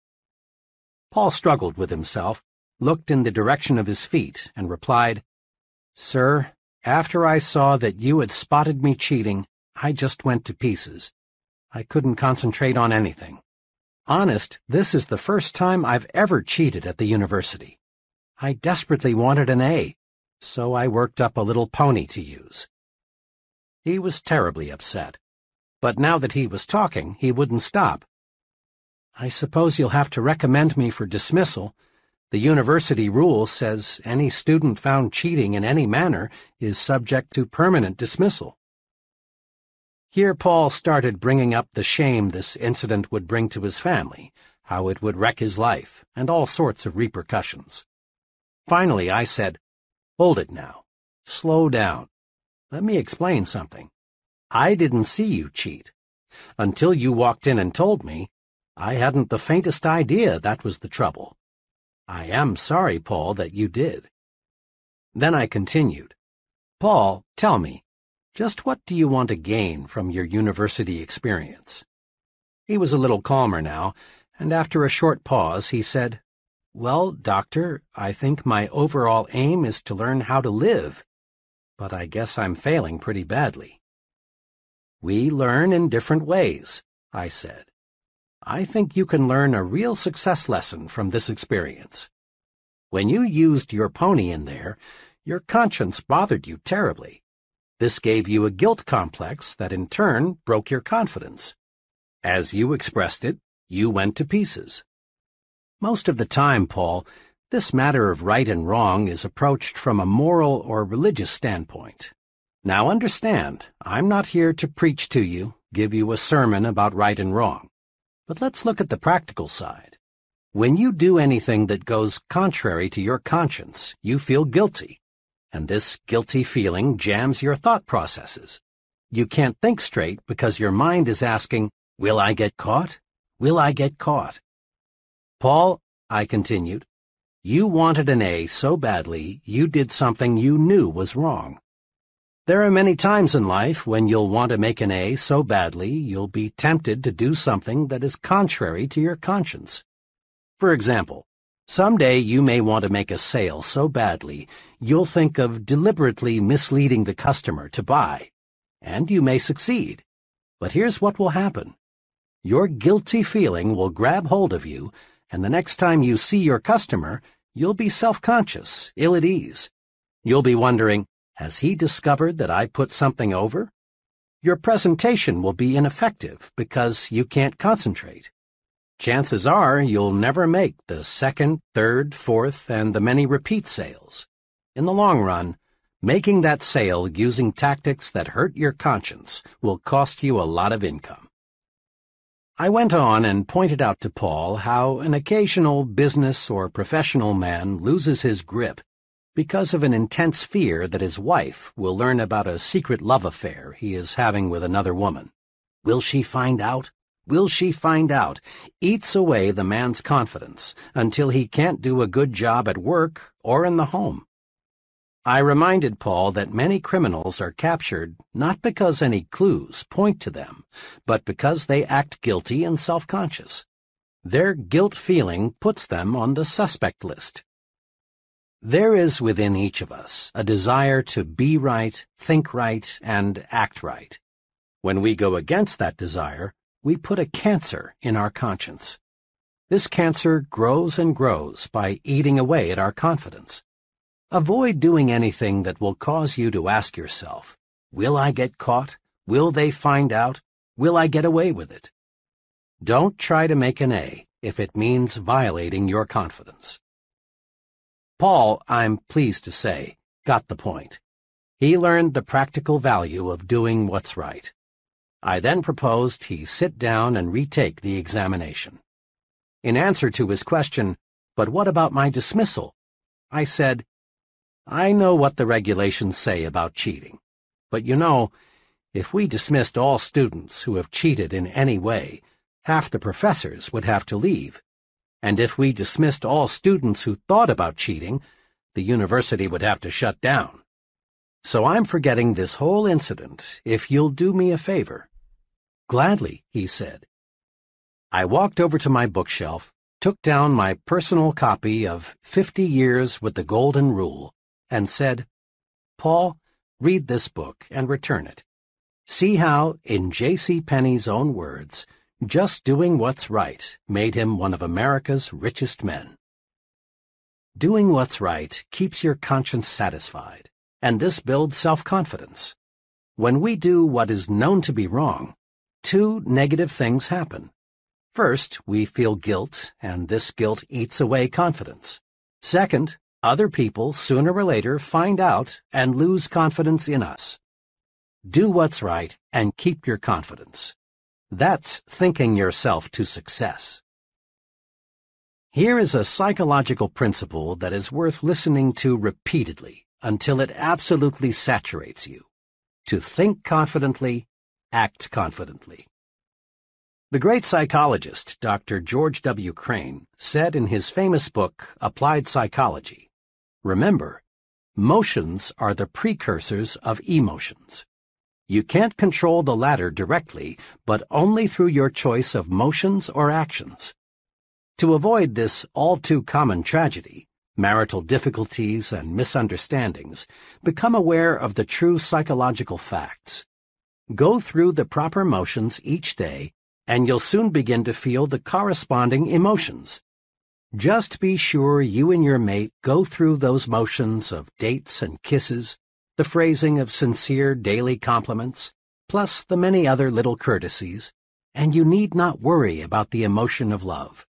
Paul struggled with himself, looked in the direction of his feet, and replied, Sir, after I saw that you had spotted me cheating, I just went to pieces. I couldn't concentrate on anything. Honest, this is the first time I've ever cheated at the university. I desperately wanted an A, so I worked up a little pony to use. He was terribly upset, but now that he was talking, he wouldn't stop. I suppose you'll have to recommend me for dismissal. The university rule says any student found cheating in any manner is subject to permanent dismissal. Here Paul started bringing up the shame this incident would bring to his family, how it would wreck his life, and all sorts of repercussions. Finally, I said, Hold it now. Slow down. Let me explain something. I didn't see you cheat. Until you walked in and told me, I hadn't the faintest idea that was the trouble. I am sorry, Paul, that you did. Then I continued. Paul, tell me, just what do you want to gain from your university experience? He was a little calmer now, and after a short pause he said, Well, doctor, I think my overall aim is to learn how to live, but I guess I'm failing pretty badly. We learn in different ways, I said. I think you can learn a real success lesson from this experience. When you used your pony in there, your conscience bothered you terribly. This gave you a guilt complex that in turn broke your confidence. As you expressed it, you went to pieces. Most of the time, Paul, this matter of right and wrong is approached from a moral or religious standpoint. Now understand, I'm not here to preach to you, give you a sermon about right and wrong. But let's look at the practical side. When you do anything that goes contrary to your conscience, you feel guilty. And this guilty feeling jams your thought processes. You can't think straight because your mind is asking, Will I get caught? Will I get caught? Paul, I continued, you wanted an A so badly you did something you knew was wrong. There are many times in life when you'll want to make an A so badly you'll be tempted to do something that is contrary to your conscience. For example, someday you may want to make a sale so badly you'll think of deliberately misleading the customer to buy. And you may succeed. But here's what will happen. Your guilty feeling will grab hold of you, and the next time you see your customer, you'll be self-conscious, ill at ease. You'll be wondering, has he discovered that I put something over? Your presentation will be ineffective because you can't concentrate. Chances are you'll never make the second, third, fourth, and the many repeat sales. In the long run, making that sale using tactics that hurt your conscience will cost you a lot of income. I went on and pointed out to Paul how an occasional business or professional man loses his grip because of an intense fear that his wife will learn about a secret love affair he is having with another woman. Will she find out? Will she find out? Eats away the man's confidence until he can't do a good job at work or in the home. I reminded Paul that many criminals are captured not because any clues point to them, but because they act guilty and self-conscious. Their guilt feeling puts them on the suspect list. There is within each of us a desire to be right, think right, and act right. When we go against that desire, we put a cancer in our conscience. This cancer grows and grows by eating away at our confidence. Avoid doing anything that will cause you to ask yourself, will I get caught? Will they find out? Will I get away with it? Don't try to make an A if it means violating your confidence. Paul, I'm pleased to say, got the point. He learned the practical value of doing what's right. I then proposed he sit down and retake the examination. In answer to his question, but what about my dismissal? I said, I know what the regulations say about cheating, but you know, if we dismissed all students who have cheated in any way, half the professors would have to leave and if we dismissed all students who thought about cheating, the university would have to shut down. So I'm forgetting this whole incident if you'll do me a favor. Gladly, he said. I walked over to my bookshelf, took down my personal copy of Fifty Years with the Golden Rule, and said, Paul, read this book and return it. See how, in J.C. Penney's own words, just doing what's right made him one of America's richest men. Doing what's right keeps your conscience satisfied, and this builds self-confidence. When we do what is known to be wrong, two negative things happen. First, we feel guilt, and this guilt eats away confidence. Second, other people, sooner or later, find out and lose confidence in us. Do what's right and keep your confidence. That's thinking yourself to success. Here is a psychological principle that is worth listening to repeatedly until it absolutely saturates you. To think confidently, act confidently. The great psychologist, Dr. George W. Crane, said in his famous book, Applied Psychology, Remember, motions are the precursors of emotions. You can't control the latter directly, but only through your choice of motions or actions. To avoid this all too common tragedy, marital difficulties and misunderstandings, become aware of the true psychological facts. Go through the proper motions each day, and you'll soon begin to feel the corresponding emotions. Just be sure you and your mate go through those motions of dates and kisses, the phrasing of sincere daily compliments, plus the many other little courtesies, and you need not worry about the emotion of love.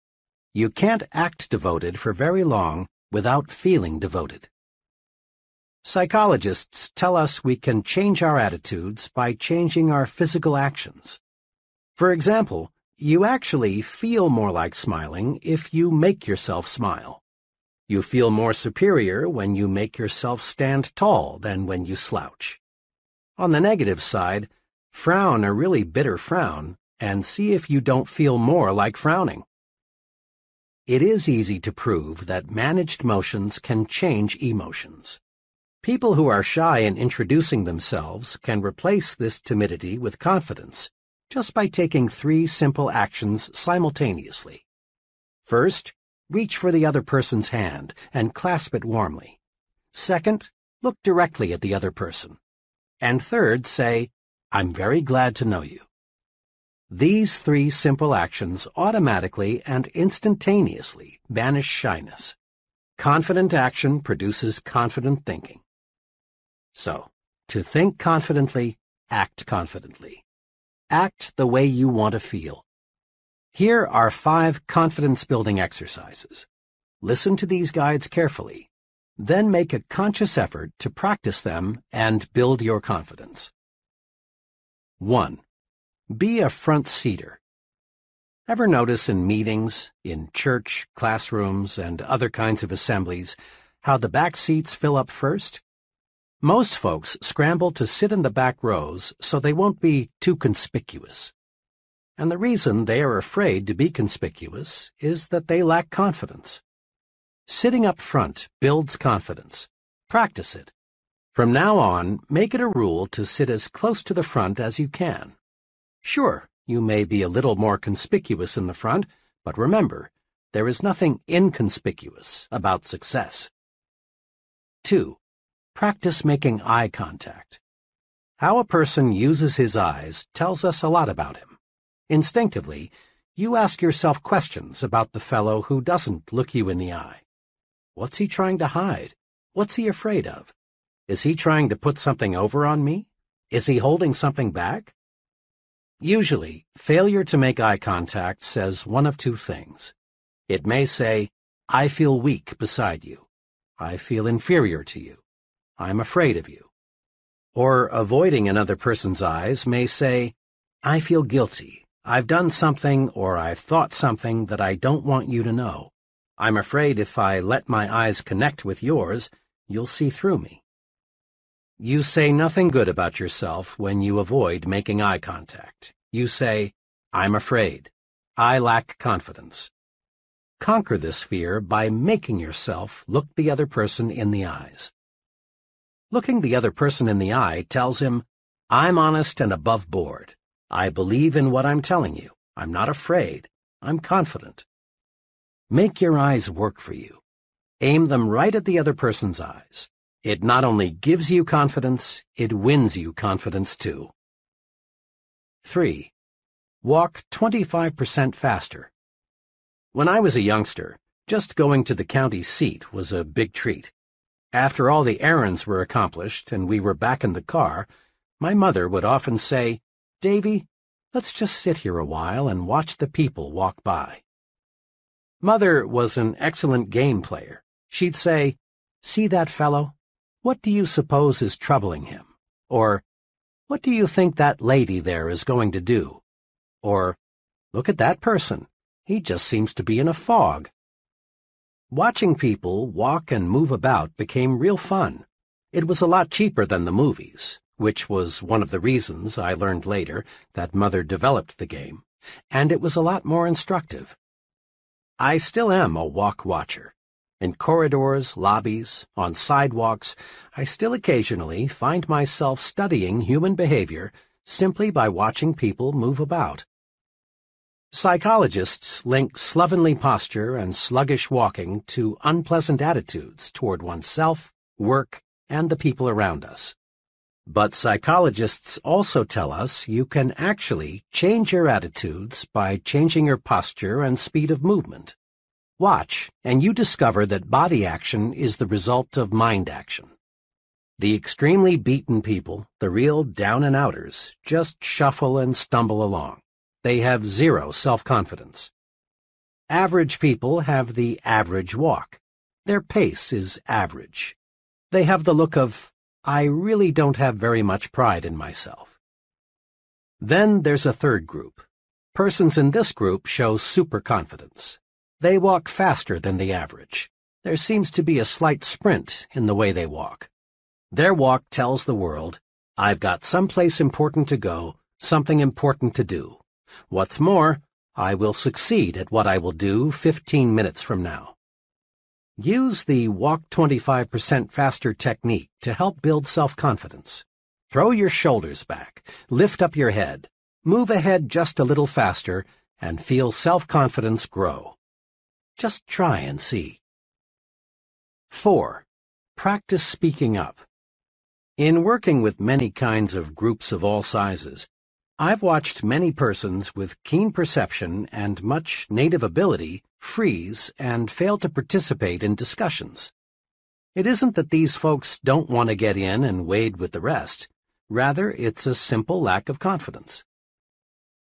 You can't act devoted for very long without feeling devoted. Psychologists tell us we can change our attitudes by changing our physical actions. For example, you actually feel more like smiling if you make yourself smile. You feel more superior when you make yourself stand tall than when you slouch. On the negative side, frown a really bitter frown and see if you don't feel more like frowning. It is easy to prove that managed motions can change emotions. People who are shy in introducing themselves can replace this timidity with confidence just by taking three simple actions simultaneously. First, reach for the other person's hand and clasp it warmly. Second, look directly at the other person. And third, say, I'm very glad to know you. These three simple actions automatically and instantaneously banish shyness. Confident action produces confident thinking. So, to think confidently, act confidently. Act the way you want to feel. Here are five confidence-building exercises. Listen to these guides carefully. Then make a conscious effort to practice them and build your confidence. 1. Be a front seater. Ever notice in meetings, in church, classrooms, and other kinds of assemblies, how the back seats fill up first? Most folks scramble to sit in the back rows so they won't be too conspicuous. And the reason they are afraid to be conspicuous is that they lack confidence. Sitting up front builds confidence. Practice it. From now on, make it a rule to sit as close to the front as you can. Sure, you may be a little more conspicuous in the front, but remember, there is nothing inconspicuous about success. 2. Practice making eye contact. How a person uses his eyes tells us a lot about him. Instinctively, you ask yourself questions about the fellow who doesn't look you in the eye. What's he trying to hide? What's he afraid of? Is he trying to put something over on me? Is he holding something back? Usually, failure to make eye contact says one of two things. It may say, I feel weak beside you. I feel inferior to you. I'm afraid of you. Or avoiding another person's eyes may say, I feel guilty. I've done something or I've thought something that I don't want you to know. I'm afraid if I let my eyes connect with yours, you'll see through me. You say nothing good about yourself when you avoid making eye contact. You say, I'm afraid. I lack confidence. Conquer this fear by making yourself look the other person in the eyes. Looking the other person in the eye tells him, I'm honest and above board. I believe in what I'm telling you. I'm not afraid. I'm confident. Make your eyes work for you. Aim them right at the other person's eyes. It not only gives you confidence, it wins you confidence too. 3. Walk 25% faster. When I was a youngster, just going to the county seat was a big treat. After all the errands were accomplished and we were back in the car, my mother would often say, Davy, let's just sit here a while and watch the people walk by. Mother was an excellent game player. She'd say, See that fellow? What do you suppose is troubling him? Or, What do you think that lady there is going to do? Or, Look at that person. He just seems to be in a fog. Watching people walk and move about became real fun. It was a lot cheaper than the movies, which was one of the reasons I learned later that Mother developed the game, and it was a lot more instructive. I still am a walk watcher. In corridors, lobbies, on sidewalks, I still occasionally find myself studying human behavior simply by watching people move about. Psychologists link slovenly posture and sluggish walking to unpleasant attitudes toward oneself, work, and the people around us. But psychologists also tell us you can actually change your attitudes by changing your posture and speed of movement. Watch, and you discover that body action is the result of mind action. The extremely beaten people, the real down and outers, just shuffle and stumble along. They have zero self-confidence. Average people have the average walk. Their pace is average. They have the look of, I really don't have very much pride in myself. Then there's a third group. Persons in this group show superconfidence. They walk faster than the average. There seems to be a slight sprint in the way they walk. Their walk tells the world, I've got someplace important to go, something important to do. What's more, I will succeed at what I will do 15 minutes from now. Use the Walk 25% Faster technique to help build self-confidence. Throw your shoulders back, lift up your head, move ahead just a little faster, and feel self-confidence grow. Just try and see. 4. Practice speaking up. In working with many kinds of groups of all sizes, I've watched many persons with keen perception and much native ability freeze and fail to participate in discussions. It isn't that these folks don't want to get in and wade with the rest. Rather, it's a simple lack of confidence.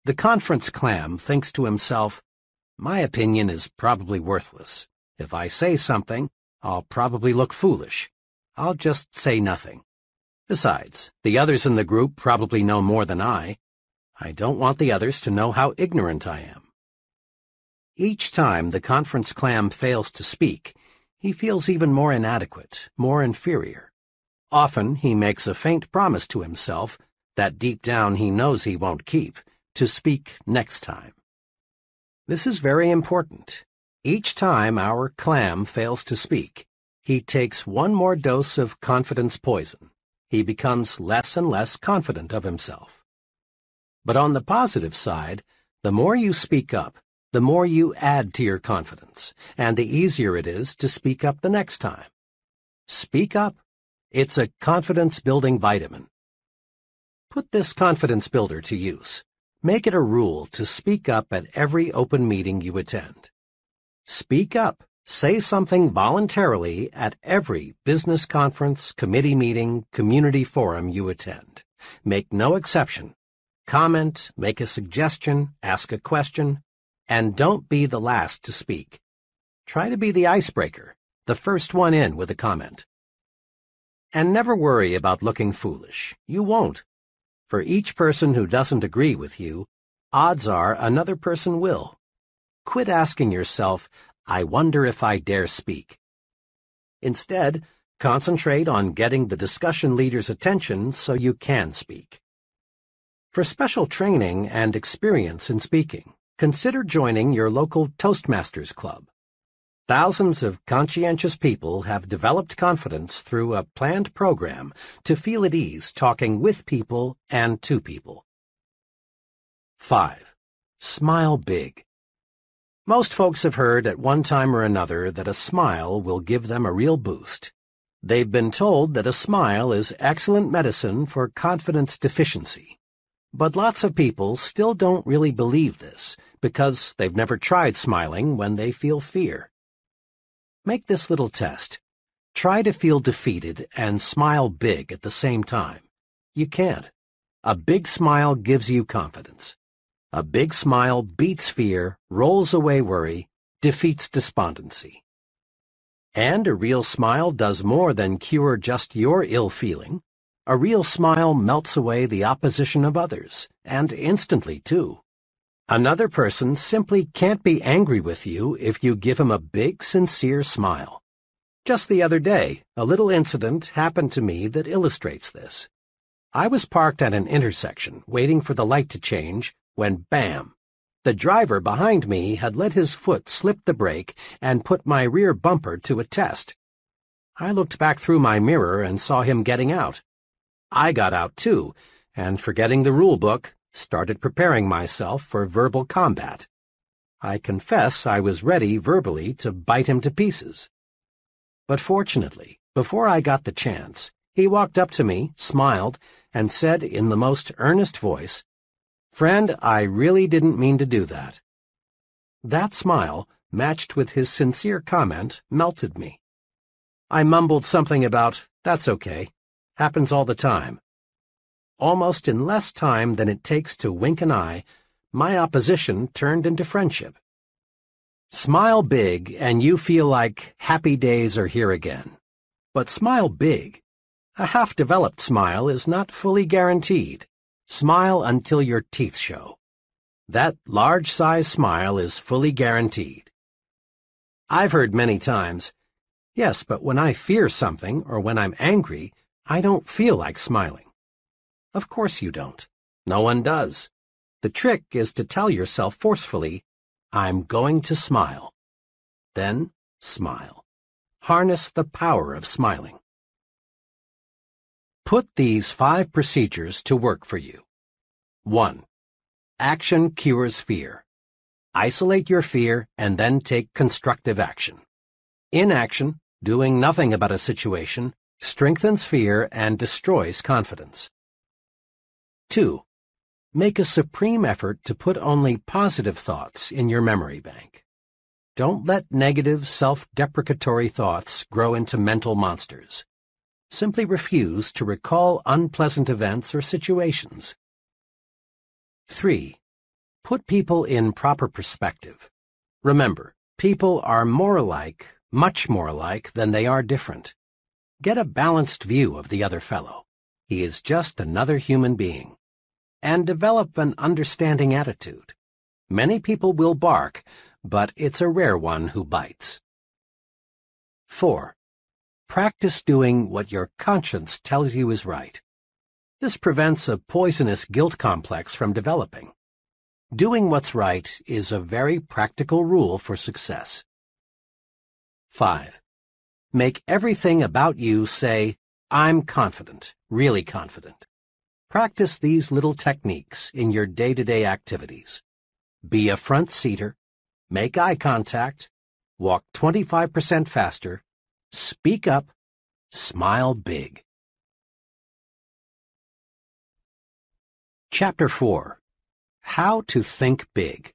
The conference clam thinks to himself, my opinion is probably worthless. If I say something, I'll probably look foolish. I'll just say nothing. Besides, the others in the group probably know more than I, I don't want the others to know how ignorant I am. Each time the conference clam fails to speak, he feels even more inadequate, more inferior. Often he makes a faint promise to himself that deep down he knows he won't keep, to speak next time. This is very important. Each time our clam fails to speak, he takes one more dose of confidence poison. He becomes less and less confident of himself. But on the positive side, the more you speak up, the more you add to your confidence, and the easier it is to speak up the next time. Speak up. It's a confidence-building vitamin. Put this confidence builder to use. Make it a rule to speak up at every open meeting you attend. Speak up. Say something voluntarily at every business conference, committee meeting, community forum you attend. Make no exception Comment, make a suggestion, ask a question, and don't be the last to speak. Try to be the icebreaker, the first one in with a comment. And never worry about looking foolish. You won't. For each person who doesn't agree with you, odds are another person will. Quit asking yourself, I wonder if I dare speak. Instead, concentrate on getting the discussion leader's attention so you can speak. For special training and experience in speaking, consider joining your local Toastmasters Club. Thousands of conscientious people have developed confidence through a planned program to feel at ease talking with people and to people. 5. Smile big. Most folks have heard at one time or another that a smile will give them a real boost. They've been told that a smile is excellent medicine for confidence deficiency. But lots of people still don't really believe this because they've never tried smiling when they feel fear. Make this little test. Try to feel defeated and smile big at the same time. You can't. A big smile gives you confidence. A big smile beats fear, rolls away worry, defeats despondency. And a real smile does more than cure just your ill feeling. A real smile melts away the opposition of others, and instantly, too. Another person simply can't be angry with you if you give him a big, sincere smile. Just the other day, a little incident happened to me that illustrates this. I was parked at an intersection, waiting for the light to change, when bam! The driver behind me had let his foot slip the brake and put my rear bumper to a test. I looked back through my mirror and saw him getting out. I got out too, and forgetting the rule book, started preparing myself for verbal combat. I confess I was ready verbally to bite him to pieces. But fortunately, before I got the chance, he walked up to me, smiled, and said in the most earnest voice, Friend, I really didn't mean to do that. That smile, matched with his sincere comment, melted me. I mumbled something about, that's okay, happens all the time. Almost in less time than it takes to wink an eye, my opposition turned into friendship. Smile big and you feel like happy days are here again. But smile big. A half-developed smile is not fully guaranteed. Smile until your teeth show. That large-size smile is fully guaranteed. I've heard many times, yes, but when I fear something or when I'm angry, I don't feel like smiling. Of course you don't. No one does. The trick is to tell yourself forcefully, I'm going to smile. Then smile. Harness the power of smiling. Put these five procedures to work for you. 1. Action cures fear. Isolate your fear and then take constructive action. Inaction, doing nothing about a situation, strengthens fear and destroys confidence. 2. Make a supreme effort to put only positive thoughts in your memory bank. Don't let negative, self-deprecatory thoughts grow into mental monsters. Simply refuse to recall unpleasant events or situations. 3. Put people in proper perspective. Remember, people are more alike, much more alike, than they are different. Get a balanced view of the other fellow. He is just another human being. And develop an understanding attitude. Many people will bark, but it's a rare one who bites. 4. Practice doing what your conscience tells you is right. This prevents a poisonous guilt complex from developing. Doing what's right is a very practical rule for success. 5. Make everything about you say, I'm confident, really confident. Practice these little techniques in your day-to-day activities. Be a front-seater, make eye contact, walk 25% faster, Speak up. Smile big. Chapter 4 How to Think Big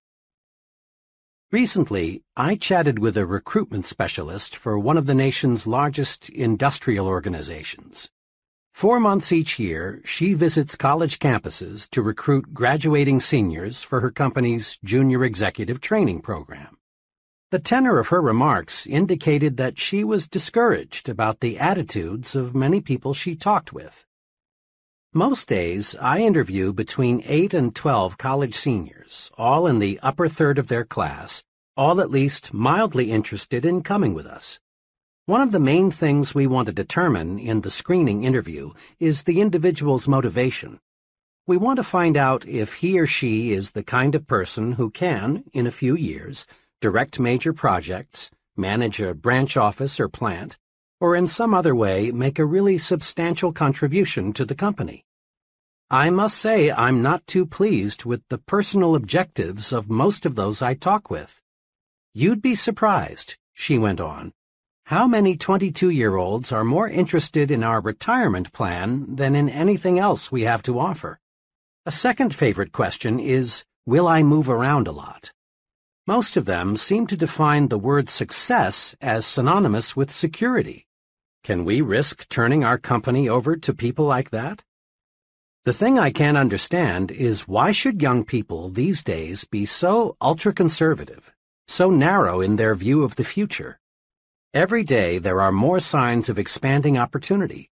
Recently, I chatted with a recruitment specialist for one of the nation's largest industrial organizations. Four months each year, she visits college campuses to recruit graduating seniors for her company's junior executive training program. The tenor of her remarks indicated that she was discouraged about the attitudes of many people she talked with. Most days, I interview between 8 and 12 college seniors, all in the upper third of their class, all at least mildly interested in coming with us. One of the main things we want to determine in the screening interview is the individual's motivation. We want to find out if he or she is the kind of person who can, in a few years, direct major projects, manage a branch office or plant, or in some other way make a really substantial contribution to the company. I must say I'm not too pleased with the personal objectives of most of those I talk with. You'd be surprised, she went on, how many 22-year-olds are more interested in our retirement plan than in anything else we have to offer? A second favorite question is, will I move around a lot? Most of them seem to define the word success as synonymous with security. Can we risk turning our company over to people like that? The thing I can't understand is why should young people these days be so ultra-conservative, so narrow in their view of the future? Every day there are more signs of expanding opportunity.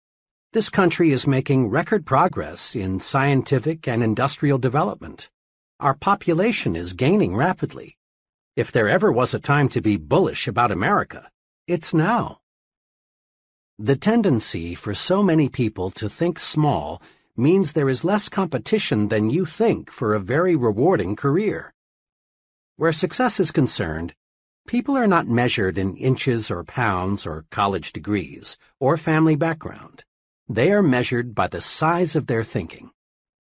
This country is making record progress in scientific and industrial development. Our population is gaining rapidly. If there ever was a time to be bullish about America, it's now. The tendency for so many people to think small means there is less competition than you think for a very rewarding career. Where success is concerned, People are not measured in inches or pounds or college degrees or family background. They are measured by the size of their thinking.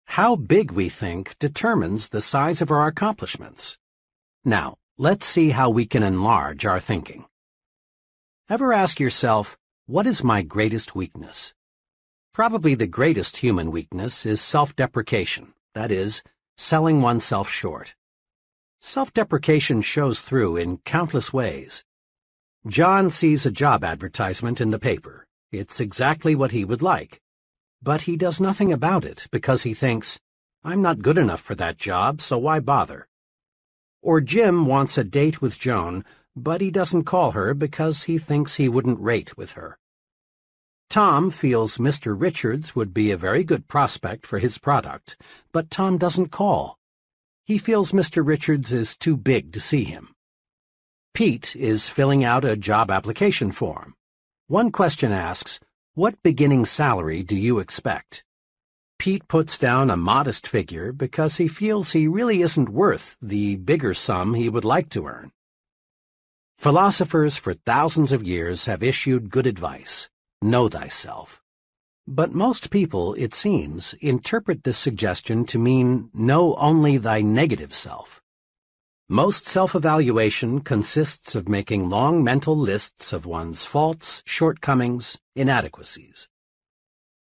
How big we think determines the size of our accomplishments. Now, let's see how we can enlarge our thinking. Ever ask yourself, what is my greatest weakness? Probably the greatest human weakness is self-deprecation, that is, selling oneself short. Self-deprecation shows through in countless ways. John sees a job advertisement in the paper. It's exactly what he would like. But he does nothing about it because he thinks, I'm not good enough for that job, so why bother? Or Jim wants a date with Joan, but he doesn't call her because he thinks he wouldn't rate with her. Tom feels Mr. Richards would be a very good prospect for his product, but Tom doesn't call. He feels Mr. Richards is too big to see him. Pete is filling out a job application form. One question asks, what beginning salary do you expect? Pete puts down a modest figure because he feels he really isn't worth the bigger sum he would like to earn. Philosophers for thousands of years have issued good advice. Know thyself. But most people, it seems, interpret this suggestion to mean know only thy negative self. Most self-evaluation consists of making long mental lists of one's faults, shortcomings, inadequacies.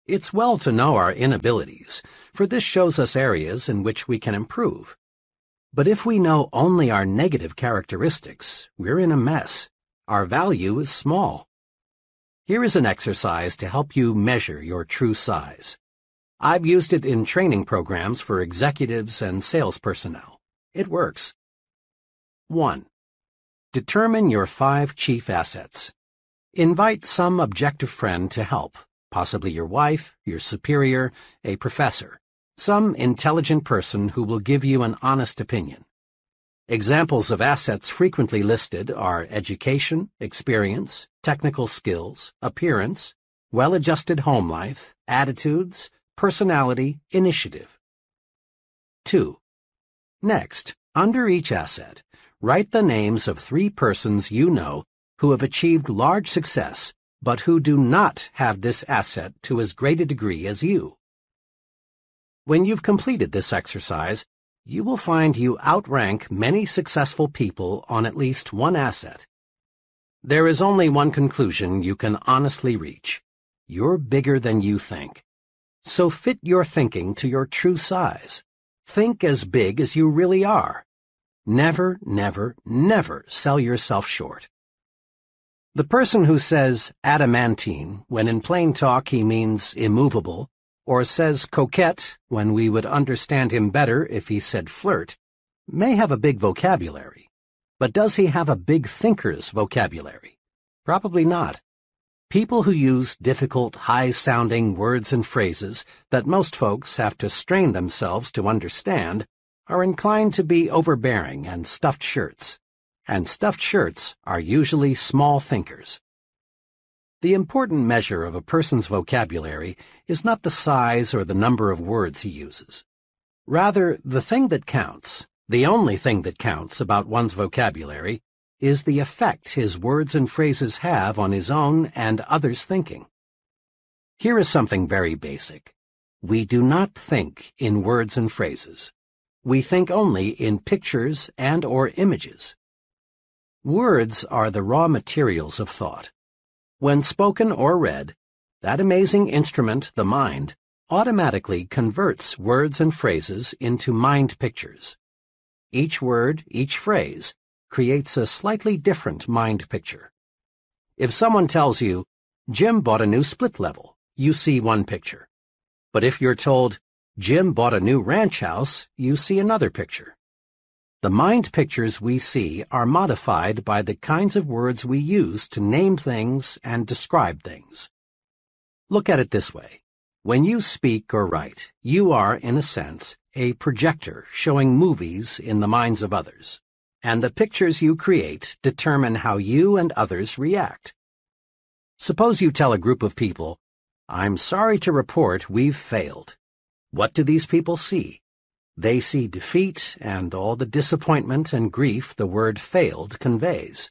It's well to know our inabilities, for this shows us areas in which we can improve. But if we know only our negative characteristics, we're in a mess. Our value is small. Here is an exercise to help you measure your true size. I've used it in training programs for executives and sales personnel. It works. 1. Determine your five chief assets. Invite some objective friend to help, possibly your wife, your superior, a professor, some intelligent person who will give you an honest opinion. Examples of assets frequently listed are education, experience, technical skills, appearance, well-adjusted home life, attitudes, personality, initiative. 2. Next, under each asset, write the names of three persons you know who have achieved large success but who do not have this asset to as great a degree as you. When you've completed this exercise, you will find you outrank many successful people on at least one asset. There is only one conclusion you can honestly reach. You're bigger than you think. So fit your thinking to your true size. Think as big as you really are. Never, never, never sell yourself short. The person who says adamantine when in plain talk he means immovable or says coquette when we would understand him better if he said flirt, may have a big vocabulary. But does he have a big thinker's vocabulary? Probably not. People who use difficult, high-sounding words and phrases that most folks have to strain themselves to understand are inclined to be overbearing and stuffed shirts. And stuffed shirts are usually small thinkers. The important measure of a person's vocabulary is not the size or the number of words he uses. Rather, the thing that counts, the only thing that counts about one's vocabulary, is the effect his words and phrases have on his own and others' thinking. Here is something very basic. We do not think in words and phrases. We think only in pictures and or images. Words are the raw materials of thought. When spoken or read, that amazing instrument, the mind, automatically converts words and phrases into mind pictures. Each word, each phrase, creates a slightly different mind picture. If someone tells you, Jim bought a new split level, you see one picture. But if you're told, Jim bought a new ranch house, you see another picture. The mind pictures we see are modified by the kinds of words we use to name things and describe things. Look at it this way. When you speak or write, you are, in a sense, a projector showing movies in the minds of others and the pictures you create determine how you and others react. Suppose you tell a group of people, I'm sorry to report we've failed. What do these people see? They see defeat and all the disappointment and grief the word failed conveys.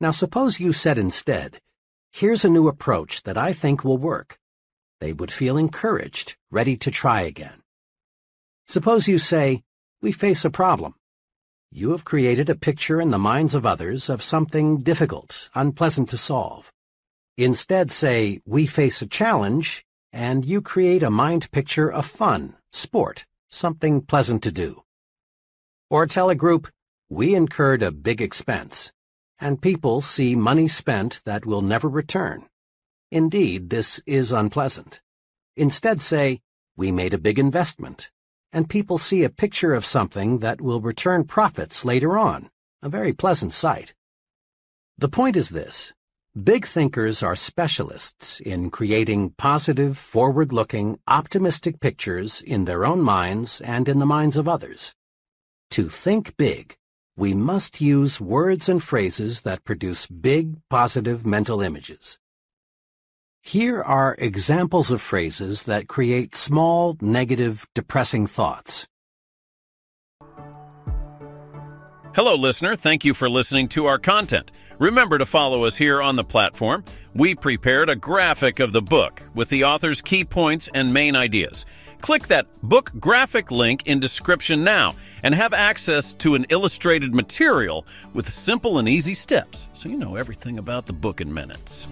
Now suppose you said instead, here's a new approach that I think will work. They would feel encouraged, ready to try again. Suppose you say, we face a problem. You have created a picture in the minds of others of something difficult, unpleasant to solve. Instead say, we face a challenge, and you create a mind picture of fun, sport, something pleasant to do. Or tell a group, we incurred a big expense, and people see money spent that will never return. Indeed, this is unpleasant. Instead say, we made a big investment, and people see a picture of something that will return profits later on, a very pleasant sight. The point is this. Big thinkers are specialists in creating positive, forward-looking, optimistic pictures in their own minds and in the minds of others. To think big, we must use words and phrases that produce big, positive mental images. Here are examples of phrases that create small, negative, depressing thoughts. Hello, listener. Thank you for listening to our content. Remember to follow us here on the platform. We prepared a graphic of the book with the author's key points and main ideas. Click that book graphic link in description now and have access to an illustrated material with simple and easy steps so you know everything about the book in minutes.